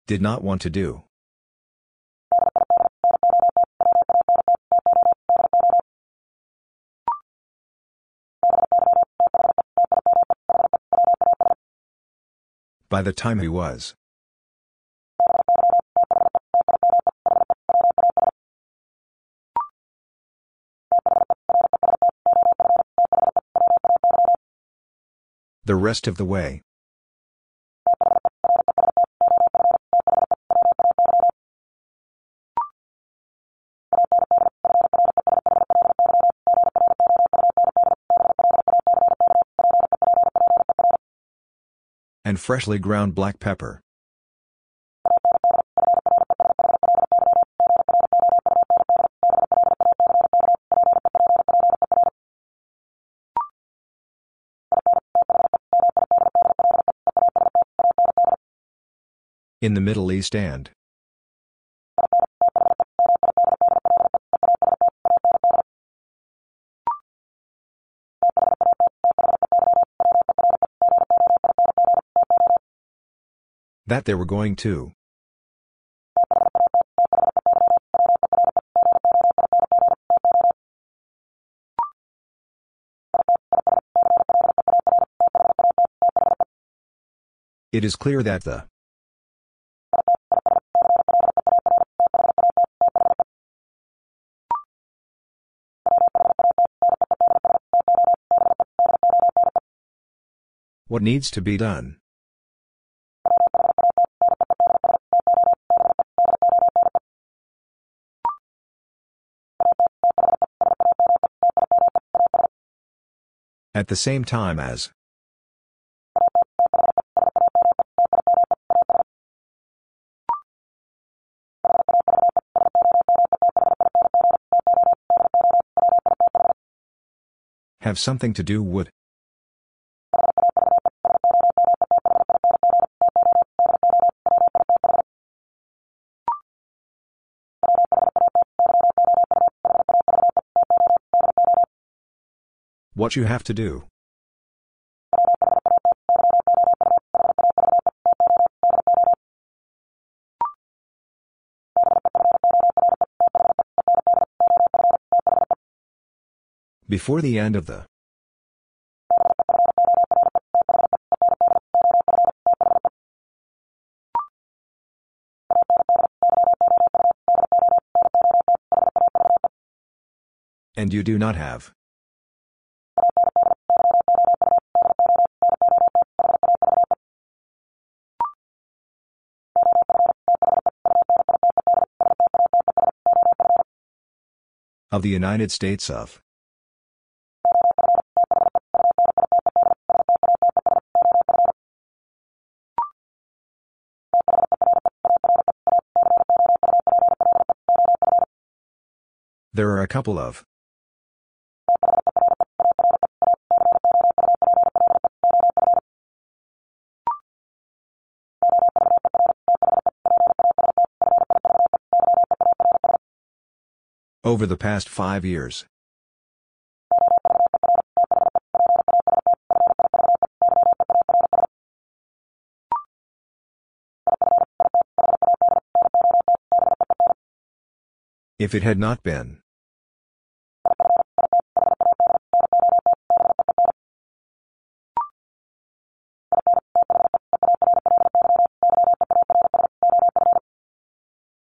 Did not want to do. By the time he was. The rest of the way. Freshly ground black pepper. In the Middle East and. That they were going to. It is clear that the What needs to be done? At the same time as. Have something to do would. What you have to do. Before the end of the. And you do not have. Of the United States of. There are a couple of. Over the past five years. If it had not been.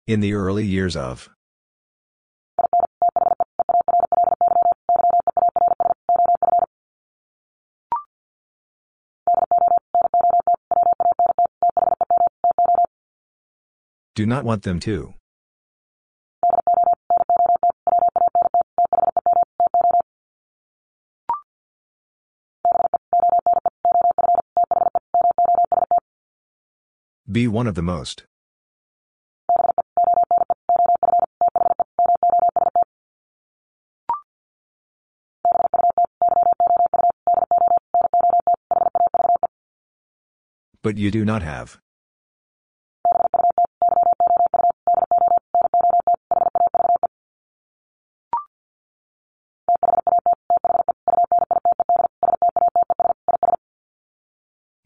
In the early years of. Do not want them to. Be one of the most. But you do not have.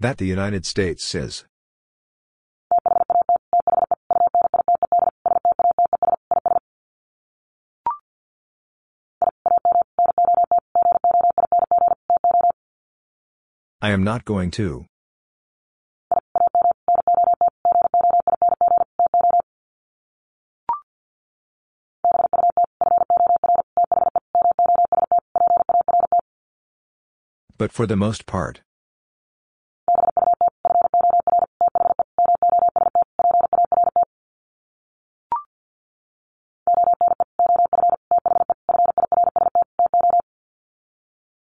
That the United States says. I am not going to. But for the most part.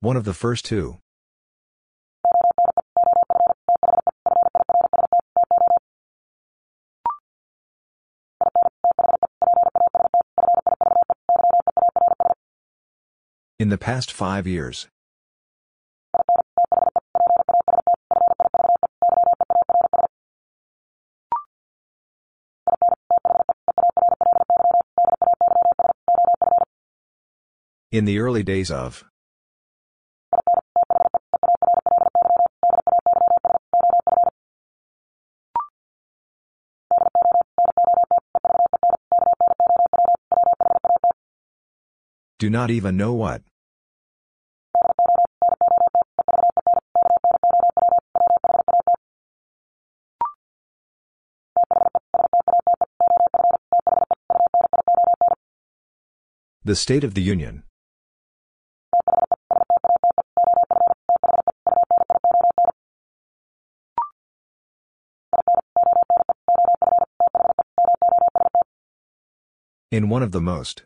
One of the first two. In the past five years. In the early days of. Do not even know what. The State of the Union. In one of the most.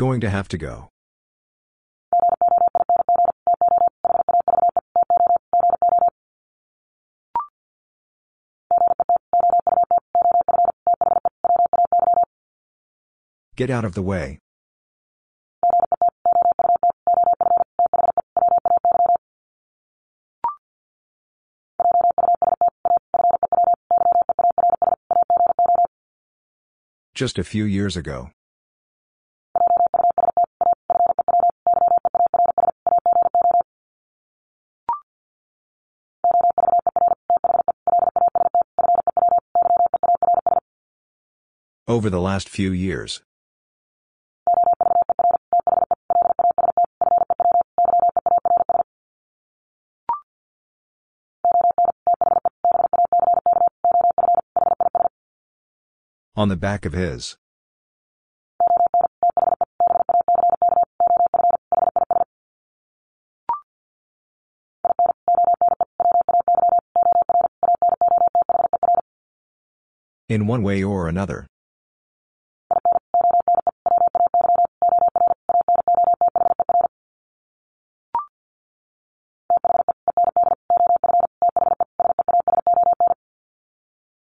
Going to have to go. Get out of the way. Just a few years ago. Over the last few years. On the back of his. In one way or another.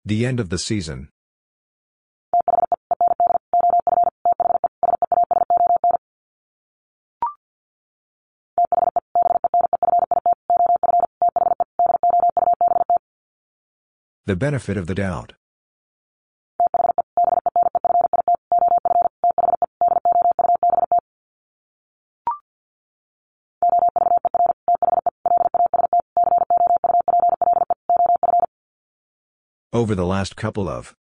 The end of the season. The benefit of the doubt. Over the last couple of.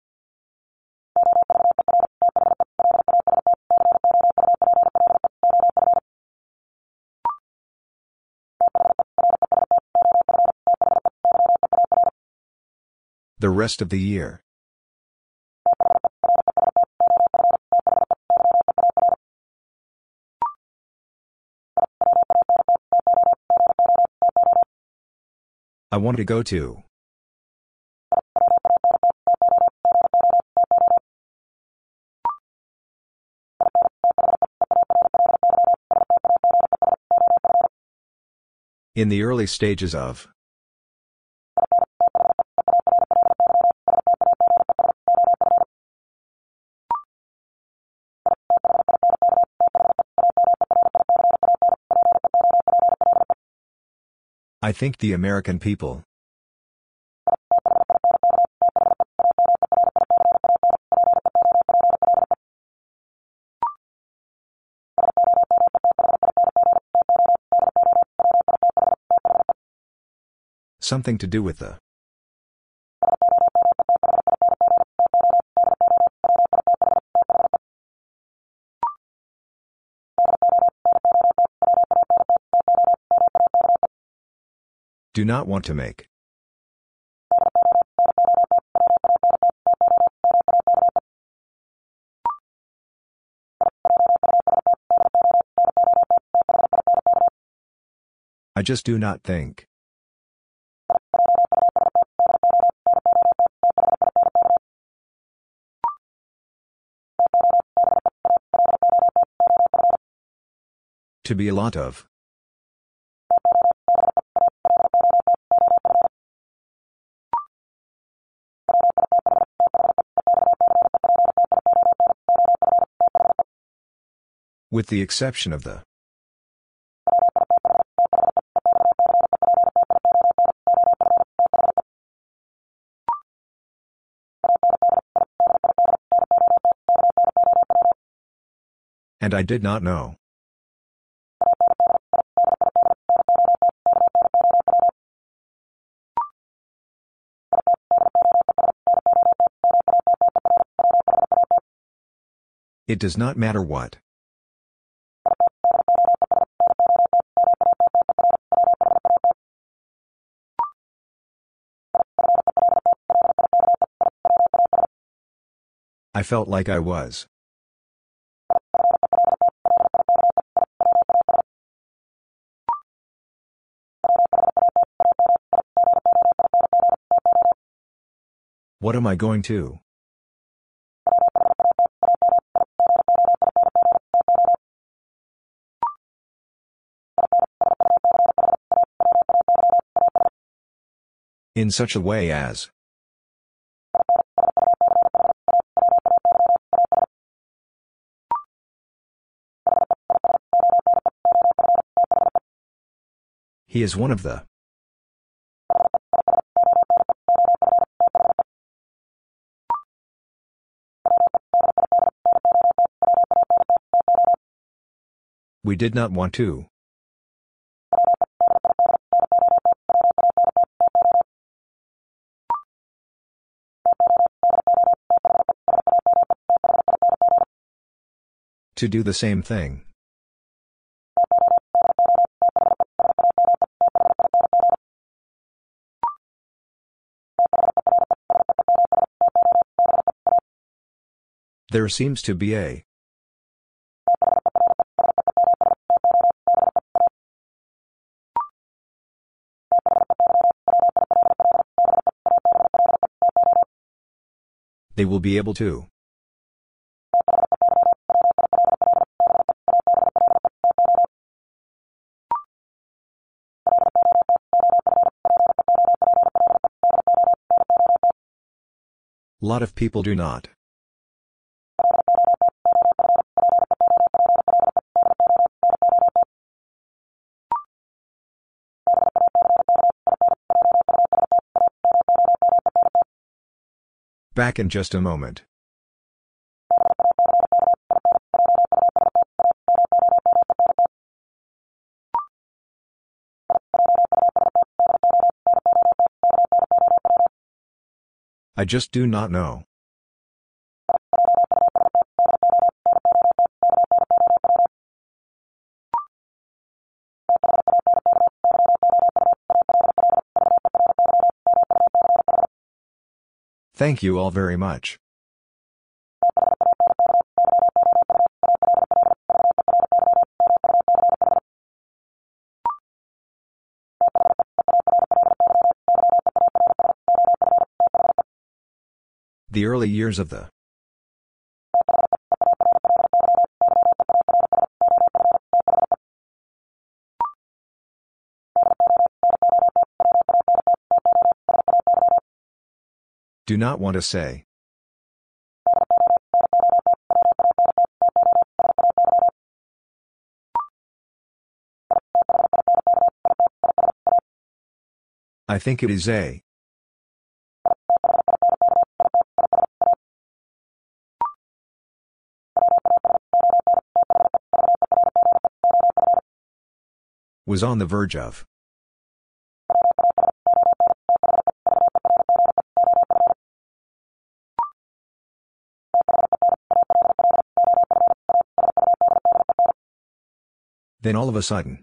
The rest of the year. I want to go to. In the early stages of. I think the American people. Something to do with the. Do not want to make. I just do not think. To be a lot of. With the exception of the. And I did not know. It does not matter what. I felt like I was. What am I going to? In such a way as. He is one of the. We did not want to. To do the same thing. There seems to be a. They will be able to. Lot of people do not. Back in just a moment. I just do not know. Thank you all very much. The early years of the. Do not want to say. I think it is a. Was on the verge of. Then all of a sudden.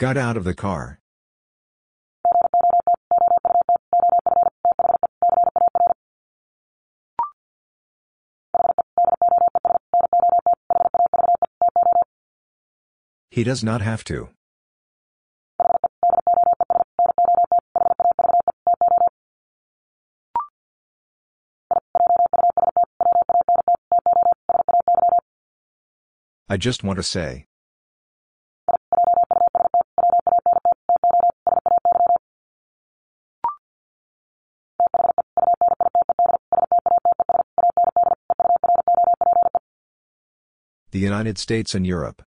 Got out of the car. He does not have to. I just want to say. The United States and Europe.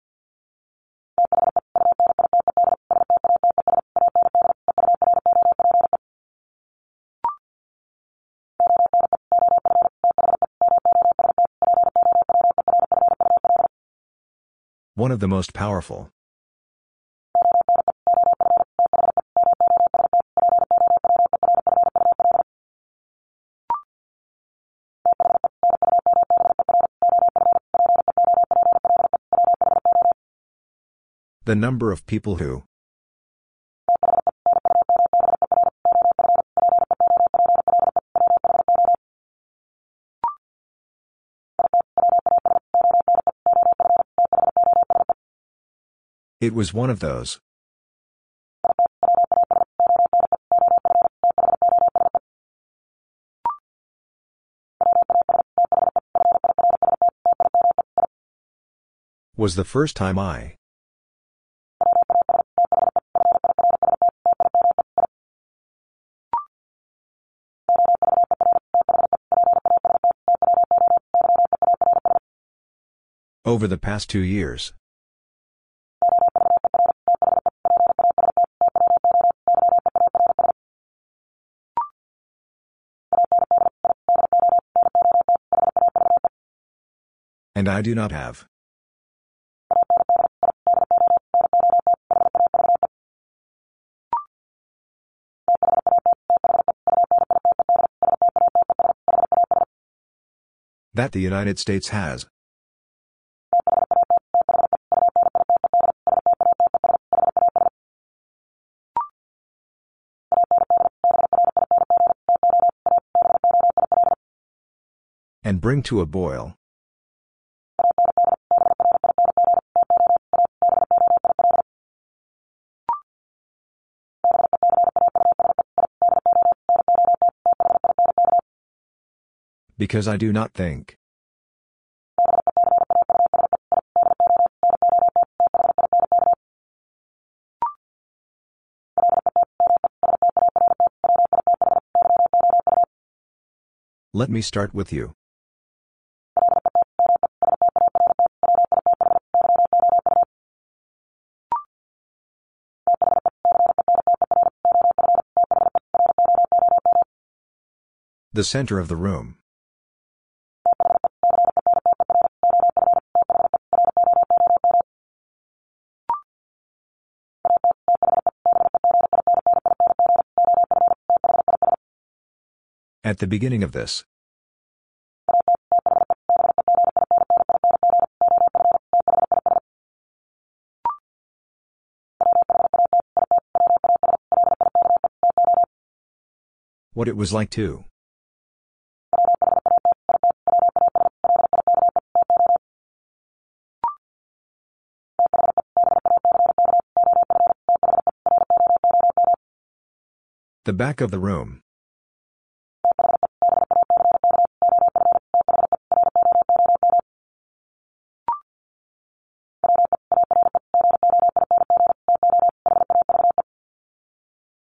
One of the most powerful. The number of people who. Was one of those. Was the first time I. Over the past two years. I do not have. That the United States has. And bring to a boil. Because I do not think. Let me start with you. The center of the room. At the beginning of this. What it was like to. The back of the room.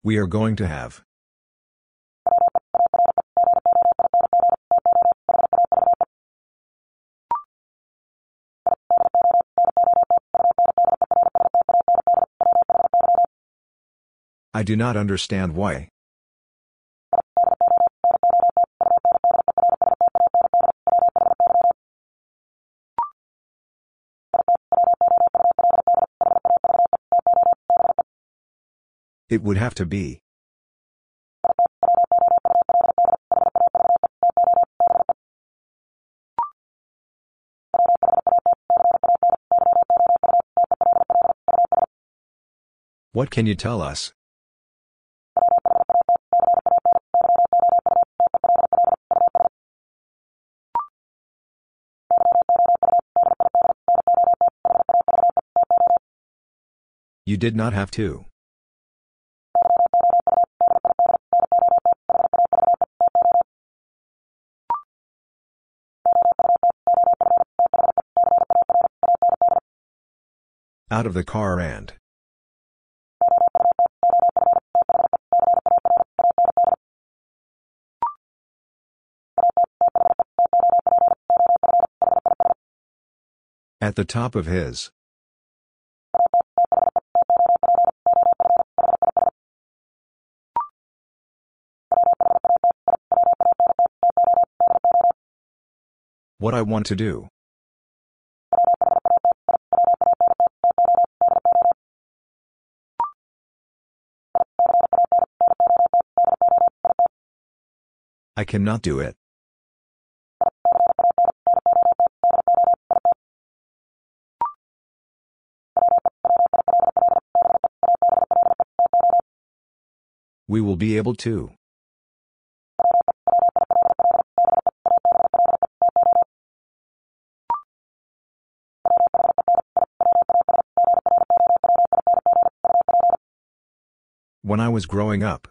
We are going to have. I do not understand why. It would have to be. What can you tell us? You did not have to. Out of the car and. At the top of his. What I want to do. I cannot do it. We will be able to. When I was growing up.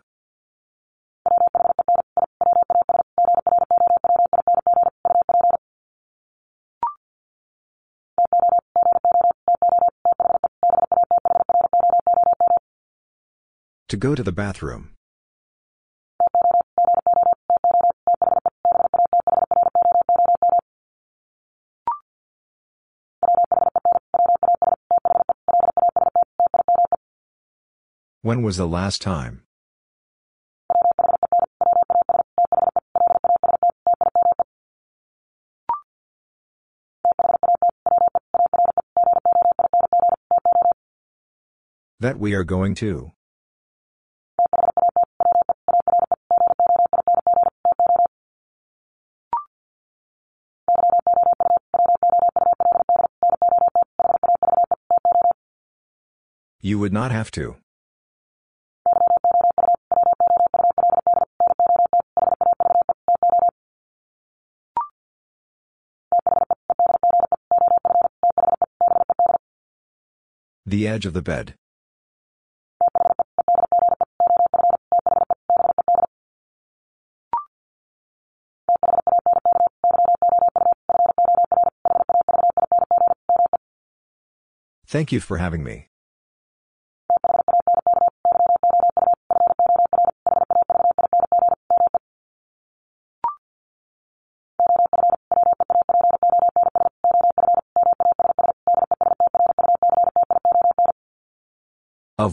Go to the bathroom. When was the last time? That we are going to. You would not have to. The edge of the bed. Thank you for having me.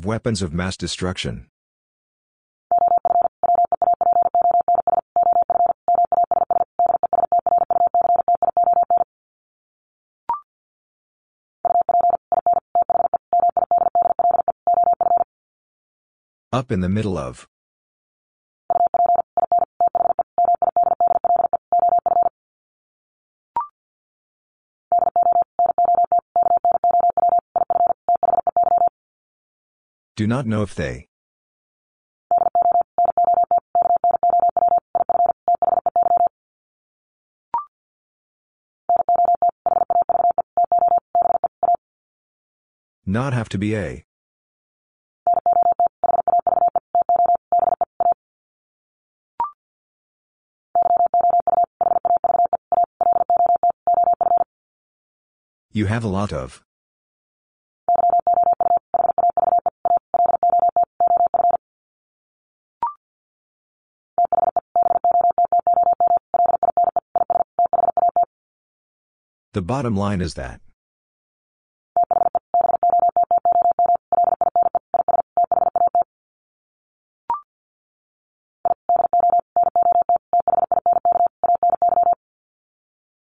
Weapons of mass destruction. Up in the middle of. Do not know if they. Not have to be a. You have a lot of. The bottom line is that.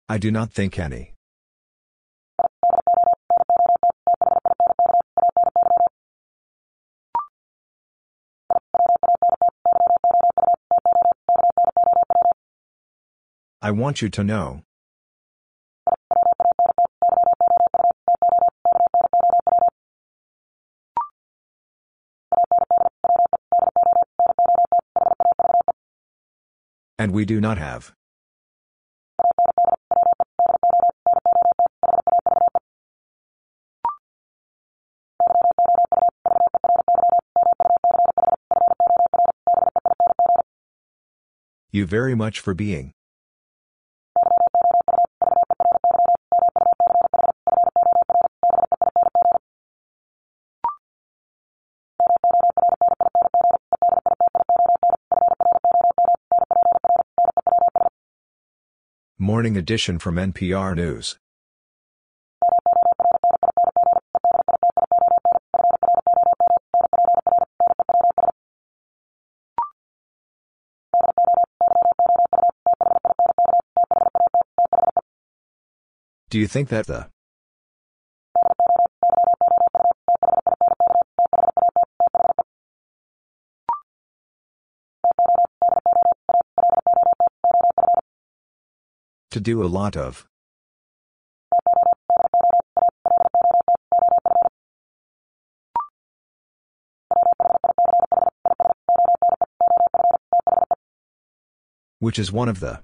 I do not think any. I want you to know. We do not have. You very much for being. Morning edition from NPR News. Do you think that the To do a lot of. Which is one of the.